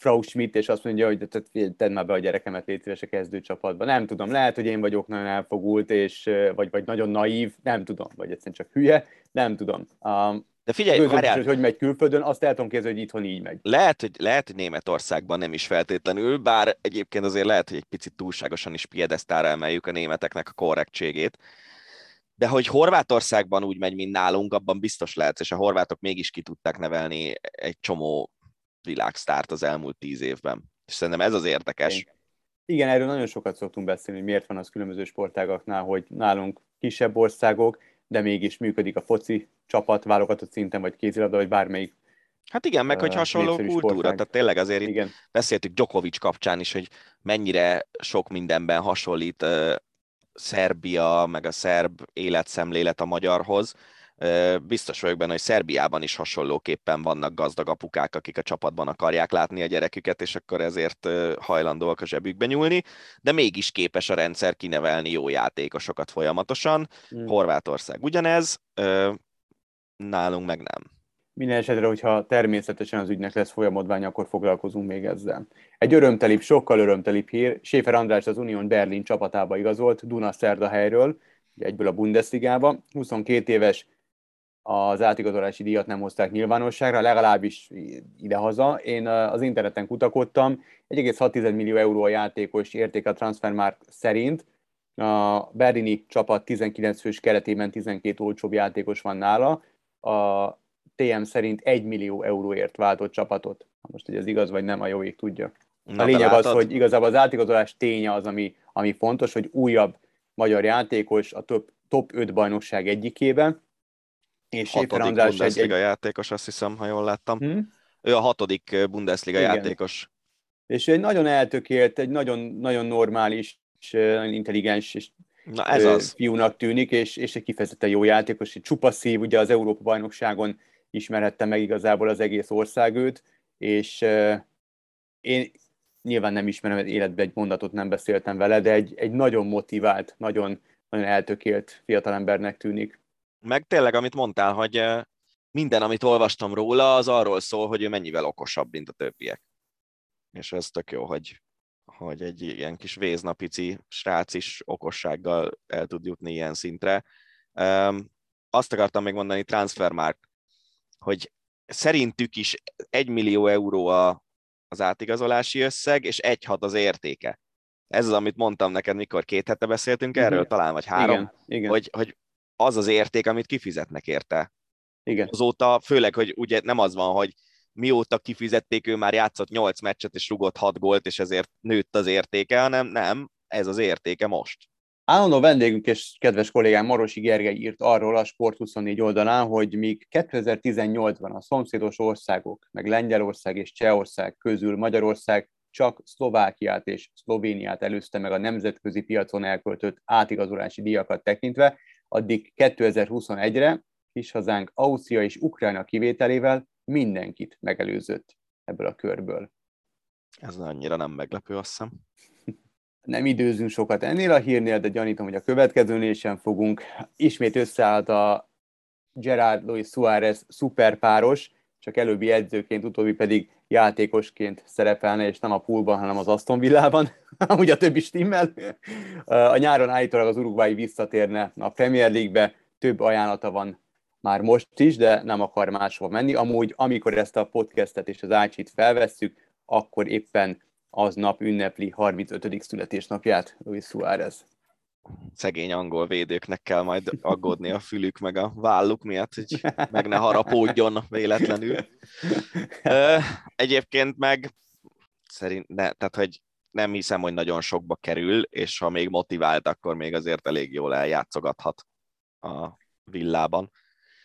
Frau Schmidt, és azt mondja, hogy tedd már be a gyerekemet, légy szíves a kezdőcsapatba. Nem tudom, lehet, hogy én vagyok nagyon elfogult, és, vagy, vagy nagyon naív, nem tudom, vagy egyszerűen csak hülye, nem tudom. Um, De figyelj, is, várjál, hogy hogy megy külföldön, azt el tudom képzelni, hogy itthon így megy. lehet, hogy, lehet, hogy Németországban nem is feltétlenül, bár egyébként azért lehet, hogy egy picit túlságosan is piedesztára emeljük a németeknek a korrektségét. De hogy Horvátországban úgy megy, mint nálunk, abban biztos lehet, és a horvátok mégis ki tudták nevelni egy csomó világsztárt az elmúlt tíz évben. És szerintem ez az érdekes. Igen, erről nagyon sokat szoktunk beszélni, hogy miért van az különböző sportágaknál, hogy nálunk kisebb országok, de mégis működik a foci csapat válogatott szinten, vagy kézilabda, vagy bármelyik. Hát igen, meg hogy hasonló kultúra, tehát tényleg azért itt Igen, beszéltük Djokovic kapcsán is, hogy mennyire sok mindenben hasonlít uh, Szerbia, meg a szerb életszemlélet a magyarhoz. Biztos vagyok benne, hogy Szerbiában is hasonlóképpen vannak gazdag apukák, akik a csapatban akarják látni a gyereküket, és akkor ezért hajlandóak a zsebükbe nyúlni, de mégis képes a rendszer kinevelni jó játékosokat folyamatosan. Mm. Horvátország ugyanez, nálunk meg nem. Minden esetre, hogyha természetesen az ügynek lesz folyamodvány, akkor foglalkozunk még ezzel. Egy örömtelibb, sokkal örömtelibb hír. Séfer András az Unión Berlin csapatába igazolt, Duna Szerda helyről, ugye egyből a Bundesligába. 22 éves az átigazolási díjat nem hozták nyilvánosságra, legalábbis idehaza. Én az interneten kutakodtam, 1,6 millió euró a játékos értéke a Transfermarkt szerint. A berlini csapat 19 fős keretében 12 olcsóbb játékos van nála. A TM szerint 1 millió euróért váltott csapatot. Most, hogy ez igaz vagy nem, a jó ég tudja. Na, A lényeg az, hogy igazából az átigazolás ténye az, ami, ami fontos, hogy újabb magyar játékos a top, top 5 bajnokság egyikében, és hatodik András Bundesliga egy játékos, azt hiszem, ha jól láttam. hm? Ő a hatodik Bundesliga Igen. játékos. és egy nagyon eltökélt, egy nagyon, nagyon normális, és nagyon intelligens és Na ez az. fiúnak tűnik, és, és egy kifejezetten jó játékos, csupa szív, ugye az Európa bajnokságon ismerhette meg igazából az egész ország őt, és én nyilván nem ismerem, életben egy mondatot nem beszéltem vele, de egy, egy nagyon motivált, nagyon, nagyon eltökélt fiatalembernek tűnik. Meg tényleg, amit mondtál, hogy minden, amit olvastam róla, az arról szól, hogy ő mennyivel okosabb, mint a többiek. És ez tök jó, hogy, hogy egy ilyen kis véznapici srác is okossággal el tud jutni ilyen szintre. Um, azt akartam még mondani, Transfermarkt, hogy szerintük is 1 millió euró a, az átigazolási összeg, és 1,6 az értéke. Ez az, amit mondtam neked, mikor két hete beszéltünk erről, Mhm. talán vagy három, Igen, igen, hogy, hogy az az érték, amit kifizetnek érte. igen. Azóta, főleg, hogy ugye nem az van, hogy mióta kifizették, ő már játszott 8 meccset, és rugott 6 gólt, és ezért nőtt az értéke, hanem nem, ez az értéke most. Állandó vendégünk és kedves kollégám Marosi Gergely írt arról a Sport24 oldalán, hogy míg 2018-ban a szomszédos országok, meg Lengyelország és Csehország közül Magyarország csak Szlovákiát és Szlovéniát előzte meg a nemzetközi piacon elköltött átigazolási díjakat tekintve, addig 2021-re kis hazánk Ausztria és Ukrajna kivételével mindenkit megelőzött ebből a körből. Ez annyira nem meglepő, azt hiszem. nem időzünk sokat ennél a hírnél, de gyanítom, hogy a következőnél sem fogunk. Ismét összeállt a Gerard Luis Suárez szuperpáros, csak előbbi edzőként, utóbbi pedig játékosként szerepelne, és nem a poolban, hanem az Aston Villában, amúgy a többi stimmel. A nyáron állítólag az Uruguay visszatérne a Premier League-be, több ajánlata van már most is, de nem akar máshova menni. Amúgy, amikor ezt a podcastet és az ácsit felvesszük, akkor éppen aznap ünnepli 35. születésnapját Luis Suárez szegény angol védőknek kell majd aggódni a fülük meg a válluk miatt, hogy meg ne harapódjon véletlenül. Egyébként meg szerint, ne, tehát hogy nem hiszem, hogy nagyon sokba kerül, és ha még motivált, akkor még azért elég jól eljátszogathat a villában.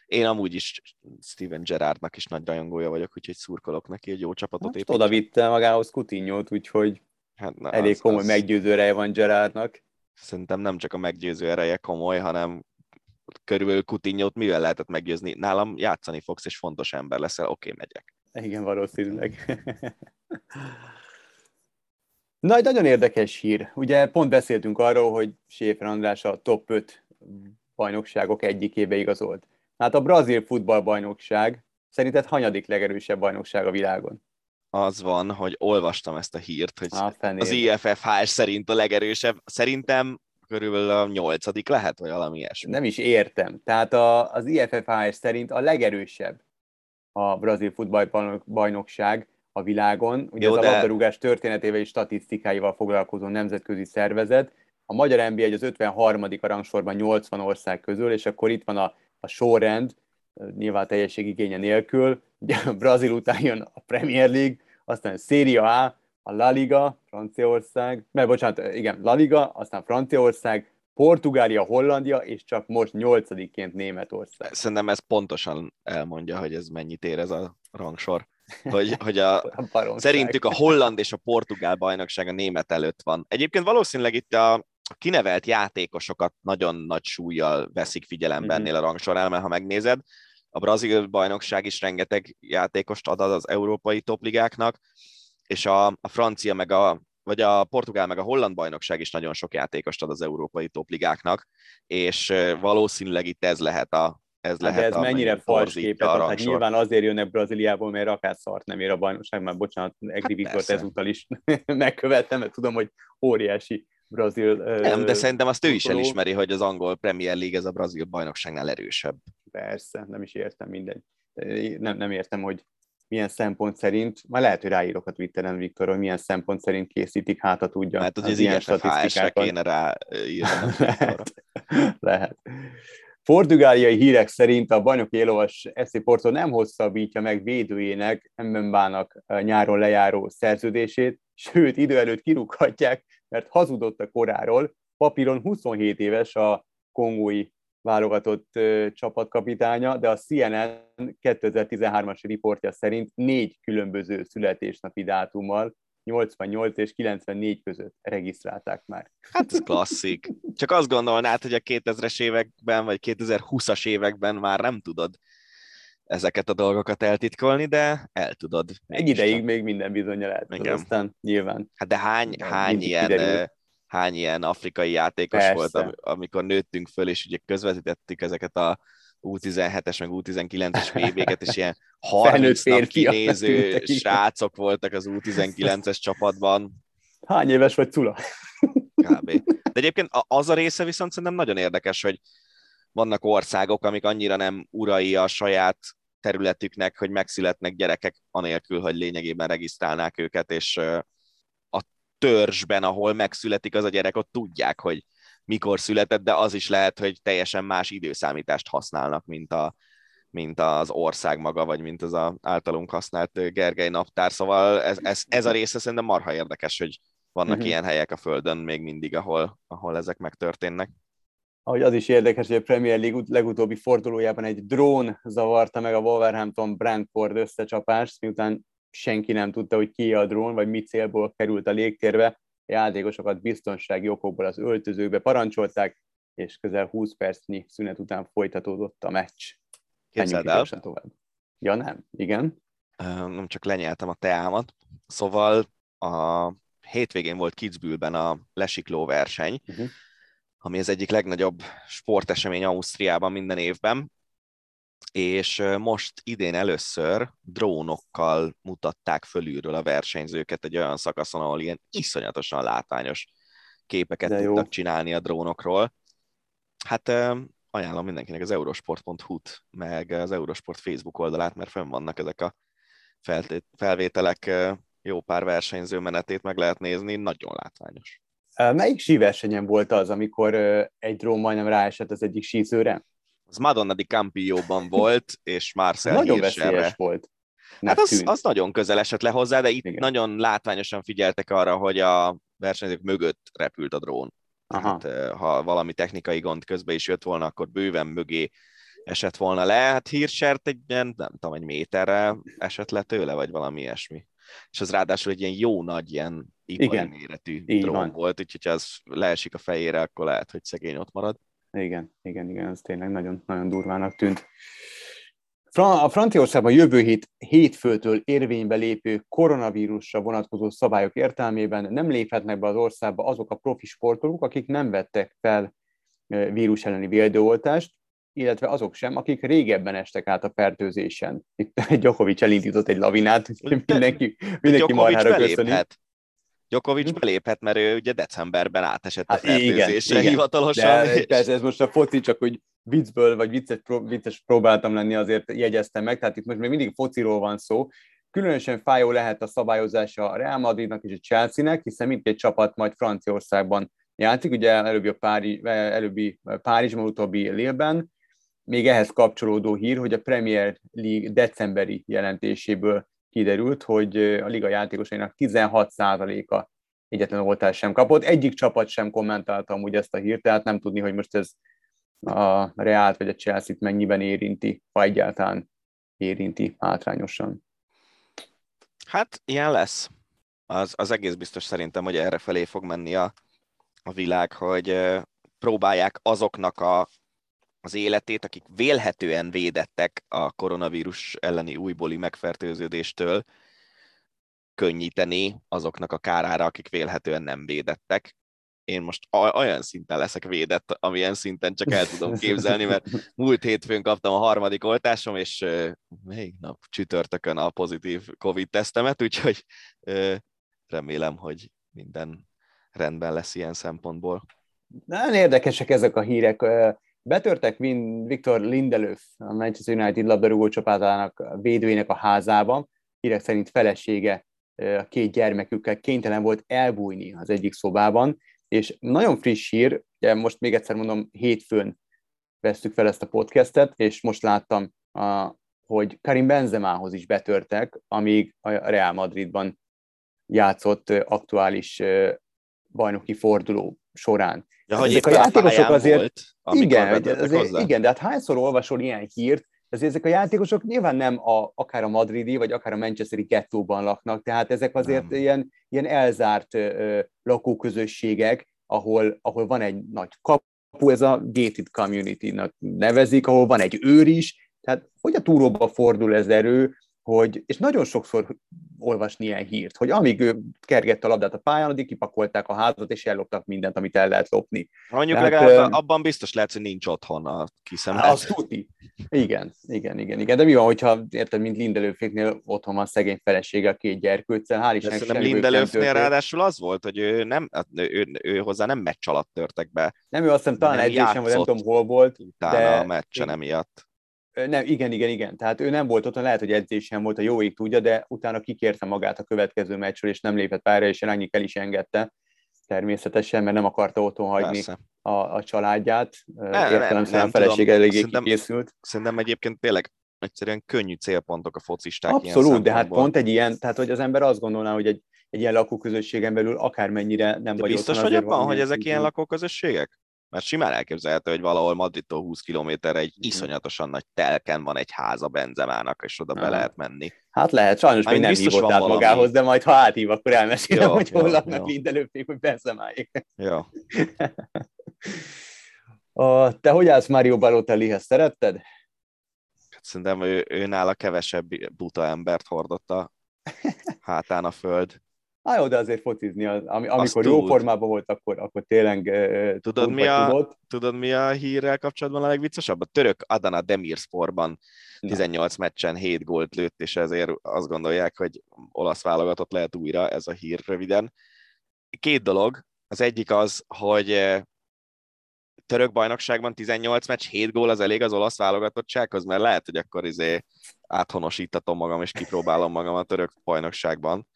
Én amúgy is Steven Gerrardnak is nagy rajongója vagyok, úgyhogy szurkolok neki egy jó csapatot hát, építsen. Oda vitte magához Coutinho-t, úgyhogy hát, na, elég az, komoly az... meggyőző van Gerrardnak szerintem nem csak a meggyőző ereje komoly, hanem körülbelül Coutinho-t mivel lehetett meggyőzni? Nálam játszani fogsz, és fontos ember leszel, oké, okay, megyek. Igen, valószínűleg. Na, egy nagyon érdekes hír. Ugye pont beszéltünk arról, hogy Séfer András a top 5 bajnokságok egyikébe igazolt. Hát a brazil futballbajnokság szerinted hanyadik legerősebb bajnokság a világon? Az van, hogy olvastam ezt a hírt, hogy a az IFFHS szerint a legerősebb. Szerintem körülbelül a nyolcadik lehet, vagy valami ilyesmi. Nem is értem. Tehát a, az IFFHS szerint a legerősebb a brazil futballbajnokság a világon. Ugye Jó, ez de... a labdarúgás történetével és statisztikáival foglalkozó nemzetközi szervezet. A magyar NBA egy az 53. a rangsorban 80 ország közül, és akkor itt van a, a sorrend, nyilván teljesség igénye nélkül. Ugye a Brazil után jön a Premier League, aztán Serie A, a La Liga, Franciaország, mert bocsánat, igen, La Liga, aztán Franciaország, Portugália, Hollandia, és csak most nyolcadiként Németország. Szerintem ez pontosan elmondja, hogy ez mennyit ér ez a rangsor. Hogy, hogy a, a szerintük a holland és a portugál bajnokság a német előtt van. Egyébként valószínűleg itt a, a kinevelt játékosokat nagyon nagy súlyjal veszik figyelembe mm-hmm. ennél a rangsornál, mert ha megnézed, a brazil bajnokság is rengeteg játékost ad az európai topligáknak, és a, a francia meg a vagy a portugál meg a holland bajnokság is nagyon sok játékost ad az európai topligáknak, és valószínűleg itt ez lehet a, ez hát lehet ez a mennyire fals képet? ad, hát nyilván azért jönnek Brazíliából, mert akár szart nem ér a bajnokság, már bocsánat, Egri hát Viktort ezúttal is megkövettem, mert tudom, hogy óriási brazil... Nem, de szerintem azt ő is elismeri, hogy az angol Premier League ez a brazil bajnokságnál erősebb. Persze, nem is értem mindegy. Nem, nem értem, hogy milyen szempont szerint, már lehet, hogy ráírok a Twitteren, Viktor, hogy milyen szempont szerint készítik, hát a tudja. Hát, hogy az, az ilyen statisztikákat. kéne ráírni. lehet. lehet. Portugáliai hírek szerint a bajnoki élovas SC Porto nem hosszabbítja meg védőjének Mbembának nyáron lejáró szerződését, sőt, idő előtt kirúghatják, mert hazudott a koráról. Papíron 27 éves a kongói válogatott csapatkapitánya, de a CNN 2013-as riportja szerint négy különböző születésnapi dátummal 88 és 94 között regisztrálták már. Hát ez klasszik. Csak azt gondolnád, hogy a 2000-es években, vagy 2020-as években már nem tudod ezeket a dolgokat eltitkolni, de el tudod. Egy ideig még minden bizonyal el tudod, aztán nyilván. Hát de hány, hány ilyen kiderül hány ilyen afrikai játékos Persze. volt, amikor nőttünk föl, és ugye közvetítettük ezeket a U17-es, meg U19-es VB-ket, és ilyen 30 nap kinéző srácok voltak az U19-es csapatban. Hány éves vagy Cula? Kb. De egyébként az a része viszont szerintem nagyon érdekes, hogy vannak országok, amik annyira nem urai a saját területüknek, hogy megszületnek gyerekek anélkül, hogy lényegében regisztrálnák őket, és törzsben, ahol megszületik az a gyerek, ott tudják, hogy mikor született, de az is lehet, hogy teljesen más időszámítást használnak, mint, a, mint az ország maga, vagy mint az a általunk használt Gergely naptár. Szóval ez, ez, ez a része szerintem marha érdekes, hogy vannak uh-huh. ilyen helyek a Földön még mindig, ahol, ahol ezek megtörténnek. Ahogy az is érdekes, hogy a Premier League legutóbbi fordulójában egy drón zavarta meg a Wolverhampton Brentford összecsapást, miután senki nem tudta, hogy ki a drón, vagy mi célból került a légtérbe. A játékosokat biztonsági okokból az öltözőkbe parancsolták, és közel 20 percnyi szünet után folytatódott a meccs. Képzeld el. Tovább. Ja, nem. Igen. Nem csak lenyeltem a teámat. Szóval a hétvégén volt Kitzbühelben a lesikló verseny, uh-huh. Ami az egyik legnagyobb sportesemény Ausztriában minden évben, és most idén először drónokkal mutatták fölülről a versenyzőket egy olyan szakaszon, ahol ilyen iszonyatosan látványos képeket De tudtak jó. csinálni a drónokról. Hát ajánlom mindenkinek az eurosport.hu-t, meg az Eurosport Facebook oldalát, mert fönn vannak ezek a felvételek, jó pár versenyző menetét meg lehet nézni, nagyon látványos. Melyik síversenyen volt az, amikor egy drón majdnem ráesett az egyik sízőre? Az Madonna di Campillo-ban volt, és Marcel Nagyon veszélyes volt. Hát az, az nagyon közel esett le hozzá, de itt Igen. nagyon látványosan figyeltek arra, hogy a versenyzők mögött repült a drón. Aha. Ha valami technikai gond közben is jött volna, akkor bőven mögé esett volna le. Hát Hirschert egy ilyen, nem tudom, egy méterre esett le tőle, vagy valami ilyesmi. És az ráadásul egy ilyen jó nagy, ilyen ipari méretű Így drón van. volt, úgyhogy ha az leesik a fejére, akkor lehet, hogy szegény ott marad. Igen, igen, igen, ez tényleg nagyon, nagyon durvának tűnt. A Franciaországban jövő hét hétfőtől érvénybe lépő koronavírusra vonatkozó szabályok értelmében nem léphetnek be az országba azok a profi sportolók, akik nem vettek fel vírus elleni védőoltást, illetve azok sem, akik régebben estek át a fertőzésen. Itt Gyokovics elindított egy lavinát, mindenki, mindenki marhára köszöni. Djokovic hm? beléphet, mert ő ugye decemberben átesett hát a fertőzésre igen, hivatalosan. De, és... persze ez most a foci, csak hogy viccből, vagy vicces, vicces próbáltam lenni, azért jegyeztem meg, tehát itt most még mindig fociról van szó. Különösen fájó lehet a szabályozása a Real Madridnak és a Chelsea-nek, hiszen mindkét csapat majd Franciaországban játszik, ugye előbbi, a Pári, előbbi Párizsban, utóbbi Lille-ben. Még ehhez kapcsolódó hír, hogy a Premier League decemberi jelentéséből kiderült, hogy a liga játékosainak 16%-a egyetlen oltást sem kapott. Egyik csapat sem kommentálta amúgy ezt a hírt, tehát nem tudni, hogy most ez a Reált vagy a Chelsea-t mennyiben érinti, ha egyáltalán érinti hátrányosan. Hát ilyen lesz. Az, az egész biztos szerintem, hogy erre felé fog menni a, a világ, hogy próbálják azoknak a az életét, akik vélhetően védettek a koronavírus elleni újbóli megfertőződéstől, könnyíteni azoknak a kárára, akik vélhetően nem védettek. Én most olyan szinten leszek védett, amilyen szinten csak el tudom képzelni, mert múlt hétfőn kaptam a harmadik oltásom, és még nap csütörtökön a pozitív COVID-tesztemet, úgyhogy remélem, hogy minden rendben lesz ilyen szempontból. Nagyon érdekesek ezek a hírek. Betörtek Victor Lindelöf, a Manchester United labdarúgó csapatának védőjének a házába. Hírek szerint felesége a két gyermekükkel kénytelen volt elbújni az egyik szobában, és nagyon friss hír, ugye most még egyszer mondom, hétfőn vesztük fel ezt a podcastet, és most láttam, hogy Karim Benzemához is betörtek, amíg a Real Madridban játszott aktuális bajnoki forduló során. Ja, hogy ezek a játékosok azért... Volt, igen, azért, igen, de hát hányszor olvasol ilyen hírt, ezért ezek a játékosok nyilván nem a, akár a madridi, vagy akár a manchesteri gettóban laknak, tehát ezek azért ilyen, ilyen elzárt ö, lakóközösségek, ahol, ahol van egy nagy kapu, ez a gated community-nak nevezik, ahol van egy őr is, tehát hogy a túróba fordul ez erő, hogy, és nagyon sokszor olvasni ilyen hírt, hogy amíg ő kergette a labdát a pályán, addig kipakolták a házat, és elloptak mindent, amit el lehet lopni. Mondjuk Tehát, legalább ö... abban biztos lehet, hogy nincs otthon a kiszemelt. Az tuti. Igen, igen, igen, igen. De mi van, hogyha érted, mint Lindelőféknél otthon van szegény felesége a két gyerkőccel, hál' Istennek Szerintem Lindelőfnél ráadásul az volt, hogy ő, nem, hát ő, ő, ő, hozzá nem meccs alatt törtek be. Nem, ő azt hiszem talán edzésen, vagy nem tudom hol volt. Utána de... a meccsen emiatt. Nem, igen, igen, igen. Tehát ő nem volt ott, lehet, hogy edzésen volt, a jó ég tudja, de utána kikérte magát a következő meccsről, és nem lépett pályára, és Rányi el is engedte természetesen, mert nem akarta otthon hagyni a, a családját. Nem, Értelemszerűen a feleség eléggé szerintem, kikészült. Szerintem egyébként tényleg egyszerűen könnyű célpontok a focisták. Abszolút, de hát pont egy ilyen, tehát hogy az ember azt gondolná, hogy egy, egy ilyen lakóközösségen belül akármennyire nem de vagy biztos vagy abban, hogy ezek ilyen lakóközösségek? Mert simán elképzelhető, hogy valahol Madridtól 20 kilométerre egy iszonyatosan nagy telken van egy háza Benzemának, és oda be lehet menni. Hát lehet, sajnos még nem hívott át magához, de majd ha áthív, akkor elmesélem, jó, hogy hol laknak Lindelőfék, hogy Benzemáik. Jó. A, te hogy állsz Mario Balotellihez? Szeretted? Hát szerintem ő, ő nála kevesebb buta embert hordott a hátán a föld. Na jó, de azért focizni, az, ami, amikor jó formában volt, akkor, akkor tényleg tudod, mi a, tudod. tudod, mi a hírrel kapcsolatban a legviccesebb? A török Adana Demirsporban 18 Na. meccsen 7 gólt lőtt, és ezért azt gondolják, hogy olasz válogatott lehet újra, ez a hír röviden. Két dolog. Az egyik az, hogy török bajnokságban 18 meccs, 7 gól az elég az olasz válogatottsághoz, mert lehet, hogy akkor izé áthonosítatom magam, és kipróbálom magam a török bajnokságban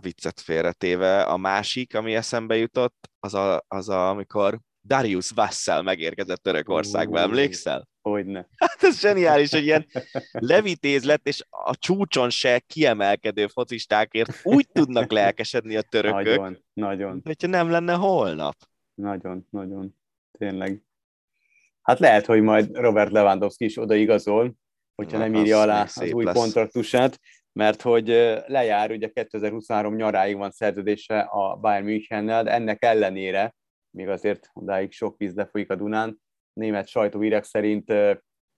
viccet félretéve. A másik, ami eszembe jutott, az, a, az a, amikor Darius Vassell megérkezett Törökországba, emlékszel? Hogyne. Hát ez zseniális, hogy ilyen levitéz lett, és a csúcson se kiemelkedő focistákért úgy tudnak lelkesedni a törökök. Nagyon, nagyon. Hogyha nem lenne holnap. Nagyon, nagyon. Tényleg. Hát lehet, hogy majd Robert Lewandowski is odaigazol, hogyha Na, nem írja alá az új lesz. kontraktusát, mert hogy lejár, ugye 2023 nyaráig van szerződése a Bayern Münchennel, de ennek ellenére, még azért odáig sok víz lefolyik a Dunán, német sajtóírek szerint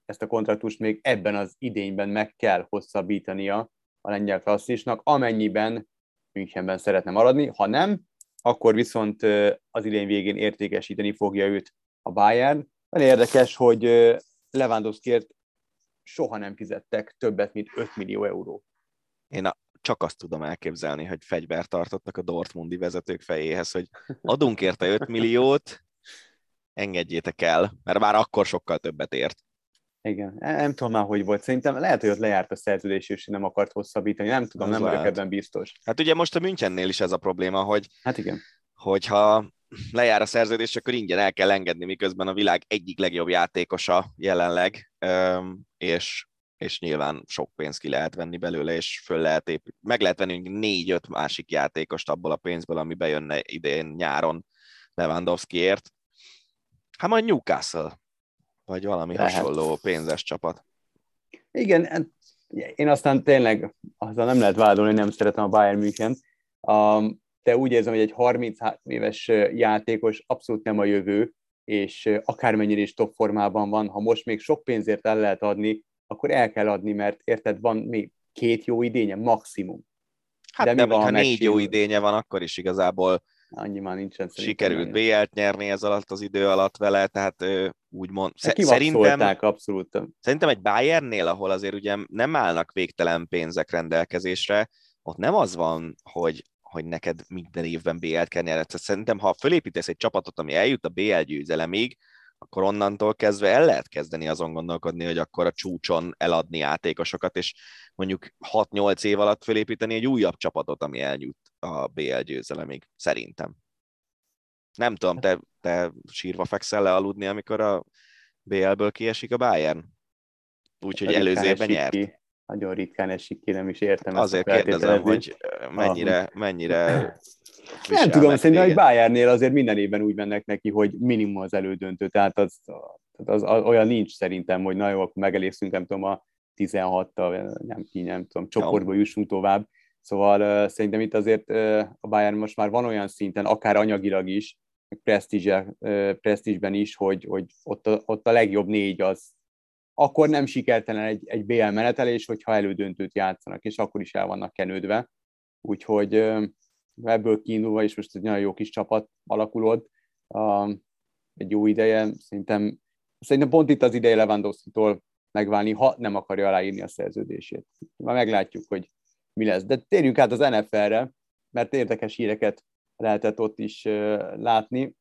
ezt a kontraktust még ebben az idényben meg kell hosszabbítania a lengyel klasszisnak, amennyiben Münchenben szeretne maradni, ha nem, akkor viszont az idén végén értékesíteni fogja őt a Bayern. Nagyon érdekes, hogy Lewandowskiért soha nem fizettek többet, mint 5 millió euró. Én a, csak azt tudom elképzelni, hogy fegyvert tartottak a Dortmundi vezetők fejéhez, hogy adunk érte 5 milliót, engedjétek el, mert már akkor sokkal többet ért. Igen, nem tudom már, hogy volt. Szerintem lehet, hogy ott lejárt a szerződés, és nem akart hosszabbítani. Nem tudom, az nem vagyok ebben biztos. Hát ugye most a Münchennél is ez a probléma, hogy hát igen. hogyha lejár a szerződés, akkor ingyen el kell engedni, miközben a világ egyik legjobb játékosa jelenleg, és, és nyilván sok pénzt ki lehet venni belőle, és föl lehet épít. meg lehet venni négy-öt másik játékost abból a pénzből, ami bejönne idén nyáron Lewandowskiért. Hát majd Newcastle, vagy valami lehet. hasonló pénzes csapat. Igen, hát én aztán tényleg azzal nem lehet vádolni, nem szeretem a Bayern München. Um, de úgy érzem, hogy egy 33 éves játékos abszolút nem a jövő, és akármennyire is top formában van, ha most még sok pénzért el lehet adni, akkor el kell adni, mert érted, van még két jó idénye, maximum. Hát de, de van, ha négy jó idénye van, akkor is igazából annyi már nincsen Sikerült BL-t nyerni ez alatt az idő alatt vele, tehát úgymond... Hát szerintem, abszolút. Szerintem egy Bayernnél, ahol azért ugye nem állnak végtelen pénzek rendelkezésre, ott nem az van, hogy hogy neked minden évben BL-t kell nyerni. Szerintem, ha fölépítesz egy csapatot, ami eljut a BL győzelemig, akkor onnantól kezdve el lehet kezdeni azon gondolkodni, hogy akkor a csúcson eladni játékosokat, és mondjuk 6-8 év alatt fölépíteni egy újabb csapatot, ami eljut a BL győzelemig, szerintem. Nem tudom, te, te sírva fekszel le aludni, amikor a BL-ből kiesik a Bayern? Úgyhogy előző évben nyert. Ki nagyon ritkán esik ki, nem is értem. Azért kérdezem, hogy mennyire, mennyire nem tudom, szerintem egy Bayernnél azért minden évben úgy mennek neki, hogy minimum az elődöntő, tehát az, az, az, az olyan nincs szerintem, hogy na jó, akkor megelészünk, nem tudom, a 16-tal, nem, ki, nem tudom, csoportba jussunk tovább. Szóval uh, szerintem itt azért uh, a Bayern most már van olyan szinten, akár anyagilag is, presztízsben is, hogy, hogy ott, a, ott a legjobb négy az akkor nem sikertelen egy, egy BL menetelés, hogyha elődöntőt játszanak, és akkor is el vannak kenődve. Úgyhogy ebből kiindulva is most egy nagyon jó kis csapat alakulod, egy jó ideje, szerintem, szerintem pont itt az ideje Lewandowski-tól megválni, ha nem akarja aláírni a szerződését. Már meglátjuk, hogy mi lesz. De térjünk át az NFL-re, mert érdekes híreket lehetett ott is látni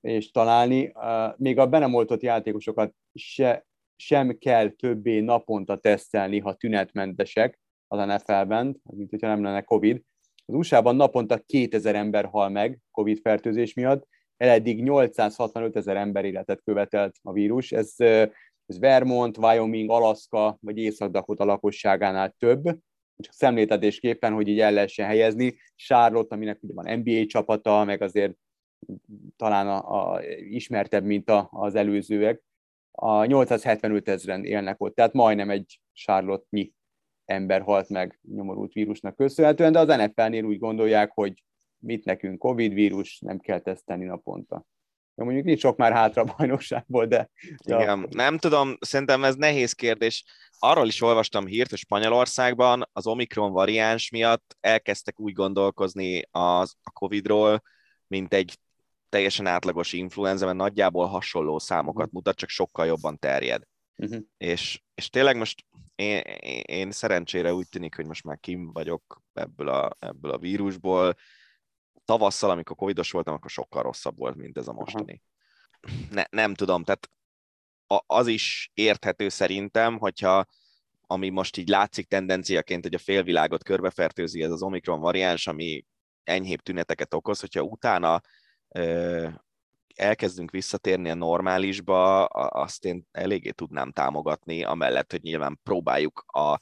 és találni. Még a be nem oltott játékosokat se sem kell többé naponta tesztelni, ha tünetmentesek az NFL-ben, mint hogyha nem lenne COVID. Az USA-ban naponta 2000 ember hal meg COVID fertőzés miatt, eddig 865 ezer ember életet követelt a vírus. Ez, ez Vermont, Wyoming, Alaska vagy Észak-Dakota lakosságánál több, csak szemléltetésképpen, hogy így el lehessen helyezni. Charlotte, aminek ugye van NBA csapata, meg azért talán a, a ismertebb, mint a, az előzőek, a 875 ezeren élnek ott, tehát majdnem egy Charlotte-nyi ember halt meg nyomorult vírusnak köszönhetően, de az NFL-nél úgy gondolják, hogy mit nekünk Covid vírus, nem kell tesztelni naponta. mondjuk nincs sok már hátra bajnokságból, de... de Igen, nem tudom, szerintem ez nehéz kérdés. Arról is olvastam hírt, hogy Spanyolországban az Omikron variáns miatt elkezdtek úgy gondolkozni az, a Covid-ról, mint egy teljesen átlagos influenza, mert nagyjából hasonló számokat mutat, csak sokkal jobban terjed. Uh-huh. És, és tényleg most én, én szerencsére úgy tűnik, hogy most már kim vagyok ebből a, ebből a vírusból. Tavasszal, amikor covidos voltam, akkor sokkal rosszabb volt, mint ez a mostani. Ne, nem tudom, tehát az is érthető szerintem, hogyha ami most így látszik tendenciaként, hogy a félvilágot körbefertőzi ez az Omikron variáns, ami enyhébb tüneteket okoz, hogyha utána ö, elkezdünk visszatérni a normálisba, azt én eléggé tudnám támogatni, amellett, hogy nyilván próbáljuk a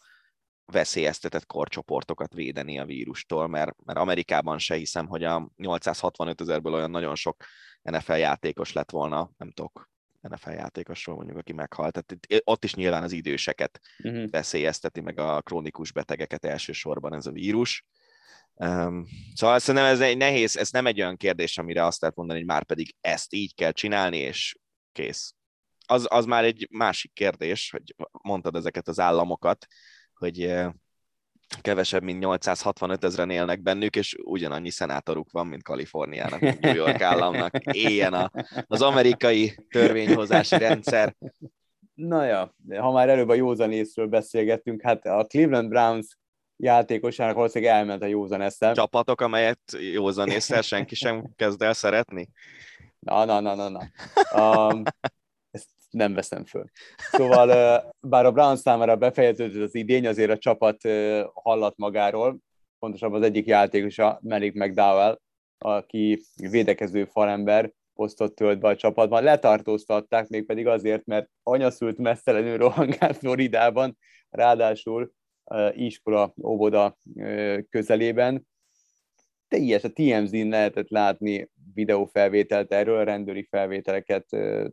veszélyeztetett korcsoportokat védeni a vírustól, mert, mert Amerikában se hiszem, hogy a 865 ezerből olyan nagyon sok NFL játékos lett volna, nem tudok, NFL játékosról mondjuk, aki meghalt. Tehát ott is nyilván az időseket uh-huh. veszélyezteti, meg a krónikus betegeket elsősorban ez a vírus. Um, szóval szerintem ez egy nehéz, ez nem egy olyan kérdés, amire azt lehet mondani, hogy már pedig ezt így kell csinálni, és kész. Az, az már egy másik kérdés, hogy mondtad ezeket az államokat, hogy kevesebb, mint 865 ezeren élnek bennük, és ugyanannyi szenátoruk van, mint Kaliforniának, New York államnak. Éljen a, az amerikai törvényhozási rendszer. Na ja, ha már előbb a józanészről beszélgettünk, hát a Cleveland Browns játékosának valószínűleg elment a józan eszem. Csapatok, amelyet józan észre senki sem kezd el szeretni? Na, na, na, na, na. Um, ezt nem veszem föl. Szóval, bár a Brown számára befejeződött az idény, azért a csapat hallat magáról, pontosabban az egyik játékos a Melik McDowell, aki védekező falember, posztot tölt be a csapatban. Letartóztatták mégpedig azért, mert anyaszült messzelenül rohangált Floridában, ráadásul iskola, óvoda közelében. Teljes a TMZ-n lehetett látni videófelvételt erről, rendőri felvételeket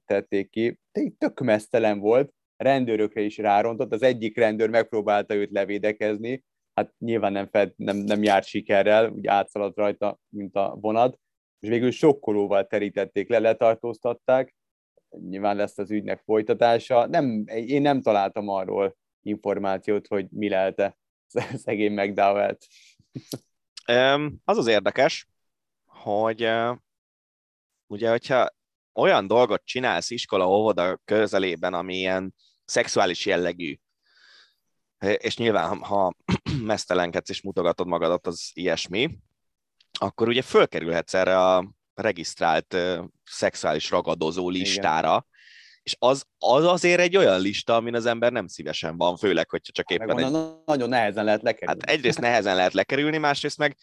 tették ki. Tök mesztelen volt, rendőrökre is rárontott, az egyik rendőr megpróbálta őt levédekezni, hát nyilván nem, fed, nem, nem járt sikerrel, úgy átszaladt rajta, mint a vonat, és végül sokkolóval terítették le, letartóztatták, nyilván lesz az ügynek folytatása. Nem, én nem találtam arról információt, hogy mi lehet-e szegény McDowell-t. Az az érdekes, hogy ugye, hogyha olyan dolgot csinálsz iskola, óvoda közelében, ami ilyen szexuális jellegű, és nyilván, ha mesztelenkedsz és mutogatod magadat, az ilyesmi, akkor ugye fölkerülhetsz erre a regisztrált szexuális ragadozó listára, és az, az azért egy olyan lista, amin az ember nem szívesen van, főleg, hogyha csak éppen... egy... Nagyon nehezen lehet lekerülni. Hát egyrészt nehezen lehet lekerülni, másrészt meg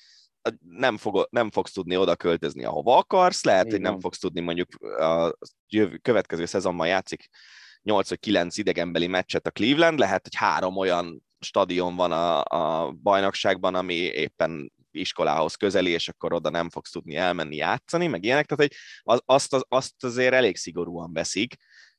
nem, fog, nem fogsz tudni oda költözni, ahova akarsz, lehet, Igen. hogy nem fogsz tudni mondjuk a jövő, következő szezonban játszik 8 vagy 9 idegenbeli meccset a Cleveland, lehet, hogy három olyan stadion van a, a bajnokságban, ami éppen iskolához közeli, és akkor oda nem fogsz tudni elmenni játszani, meg ilyenek, tehát hogy az, azt, az, azt azért elég szigorúan veszik,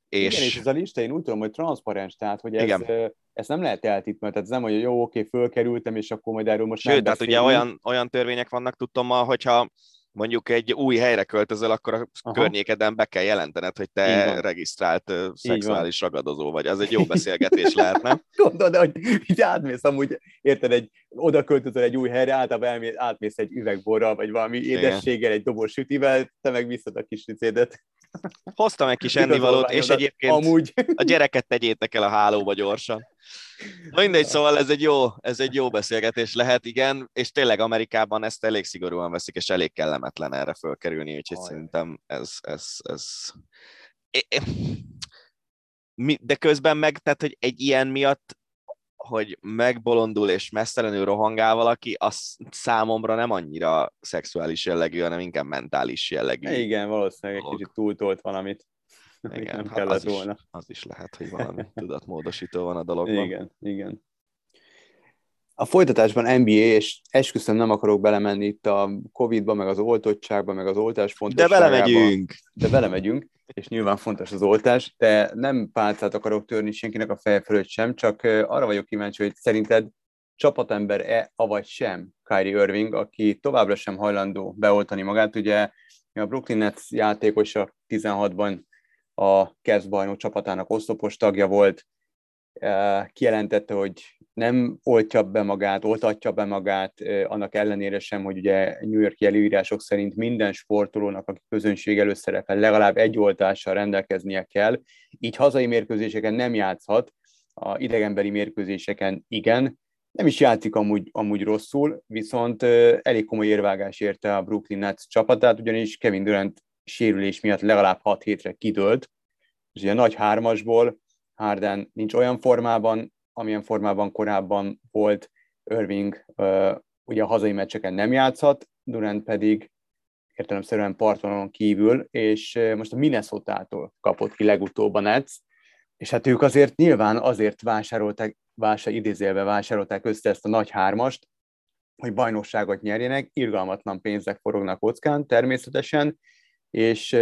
és... Igen, és ez a lista, én úgy tudom, hogy transzparens, tehát hogy ez, Igen. ez nem lehet eltitmelni, tehát ez nem, hogy jó, oké, fölkerültem, és akkor majd erről most Sőt, nem tehát ugye olyan, olyan törvények vannak, tudtom, hogyha mondjuk egy új helyre költözöl, akkor a Aha. környékeden be kell jelentened, hogy te regisztrált szexuális ragadozó vagy. Az egy jó beszélgetés lehet, nem? Gondolod, hogy így átmész amúgy, érted, egy, oda költözöl egy új helyre, általában elmész, átmész egy üvegborral, vagy valami édességgel, egy doboz sütivel, te meg visszad a kis ricédet. Hoztam egy kis ennivalót, és egyébként amúgy. a gyereket tegyétek el a hálóba gyorsan. Mindegy, szóval ez egy, jó, ez egy jó beszélgetés lehet, igen, és tényleg Amerikában ezt elég szigorúan veszik, és elég kellemetlen erre fölkerülni, úgyhogy Aj. szerintem ez, ez, ez... De közben meg, tehát, hogy egy ilyen miatt hogy megbolondul és mesztelenül rohangál valaki, az számomra nem annyira szexuális jellegű, hanem inkább mentális jellegű. Igen, valószínűleg egy kicsit túltolt valamit. Igen, nem hát kellett az volna. Is, az is lehet, hogy valami tudatmódosító van a dologban. Igen, igen. A folytatásban NBA, és esküszöm nem akarok belemenni itt a Covid-ba, meg az oltottságba, meg az oltás fontosságába. De belemegyünk! De belemegyünk, és nyilván fontos az oltás, de nem pálcát akarok törni senkinek a feje fölött sem, csak arra vagyok kíváncsi, hogy szerinted csapatember-e, avagy sem Kyrie Irving, aki továbbra sem hajlandó beoltani magát. Ugye A Brooklyn Nets játékosa 16-ban a Cavs bajnok csapatának oszlopos tagja volt, kijelentette, hogy nem oltja be magát, oltatja be magát, annak ellenére sem, hogy ugye New York előírások szerint minden sportolónak, aki közönség előtt szerepel, legalább egy oltással rendelkeznie kell, így hazai mérkőzéseken nem játszhat, a idegenbeli mérkőzéseken igen, nem is játszik amúgy, amúgy rosszul, viszont elég komoly érvágás érte a Brooklyn Nets csapatát, ugyanis Kevin Durant sérülés miatt legalább 6 hétre kidőlt, és ugye nagy hármasból Harden nincs olyan formában, amilyen formában korábban volt, Irving ugye a hazai meccseken nem játszhat, Durant pedig értelemszerűen partvonalon kívül, és most a Minnesota-tól kapott ki legutóbb a Nets, és hát ők azért nyilván azért vásárolták, vásár, idézélve vásárolták össze ezt a nagy hármast, hogy bajnokságot nyerjenek, irgalmatlan pénzek forognak kockán természetesen, és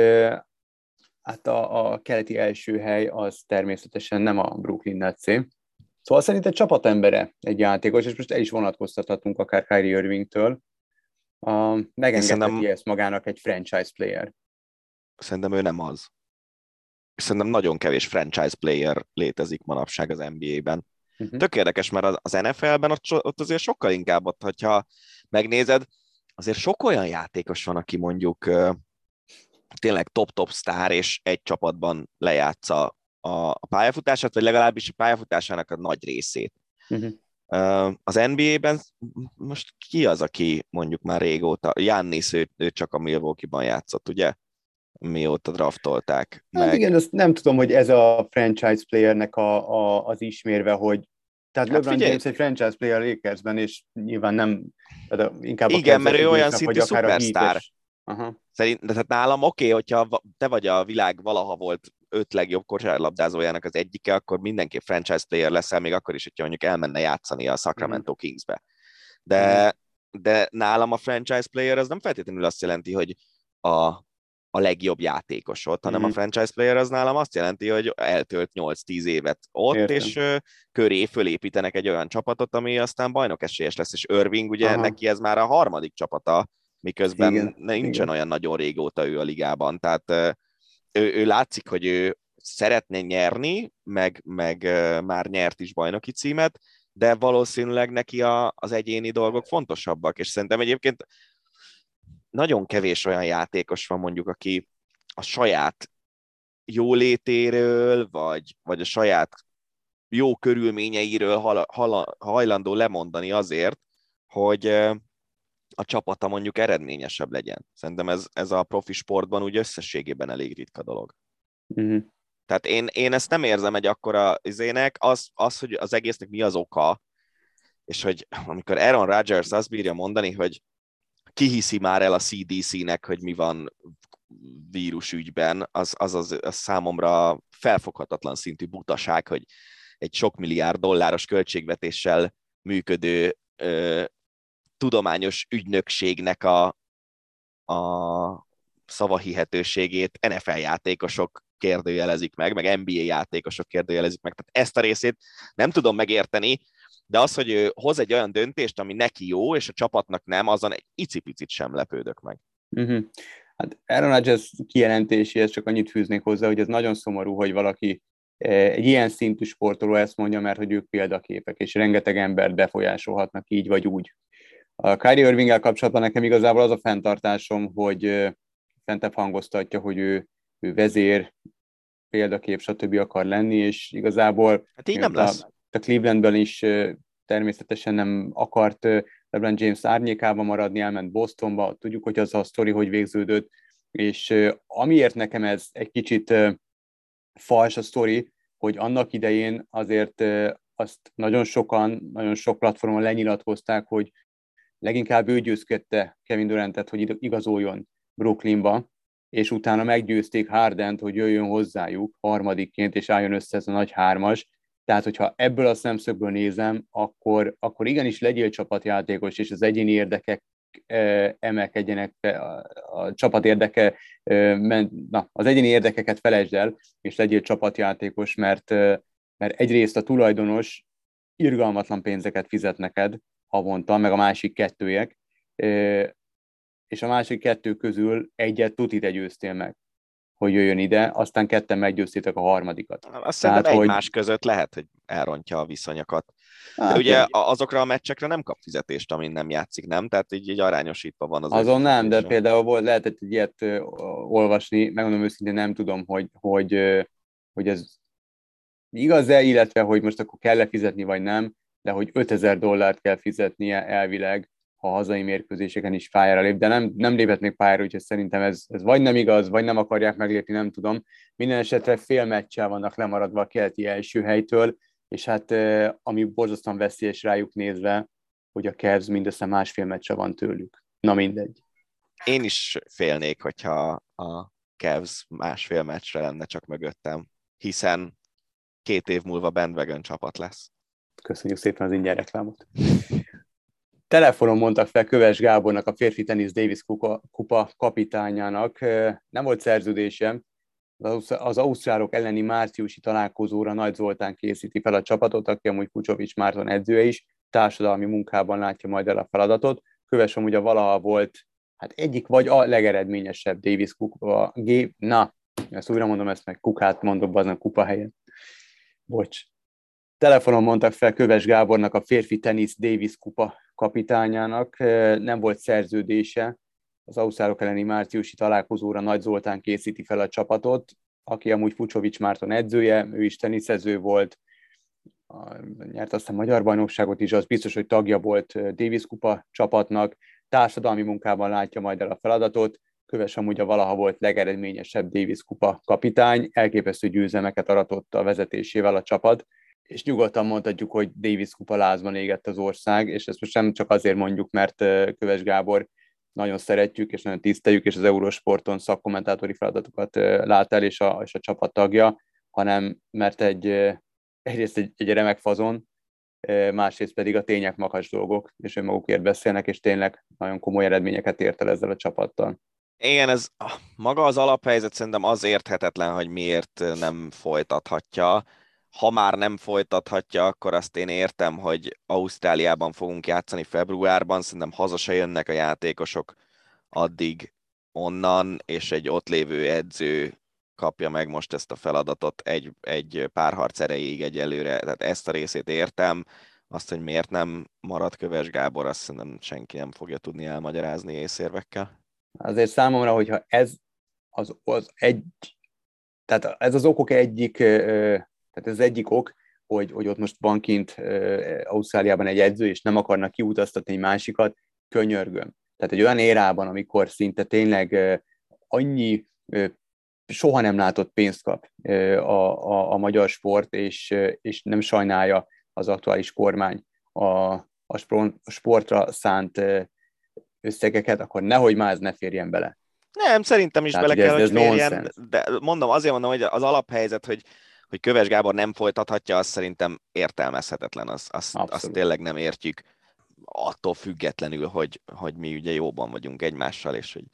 hát a, a keleti első hely az természetesen nem a Brooklyn nets. Szóval szerintem csapatembere egy játékos, és most el is vonatkoztathatunk akár Kyrie Irvingtől, a, megengedheti szerintem, ezt magának egy franchise player. Szerintem ő nem az. Szerintem nagyon kevés franchise player létezik manapság az NBA-ben. Uh-huh. Tök érdekes, mert az NFL-ben ott, ott azért sokkal inkább ott, hogyha megnézed, azért sok olyan játékos van, aki mondjuk tényleg top-top sztár, és egy csapatban lejátsza a, pályafutását, vagy legalábbis a pályafutásának a nagy részét. Uh-huh. Az NBA-ben most ki az, aki mondjuk már régóta, Jannis, ő, ő csak a Milwaukee-ban játszott, ugye? Mióta draftolták. Hát meg... igen, azt nem tudom, hogy ez a franchise playernek a, a, az ismérve, hogy tehát hát LeBron figyelj. James egy franchise player Lakersben, és nyilván nem, inkább Igen, mert ő olyan szintű szupersztár. Aha. Szerint, de hát nálam oké, okay, hogyha te vagy a világ valaha volt öt legjobb kosárlabdázójának az egyike, akkor mindenki franchise player leszel, még akkor is, hogyha mondjuk elmenne játszani a Sacramento mm. Kingsbe. De, mm. de nálam a franchise player az nem feltétlenül azt jelenti, hogy a, a legjobb játékosot, hanem mm. a franchise player az nálam azt jelenti, hogy eltölt 8-10 évet ott, Értem. és ö, köré fölépítenek egy olyan csapatot, ami aztán bajnok esélyes lesz, és Irving ugye Aha. neki ez már a harmadik csapata, miközben igen, nincsen igen. olyan nagyon régóta ő a ligában, tehát ő, ő látszik, hogy ő szeretné nyerni, meg, meg már nyert is bajnoki címet, de valószínűleg neki a, az egyéni dolgok fontosabbak, és szerintem egyébként nagyon kevés olyan játékos van mondjuk, aki a saját jólétéről, vagy, vagy a saját jó körülményeiről hal, hal, hajlandó lemondani azért, hogy, a csapata mondjuk eredményesebb legyen. Szerintem ez, ez a profi sportban úgy összességében elég ritka dolog. Uh-huh. Tehát én, én ezt nem érzem egy akkora izének, az, az, hogy az egésznek mi az oka, és hogy amikor Aaron Rodgers azt bírja mondani, hogy kihiszi már el a CDC-nek, hogy mi van vírusügyben, az, az, az, az számomra felfoghatatlan szintű butaság, hogy egy sok milliárd dolláros költségvetéssel működő ö, tudományos ügynökségnek a, a szavahihetőségét NFL játékosok kérdőjelezik meg, meg NBA játékosok kérdőjelezik meg. Tehát ezt a részét nem tudom megérteni, de az, hogy ő hoz egy olyan döntést, ami neki jó, és a csapatnak nem, azon egy icipicit sem lepődök meg. Uh-huh. Hát Aaron Rodgers kijelentéséhez csak annyit fűznék hozzá, hogy ez nagyon szomorú, hogy valaki eh, egy ilyen szintű sportoló ezt mondja, mert hogy ők példaképek, és rengeteg embert befolyásolhatnak így vagy úgy. A Kyrie irving kapcsolatban nekem igazából az a fenntartásom, hogy fentebb hangoztatja, hogy ő, ő vezér, példakép, stb. akar lenni, és igazából hát így nem a, lesz. a Clevelandben is természetesen nem akart LeBron James árnyékában maradni, elment Bostonba, tudjuk, hogy az a sztori hogy végződött, és amiért nekem ez egy kicsit fals a sztori, hogy annak idején azért azt nagyon sokan, nagyon sok platformon lenyilatkozták, hogy leginkább ő győzködte Kevin Durantet, hogy igazoljon Brooklynba, és utána meggyőzték Hardent, hogy jöjjön hozzájuk harmadikként, és álljon össze ez a nagy hármas. Tehát, hogyha ebből a szemszögből nézem, akkor, akkor igenis legyél csapatjátékos, és az egyéni érdekek e, emelkedjenek, a, csapat érdeke, e, na, az egyéni érdekeket felejtsd el, és legyél csapatjátékos, mert, e, mert egyrészt a tulajdonos irgalmatlan pénzeket fizet neked, havonta, meg a másik kettőjek. és a másik kettő közül egyet tuti te győztél meg, hogy jöjjön ide, aztán ketten meggyőztétek a harmadikat. Azt Tehát, szerintem egymás hogy... között lehet, hogy elrontja a viszonyokat. Hát, De ugye azokra a meccsekre nem kap fizetést, amin nem játszik, nem? Tehát így, így arányosítva van az. Azon nem, de például volt, lehetett egy ilyet olvasni, megmondom őszintén nem tudom, hogy, hogy, hogy ez igaz-e, illetve hogy most akkor kell-e fizetni, vagy nem, de hogy 5000 dollárt kell fizetnie elvileg, ha hazai mérkőzéseken is pályára lép, de nem, nem léphetnék pályára, úgyhogy szerintem ez, ez vagy nem igaz, vagy nem akarják meglépni, nem tudom. Minden esetre fél meccsel vannak lemaradva a keleti első helytől, és hát ami borzasztóan veszélyes rájuk nézve, hogy a Cavs mindössze másfél meccse van tőlük. Na mindegy. Én is félnék, hogyha a Cavs másfél meccsre lenne csak mögöttem, hiszen két év múlva bandwagon csapat lesz. Köszönjük szépen az ingyen reklámot. Telefonon mondtak fel Köves Gábornak, a férfi tenisz Davis kupa, kupa kapitányának. Nem volt szerződése, az ausztrálok elleni márciusi találkozóra Nagy Zoltán készíti fel a csapatot, aki amúgy Kucsovics Márton edzője is, társadalmi munkában látja majd el a feladatot. Köves amúgy a valaha volt hát egyik vagy a legeredményesebb Davis kupa, G, na, ezt újra mondom, ezt meg kukát mondok, az a kupa helyen. Bocs. Telefonon mondtak fel Köves Gábornak, a férfi tenisz Davis kupa kapitányának, nem volt szerződése, az ausztrálok elleni márciusi találkozóra Nagy Zoltán készíti fel a csapatot, aki amúgy Fucsovics Márton edzője, ő is teniszező volt, nyert aztán magyar bajnokságot is, az biztos, hogy tagja volt Davis Kupa csapatnak, társadalmi munkában látja majd el a feladatot, Köves amúgy a valaha volt legeredményesebb Davis Kupa kapitány, elképesztő győzelmeket aratott a vezetésével a csapat, és nyugodtan mondhatjuk, hogy Davis Kupa lázban égett az ország, és ezt most nem csak azért mondjuk, mert Köves Gábor nagyon szeretjük, és nagyon tiszteljük, és az Eurosporton szakkommentátori feladatokat lát el, és a, és a csapat tagja, hanem mert egy, egyrészt egy, egy remek fazon, másrészt pedig a tények magas dolgok, és önmagukért beszélnek, és tényleg nagyon komoly eredményeket ért el ezzel a csapattal. Igen, ez maga az alaphelyzet szerintem az érthetetlen, hogy miért nem folytathatja ha már nem folytathatja, akkor azt én értem, hogy Ausztráliában fogunk játszani februárban, szerintem haza se jönnek a játékosok addig onnan, és egy ott lévő edző kapja meg most ezt a feladatot egy, egy párharc erejéig egyelőre. Tehát ezt a részét értem, azt, hogy miért nem marad Köves Gábor, azt szerintem senki nem fogja tudni elmagyarázni észérvekkel. Azért számomra, hogyha ez az, az egy, tehát ez az okok egyik tehát ez egyik ok, hogy, hogy ott most van kint Ausztráliában egy edző, és nem akarnak kiutaztatni egy másikat, könyörgöm. Tehát egy olyan érában, amikor szinte tényleg annyi soha nem látott pénzt kap a, a, a magyar sport, és, és nem sajnálja az aktuális kormány a, a sportra szánt összegeket, akkor nehogy már ez ne férjen bele. Nem, szerintem is Tehát, bele kell, ez, ez hogy férjen, de mondom, azért mondom, hogy az alaphelyzet, hogy hogy Köves Gábor nem folytathatja, az szerintem értelmezhetetlen, azt, azt, azt tényleg nem értjük attól függetlenül, hogy, hogy mi ugye jóban vagyunk egymással, és hogy,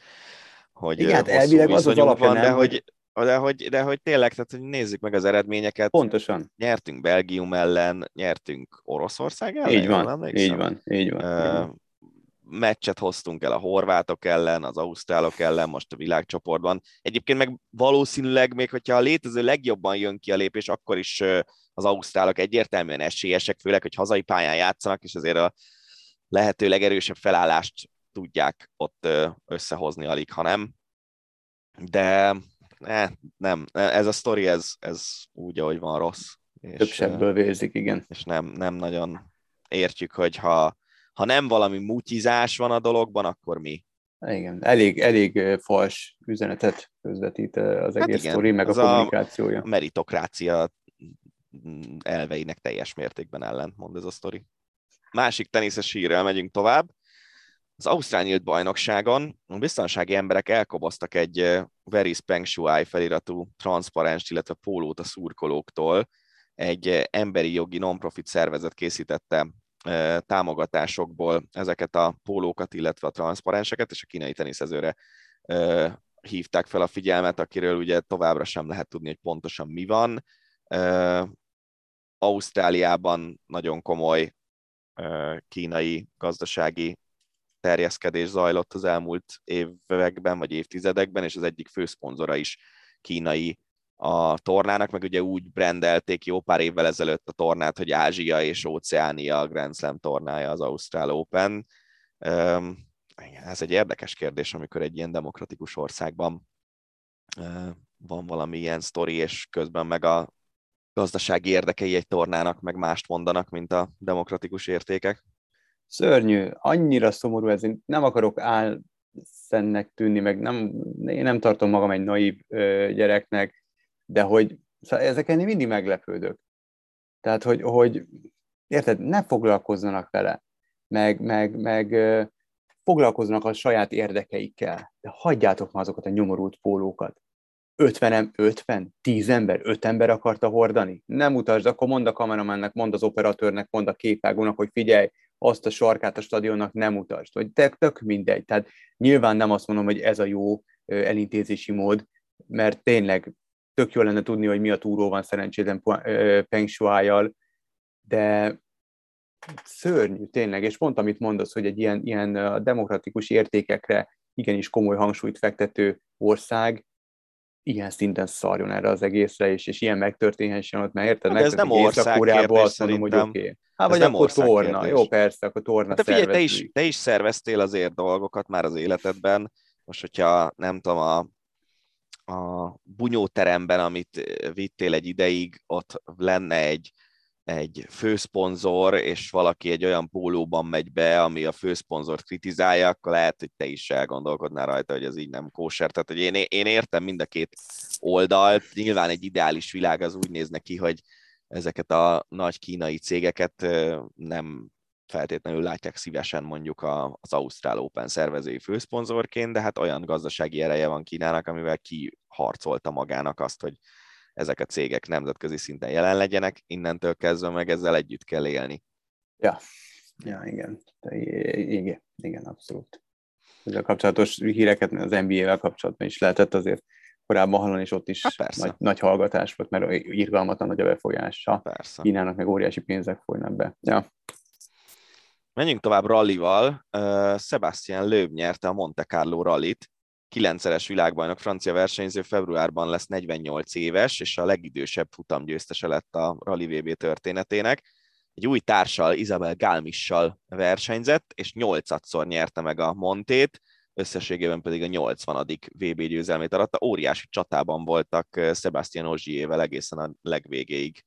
hogy Igen, hát elvileg az az alapja van, nem, de hogy, de hogy, de hogy tényleg, tehát hogy nézzük meg az eredményeket. Pontosan. Nyertünk Belgium ellen, nyertünk Oroszország ellen. Így van, így van, így van. Uh, meccset hoztunk el a horvátok ellen, az ausztrálok ellen, most a világcsoportban. Egyébként meg valószínűleg még, hogyha a létező legjobban jön ki a lépés, akkor is az ausztrálok egyértelműen esélyesek, főleg, hogy hazai pályán játszanak, és azért a lehető legerősebb felállást tudják ott összehozni alig, ha nem. De eh, nem, ez a sztori, ez, ez úgy, ahogy van rossz. Több sebből vérzik, igen. És nem, nem nagyon értjük, hogy ha ha nem valami mutizás van a dologban, akkor mi? Igen, elég, elég fals üzenetet közvetít az hát egész igen, sztori, meg a kommunikációja. A meritokrácia elveinek teljes mértékben ellent mond ez a sztori. Másik teniszes hírrel megyünk tovább. Az Ausztrál nyílt bajnokságon a biztonsági emberek elkoboztak egy Very Speng Shuai feliratú transzparens, illetve pólót a szurkolóktól. Egy emberi jogi non-profit szervezet készítette támogatásokból ezeket a pólókat, illetve a transzparenseket, és a kínai teniszezőre hívták fel a figyelmet, akiről ugye továbbra sem lehet tudni, hogy pontosan mi van. Ausztráliában nagyon komoly kínai gazdasági terjeszkedés zajlott az elmúlt években vagy évtizedekben, és az egyik főszponzora is kínai a tornának, meg ugye úgy brendelték jó pár évvel ezelőtt a tornát, hogy Ázsia és Óceánia a Grand Slam tornája az Ausztrál Open. Ez egy érdekes kérdés, amikor egy ilyen demokratikus országban van valami ilyen sztori, és közben meg a gazdasági érdekei egy tornának meg mást mondanak, mint a demokratikus értékek. Szörnyű, annyira szomorú ez, én nem akarok álszennek tűnni, meg nem, én nem tartom magam egy naív gyereknek, de hogy szóval ezeken én mindig meglepődök. Tehát, hogy, hogy érted, ne foglalkozzanak vele, meg, meg, meg foglalkozzanak a saját érdekeikkel, de hagyjátok már azokat a nyomorult pólókat. 50, 50, 10 ember, 5 ember akarta hordani? Nem utasd, akkor mond a kameramennek, mond az operatőrnek, mond a képvágónak, hogy figyelj, azt a sarkát a stadionnak nem utasd, vagy tök, tök mindegy. Tehát nyilván nem azt mondom, hogy ez a jó elintézési mód, mert tényleg tök jó lenne tudni, hogy mi a túró van szerencsétlen Peng Shuai-jal, de szörnyű tényleg, és pont amit mondasz, hogy egy ilyen, ilyen demokratikus értékekre igenis komoly hangsúlyt fektető ország ilyen szinten szarjon erre az egészre, és, és ilyen megtörténhessen ott, mert érted? Hát ez nem ország kérdés, azt mondom, hogy oké. Okay. Hát vagy nem akkor torna, kérdés. jó persze, akkor torna hát, figyelj, te is, te is szerveztél azért dolgokat már az életedben, most hogyha nem tudom, a, a bunyóteremben, amit vittél egy ideig, ott lenne egy egy főszponzor, és valaki egy olyan pólóban megy be, ami a főszponzort kritizálja, akkor lehet, hogy te is elgondolkodnál rajta, hogy ez így nem kóser. Tehát, hogy én, én értem mind a két oldalt. Nyilván egy ideális világ az úgy néz ki, hogy ezeket a nagy kínai cégeket nem feltétlenül látják szívesen mondjuk az Ausztrál Open szervezői főszponzorként, de hát olyan gazdasági ereje van Kínának, amivel kiharcolta magának azt, hogy ezek a cégek nemzetközi szinten jelen legyenek, innentől kezdve meg ezzel együtt kell élni. Ja, ja igen. Igen, igen, abszolút. Ezzel kapcsolatos híreket az NBA-vel kapcsolatban is lehetett azért korábban hallani, és ott is hát nagy, nagy hallgatás volt, mert irgalmatlan nagy a befolyása. Persze. Kínának meg óriási pénzek folynak be. Ja. Menjünk tovább rallival. Sebastian Löb nyerte a Monte Carlo rallit, kilencszeres világbajnok francia versenyző februárban lesz 48 éves, és a legidősebb futamgyőztese lett a Rally VB történetének. Egy új társal, Isabel Gálmissal versenyzett, és nyolcadszor nyerte meg a Montét, összességében pedig a 80. VB győzelmét aratta. Óriási csatában voltak Sebastian Ogier-vel egészen a legvégéig.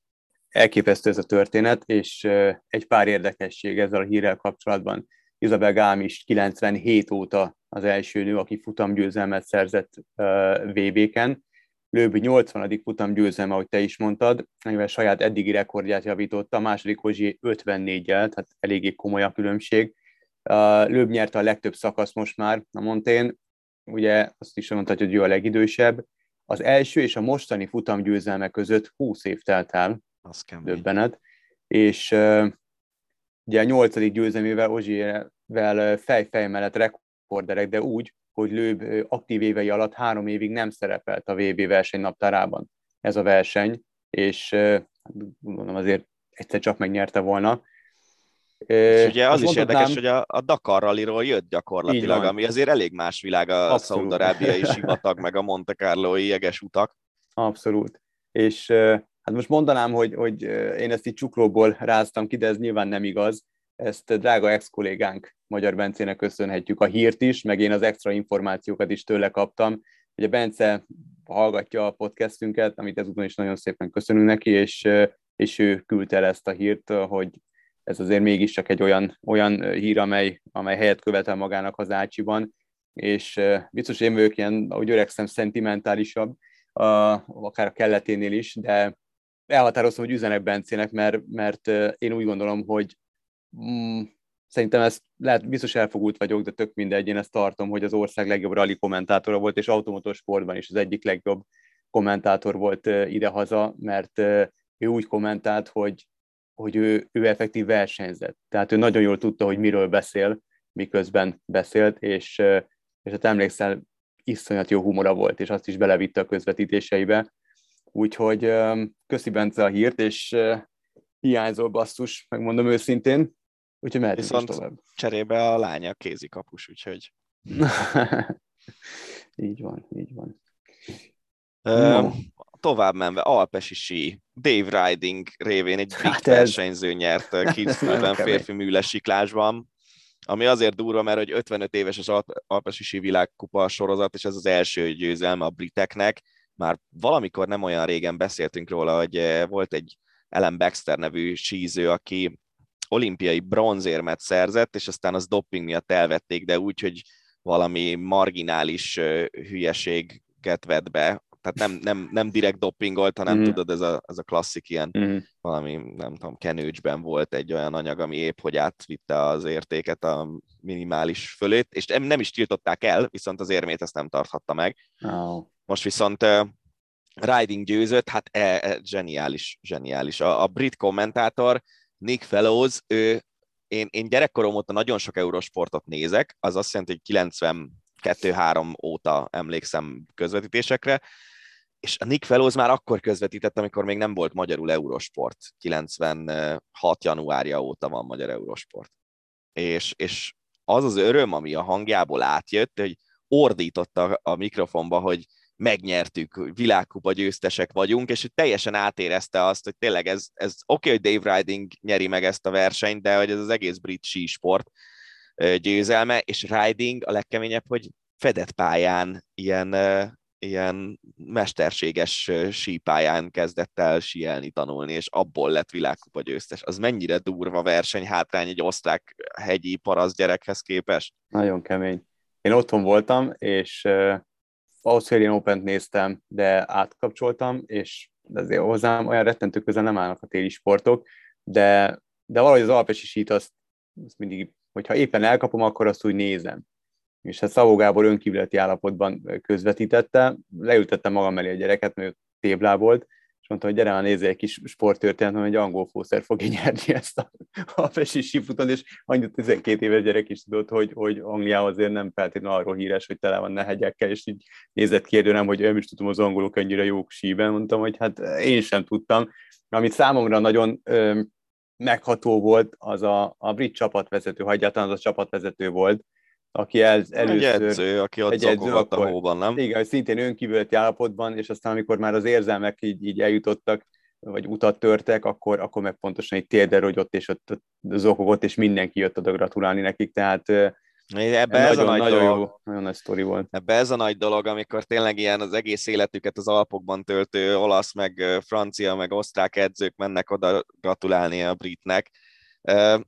Elképesztő ez a történet, és egy pár érdekesség ezzel a hírrel kapcsolatban. Isabel Gámis 97 óta az első nő, aki futamgyőzelmet szerzett VB-ken. Lőbi 80. futamgyőzelme, ahogy te is mondtad, amivel saját eddigi rekordját javította, a második Hozsi 54-jel, tehát eléggé komoly a különbség. Lőb nyerte a legtöbb szakasz most már a Montén, ugye azt is mondhatja, hogy ő a legidősebb. Az első és a mostani futamgyőzelme között 20 év telt el, az döbbenet, és uh, ugye a nyolcadik győzelmével Ozsierrel fej-fej mellett rekorderek, de úgy, hogy Lőb aktív évei alatt három évig nem szerepelt a VB versenynaptárában ez a verseny, és gondolom azért egyszer csak megnyerte volna. És ugye az is mondhatnám, érdekes, hogy a, a Dakar rally jött gyakorlatilag, ami azért elég más világ a szaudarábiai sivatag, meg a Monte Carlo-i jeges utak. Abszolút. És Hát most mondanám, hogy, hogy én ezt így csuklóból ráztam ki, de ez nyilván nem igaz. Ezt drága ex-kollégánk Magyar Bencének köszönhetjük a hírt is, meg én az extra információkat is tőle kaptam. Ugye Bence hallgatja a podcastünket, amit ezúton is nagyon szépen köszönünk neki, és, és ő küldte el ezt a hírt, hogy ez azért mégiscsak egy olyan, olyan hír, amely, amely helyet követel magának az Ácsiban, és biztos én vagyok ilyen, ahogy öregszem, szentimentálisabb, akár a kelleténél is, de elhatároztam, hogy üzenek Bencének, mert, mert én úgy gondolom, hogy mm, szerintem ez lehet, biztos elfogult vagyok, de tök mindegy, én ezt tartom, hogy az ország legjobb rally kommentátora volt, és automotorsportban is az egyik legjobb kommentátor volt idehaza, mert ő úgy kommentált, hogy, hogy ő, ő effektív versenyzett. Tehát ő nagyon jól tudta, hogy miről beszél, miközben beszélt, és, és hát emlékszel, iszonyat jó humora volt, és azt is belevitte a közvetítéseibe, Úgyhogy köszi Bence a hírt, és hiányzol basszus, megmondom őszintén. Úgyhogy mehetünk Viszont is tovább. cserébe a lánya kézikapus, úgyhogy... így van, így van. No. tovább menve, Alpesi sí, Dave Riding révén egy brit Hát ez- versenyző nyert Kitzbühelben Nagyon kemény. férfi műlesiklásban, ami azért durva, mert hogy 55 éves az Alp- Alpesi sí világkupa sorozat, és ez az első győzelme a briteknek. Már valamikor nem olyan régen beszéltünk róla, hogy eh, volt egy Ellen Baxter nevű síző, aki olimpiai bronzérmet szerzett, és aztán az doping miatt elvették, de úgy, hogy valami marginális ö, hülyeséget vett be. Tehát nem, nem, nem direkt dopingolt, hanem Mhm. tudod, ez a, ez a klasszik ilyen Mhm. valami, nem tudom, kenőcsben volt egy olyan anyag, ami épp hogy átvitte az értéket a minimális fölét, és nem, nem is tiltották el, viszont az érmét ezt nem tarthatta meg. Ó. Most viszont uh, Riding győzött, hát e, e, zseniális, zseniális. A, a brit kommentátor Nick Fellows, ő, én, én gyerekkorom óta nagyon sok eurósportot nézek, az azt jelenti, hogy 92-3 óta emlékszem közvetítésekre, és a Nick Fellows már akkor közvetített, amikor még nem volt magyarul Eurosport. 96. januárja óta van magyar Eurosport. És, és az az öröm, ami a hangjából átjött, hogy ordította a mikrofonba, hogy megnyertük, világkupa győztesek vagyunk, és hogy teljesen átérezte azt, hogy tényleg ez, ez oké, okay, hogy Dave Riding nyeri meg ezt a versenyt, de hogy ez az egész brit sísport ö, győzelme, és Riding a legkeményebb, hogy fedett pályán ilyen, ilyen mesterséges sípályán kezdett el síelni, tanulni, és abból lett világkupa győztes. Az mennyire durva verseny hátrány egy osztrák hegyi parasz gyerekhez képest? Nagyon kemény. Én otthon voltam, és Australian Open-t néztem, de átkapcsoltam, és azért hozzám olyan rettentő közel nem állnak a téli sportok, de, de valahogy az alpesi sít azt, azt mindig, hogyha éppen elkapom, akkor azt úgy nézem. És hát Szabó Gábor önkívületi állapotban közvetítette, leültettem magam mellé a gyereket, mert ő téblá volt, és mondta, hogy gyere, már nézzél egy kis sporttörténet, hogy angol fószer fogja nyerni ezt a alpesi sífuton, és annyit 12 éves gyerek is tudott, hogy, hogy Angliában azért nem feltétlenül arról híres, hogy tele van nehegyekkel, és így nézett kérdőnem, hogy én is tudom az angolok ennyire jók síben, mondtam, hogy hát én sem tudtam. Amit számomra nagyon ö, megható volt, az a, a brit csapatvezető, ha egyáltalán az a csapatvezető volt, aki el, először... Egy edző, aki ott egy edző zokogott a akkor- hóban, nem? Igen, hogy szintén önkívületi állapotban, és aztán amikor már az érzelmek így, így eljutottak, vagy utat törtek, akkor, akkor meg pontosan egy térder, ott és ott, ott zokogott, és mindenki jött oda gratulálni nekik, tehát Ebbe ez a nagyon, nagy nagyon, dolog. jó, nagyon nagy sztori volt. Ebbe ez a nagy dolog, amikor tényleg ilyen az egész életüket az Alpokban töltő olasz, meg francia, meg osztrák edzők mennek oda gratulálni a britnek.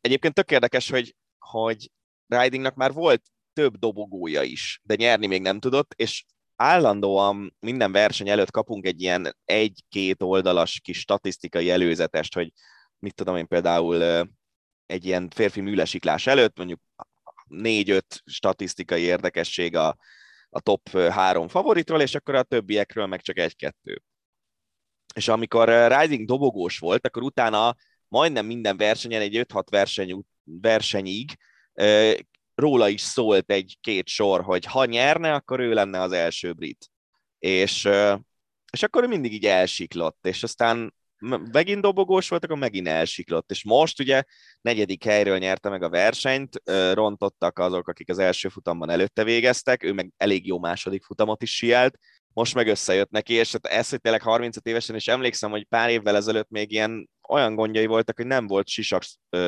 Egyébként tök érdekes, hogy, hogy Ridingnak már volt több dobogója is, de nyerni még nem tudott, és állandóan minden verseny előtt kapunk egy ilyen egy-két oldalas kis statisztikai előzetest, hogy mit tudom én például egy ilyen férfi műlesiklás előtt, mondjuk négy-öt statisztikai érdekesség a, a top három favoritról, és akkor a többiekről meg csak egy-kettő. És amikor Riding dobogós volt, akkor utána majdnem minden versenyen, egy 5-6 verseny, versenyig róla is szólt egy-két sor, hogy ha nyerne, akkor ő lenne az első brit. És, és akkor ő mindig így elsiklott, és aztán megint dobogós volt, akkor megint elsiklott. És most ugye negyedik helyről nyerte meg a versenyt, rontottak azok, akik az első futamban előtte végeztek, ő meg elég jó második futamot is sielt, most meg összejött neki, és hát ez, hogy tényleg 35 évesen, és emlékszem, hogy pár évvel ezelőtt még ilyen olyan gondjai voltak, hogy nem volt sisak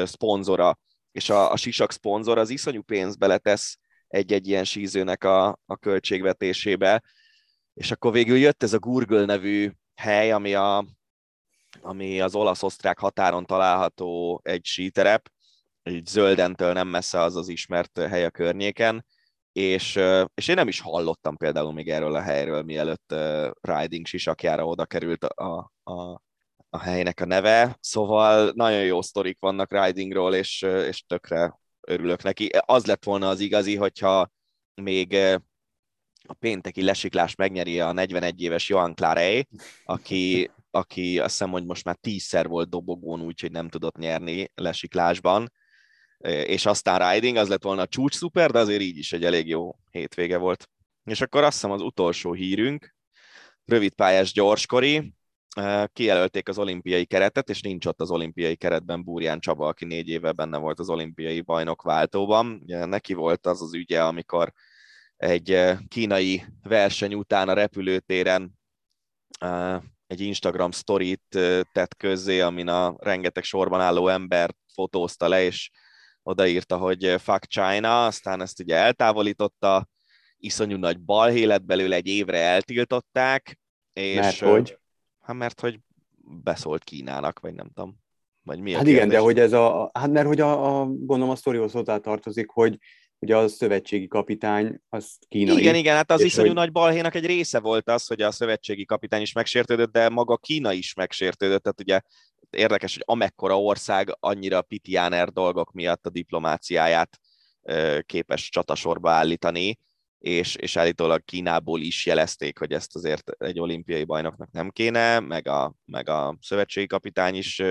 szponzora, és a, a sisak szponzor az iszonyú pénzt beletesz egy-egy ilyen sízőnek a, a költségvetésébe, és akkor végül jött ez a Gurgel nevű hely, ami a, ami az olasz-osztrák határon található egy síterep, így Zöldentől nem messze az az ismert hely a környéken, és, és én nem is hallottam például még erről a helyről, mielőtt Riding sisakjára oda került a, a, a helynek a neve, szóval nagyon jó sztorik vannak Ridingról, és, és tökre örülök neki. Az lett volna az igazi, hogyha még ö, a pénteki lesiklás megnyeri a 41 éves Johan Clarey, aki, aki azt hiszem, hogy most már tízszer volt dobogón, úgyhogy nem tudott nyerni lesiklásban, és aztán Riding, az lett volna a csúcs szuper, de azért így is egy elég jó hétvége volt. És akkor azt hiszem az utolsó hírünk, rövidpályás gyorskori, kijelölték az olimpiai keretet, és nincs ott az olimpiai keretben Búrján Csaba, aki négy éve benne volt az olimpiai bajnok váltóban. Neki volt az az ügye, amikor egy kínai verseny után a repülőtéren egy Instagram sztorit tett közzé, amin a rengeteg sorban álló ember fotózta le, és odaírta, hogy fuck China, aztán ezt ugye eltávolította, iszonyú nagy balhé lett belőle, egy évre eltiltották. És, mert hogy? Hát mert hogy beszólt Kínának, vagy nem tudom. Vagy mi hát igen, de hogy ez a, hát mert hogy a, a gondolom a sztorihoz hozzá tartozik, hogy ugye a szövetségi kapitány az kínai. Igen, igen, hát az iszonyú hogy... nagy balhénak egy része volt az, hogy a szövetségi kapitány is megsértődött, de maga Kína is megsértődött, tehát ugye érdekes, hogy amekkora ország annyira pitiáner dolgok miatt a diplomáciáját képes csatasorba állítani, és, és állítólag Kínából is jelezték, hogy ezt azért egy olimpiai bajnoknak nem kéne, meg a, meg a szövetségi kapitány is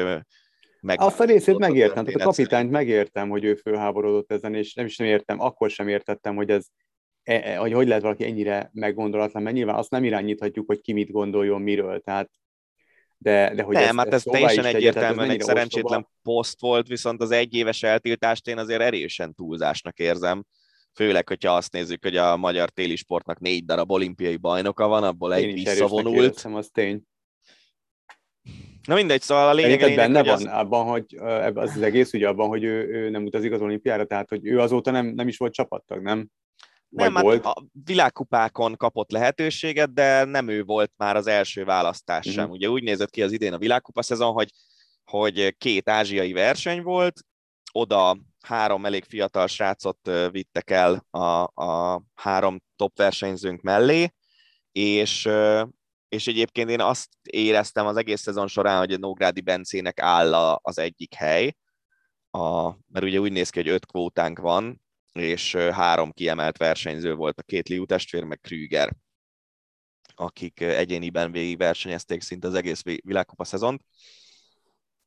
meg Azt a részét megértem, tehát a kapitányt megértem, hogy ő fölháborodott ezen, és nem is nem értem, akkor sem értettem, hogy ez e, e, hogy hogy lehet valaki ennyire meggondolatlan, mert nyilván azt nem irányíthatjuk, hogy ki mit gondoljon miről, tehát de, de hogy nem, hát ez teljesen egyértelműen egy szerencsétlen ostoba. poszt volt, viszont az egyéves eltiltást én azért erősen túlzásnak érzem. Főleg, hogyha azt nézzük, hogy a magyar télisportnak négy darab olimpiai bajnoka van, abból egy visszavonult. Érzem, az tény. Na mindegy, szóval a lényeg, lényeg benne van az... abban, hogy az, az egész ugye abban, hogy ő, ő nem utazik az olimpiára, tehát hogy ő azóta nem, nem is volt csapattag, nem? nem, hát volt. a világkupákon kapott lehetőséget, de nem ő volt már az első választás uh-huh. sem. Ugye úgy nézett ki az idén a világkupa szezon, hogy, hogy két ázsiai verseny volt, oda három elég fiatal srácot vittek el a, a három top versenyzőnk mellé, és, és egyébként én azt éreztem az egész szezon során, hogy a Nógrádi Bencének áll az egyik hely, a, mert ugye úgy néz ki, hogy öt kvótánk van, és három kiemelt versenyző volt, a két Liu testvér, meg Krüger, akik egyéniben végigversenyezték szinte az egész világkupa szezont.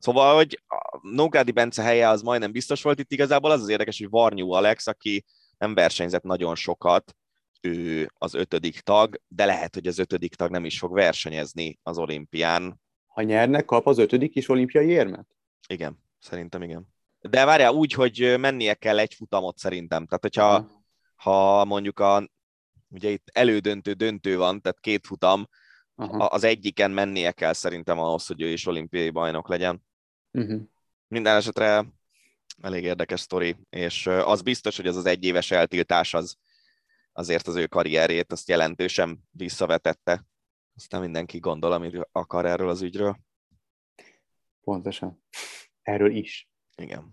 Szóval, hogy a Nógrádi Bence helye az majdnem biztos volt itt igazából, az az érdekes, hogy Varnyú Alex, aki nem versenyzett nagyon sokat, ő az ötödik tag, de lehet, hogy az ötödik tag nem is fog versenyezni az olimpián. Ha nyernek, kap az ötödik is olimpiai érmet? Igen, szerintem igen. De várjál úgy, hogy mennie kell egy futamot szerintem. Tehát, hogyha ha mondjuk a, ugye itt elődöntő döntő van, tehát két futam, Aha. az egyiken mennie kell szerintem ahhoz, hogy ő is olimpiai bajnok legyen. Uh-huh. Minden esetre elég érdekes sztori, és az biztos, hogy ez az egyéves eltiltás az azért az ő karrierét azt jelentősen visszavetette. Aztán mindenki gondol, amit akar erről az ügyről. Pontosan. Erről is. Igen.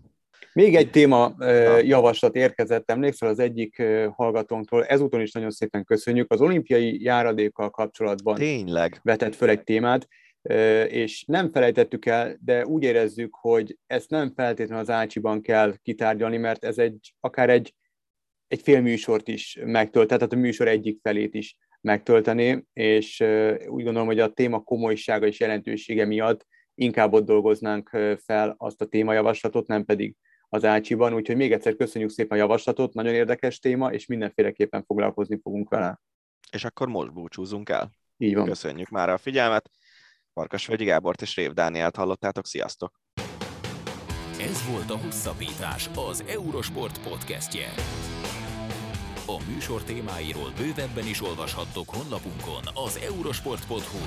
Még egy téma javaslat érkezett, emlékszel az egyik hallgatónktól, ezúton is nagyon szépen köszönjük. Az olimpiai járadékkal kapcsolatban Tényleg. vetett föl egy témát, és nem felejtettük el, de úgy érezzük, hogy ezt nem feltétlenül az Ácsiban kell kitárgyalni, mert ez egy akár egy, egy fél műsort is megtölt, tehát a műsor egyik felét is megtölteni, és úgy gondolom, hogy a téma komolysága és jelentősége miatt inkább ott dolgoznánk fel azt a témajavaslatot, nem pedig az Ácsiban, úgyhogy még egyszer köszönjük szépen a javaslatot, nagyon érdekes téma, és mindenféleképpen foglalkozni fogunk vele. És akkor most búcsúzunk el. Így van. Köszönjük már a figyelmet. Völgyi Gábort és Rév Dánielt hallottátok, sziasztok! Ez volt a Hosszabbítás, az Eurosport podcastje. A műsor témáiról bővebben is olvashattok honlapunkon az eurosport.hu.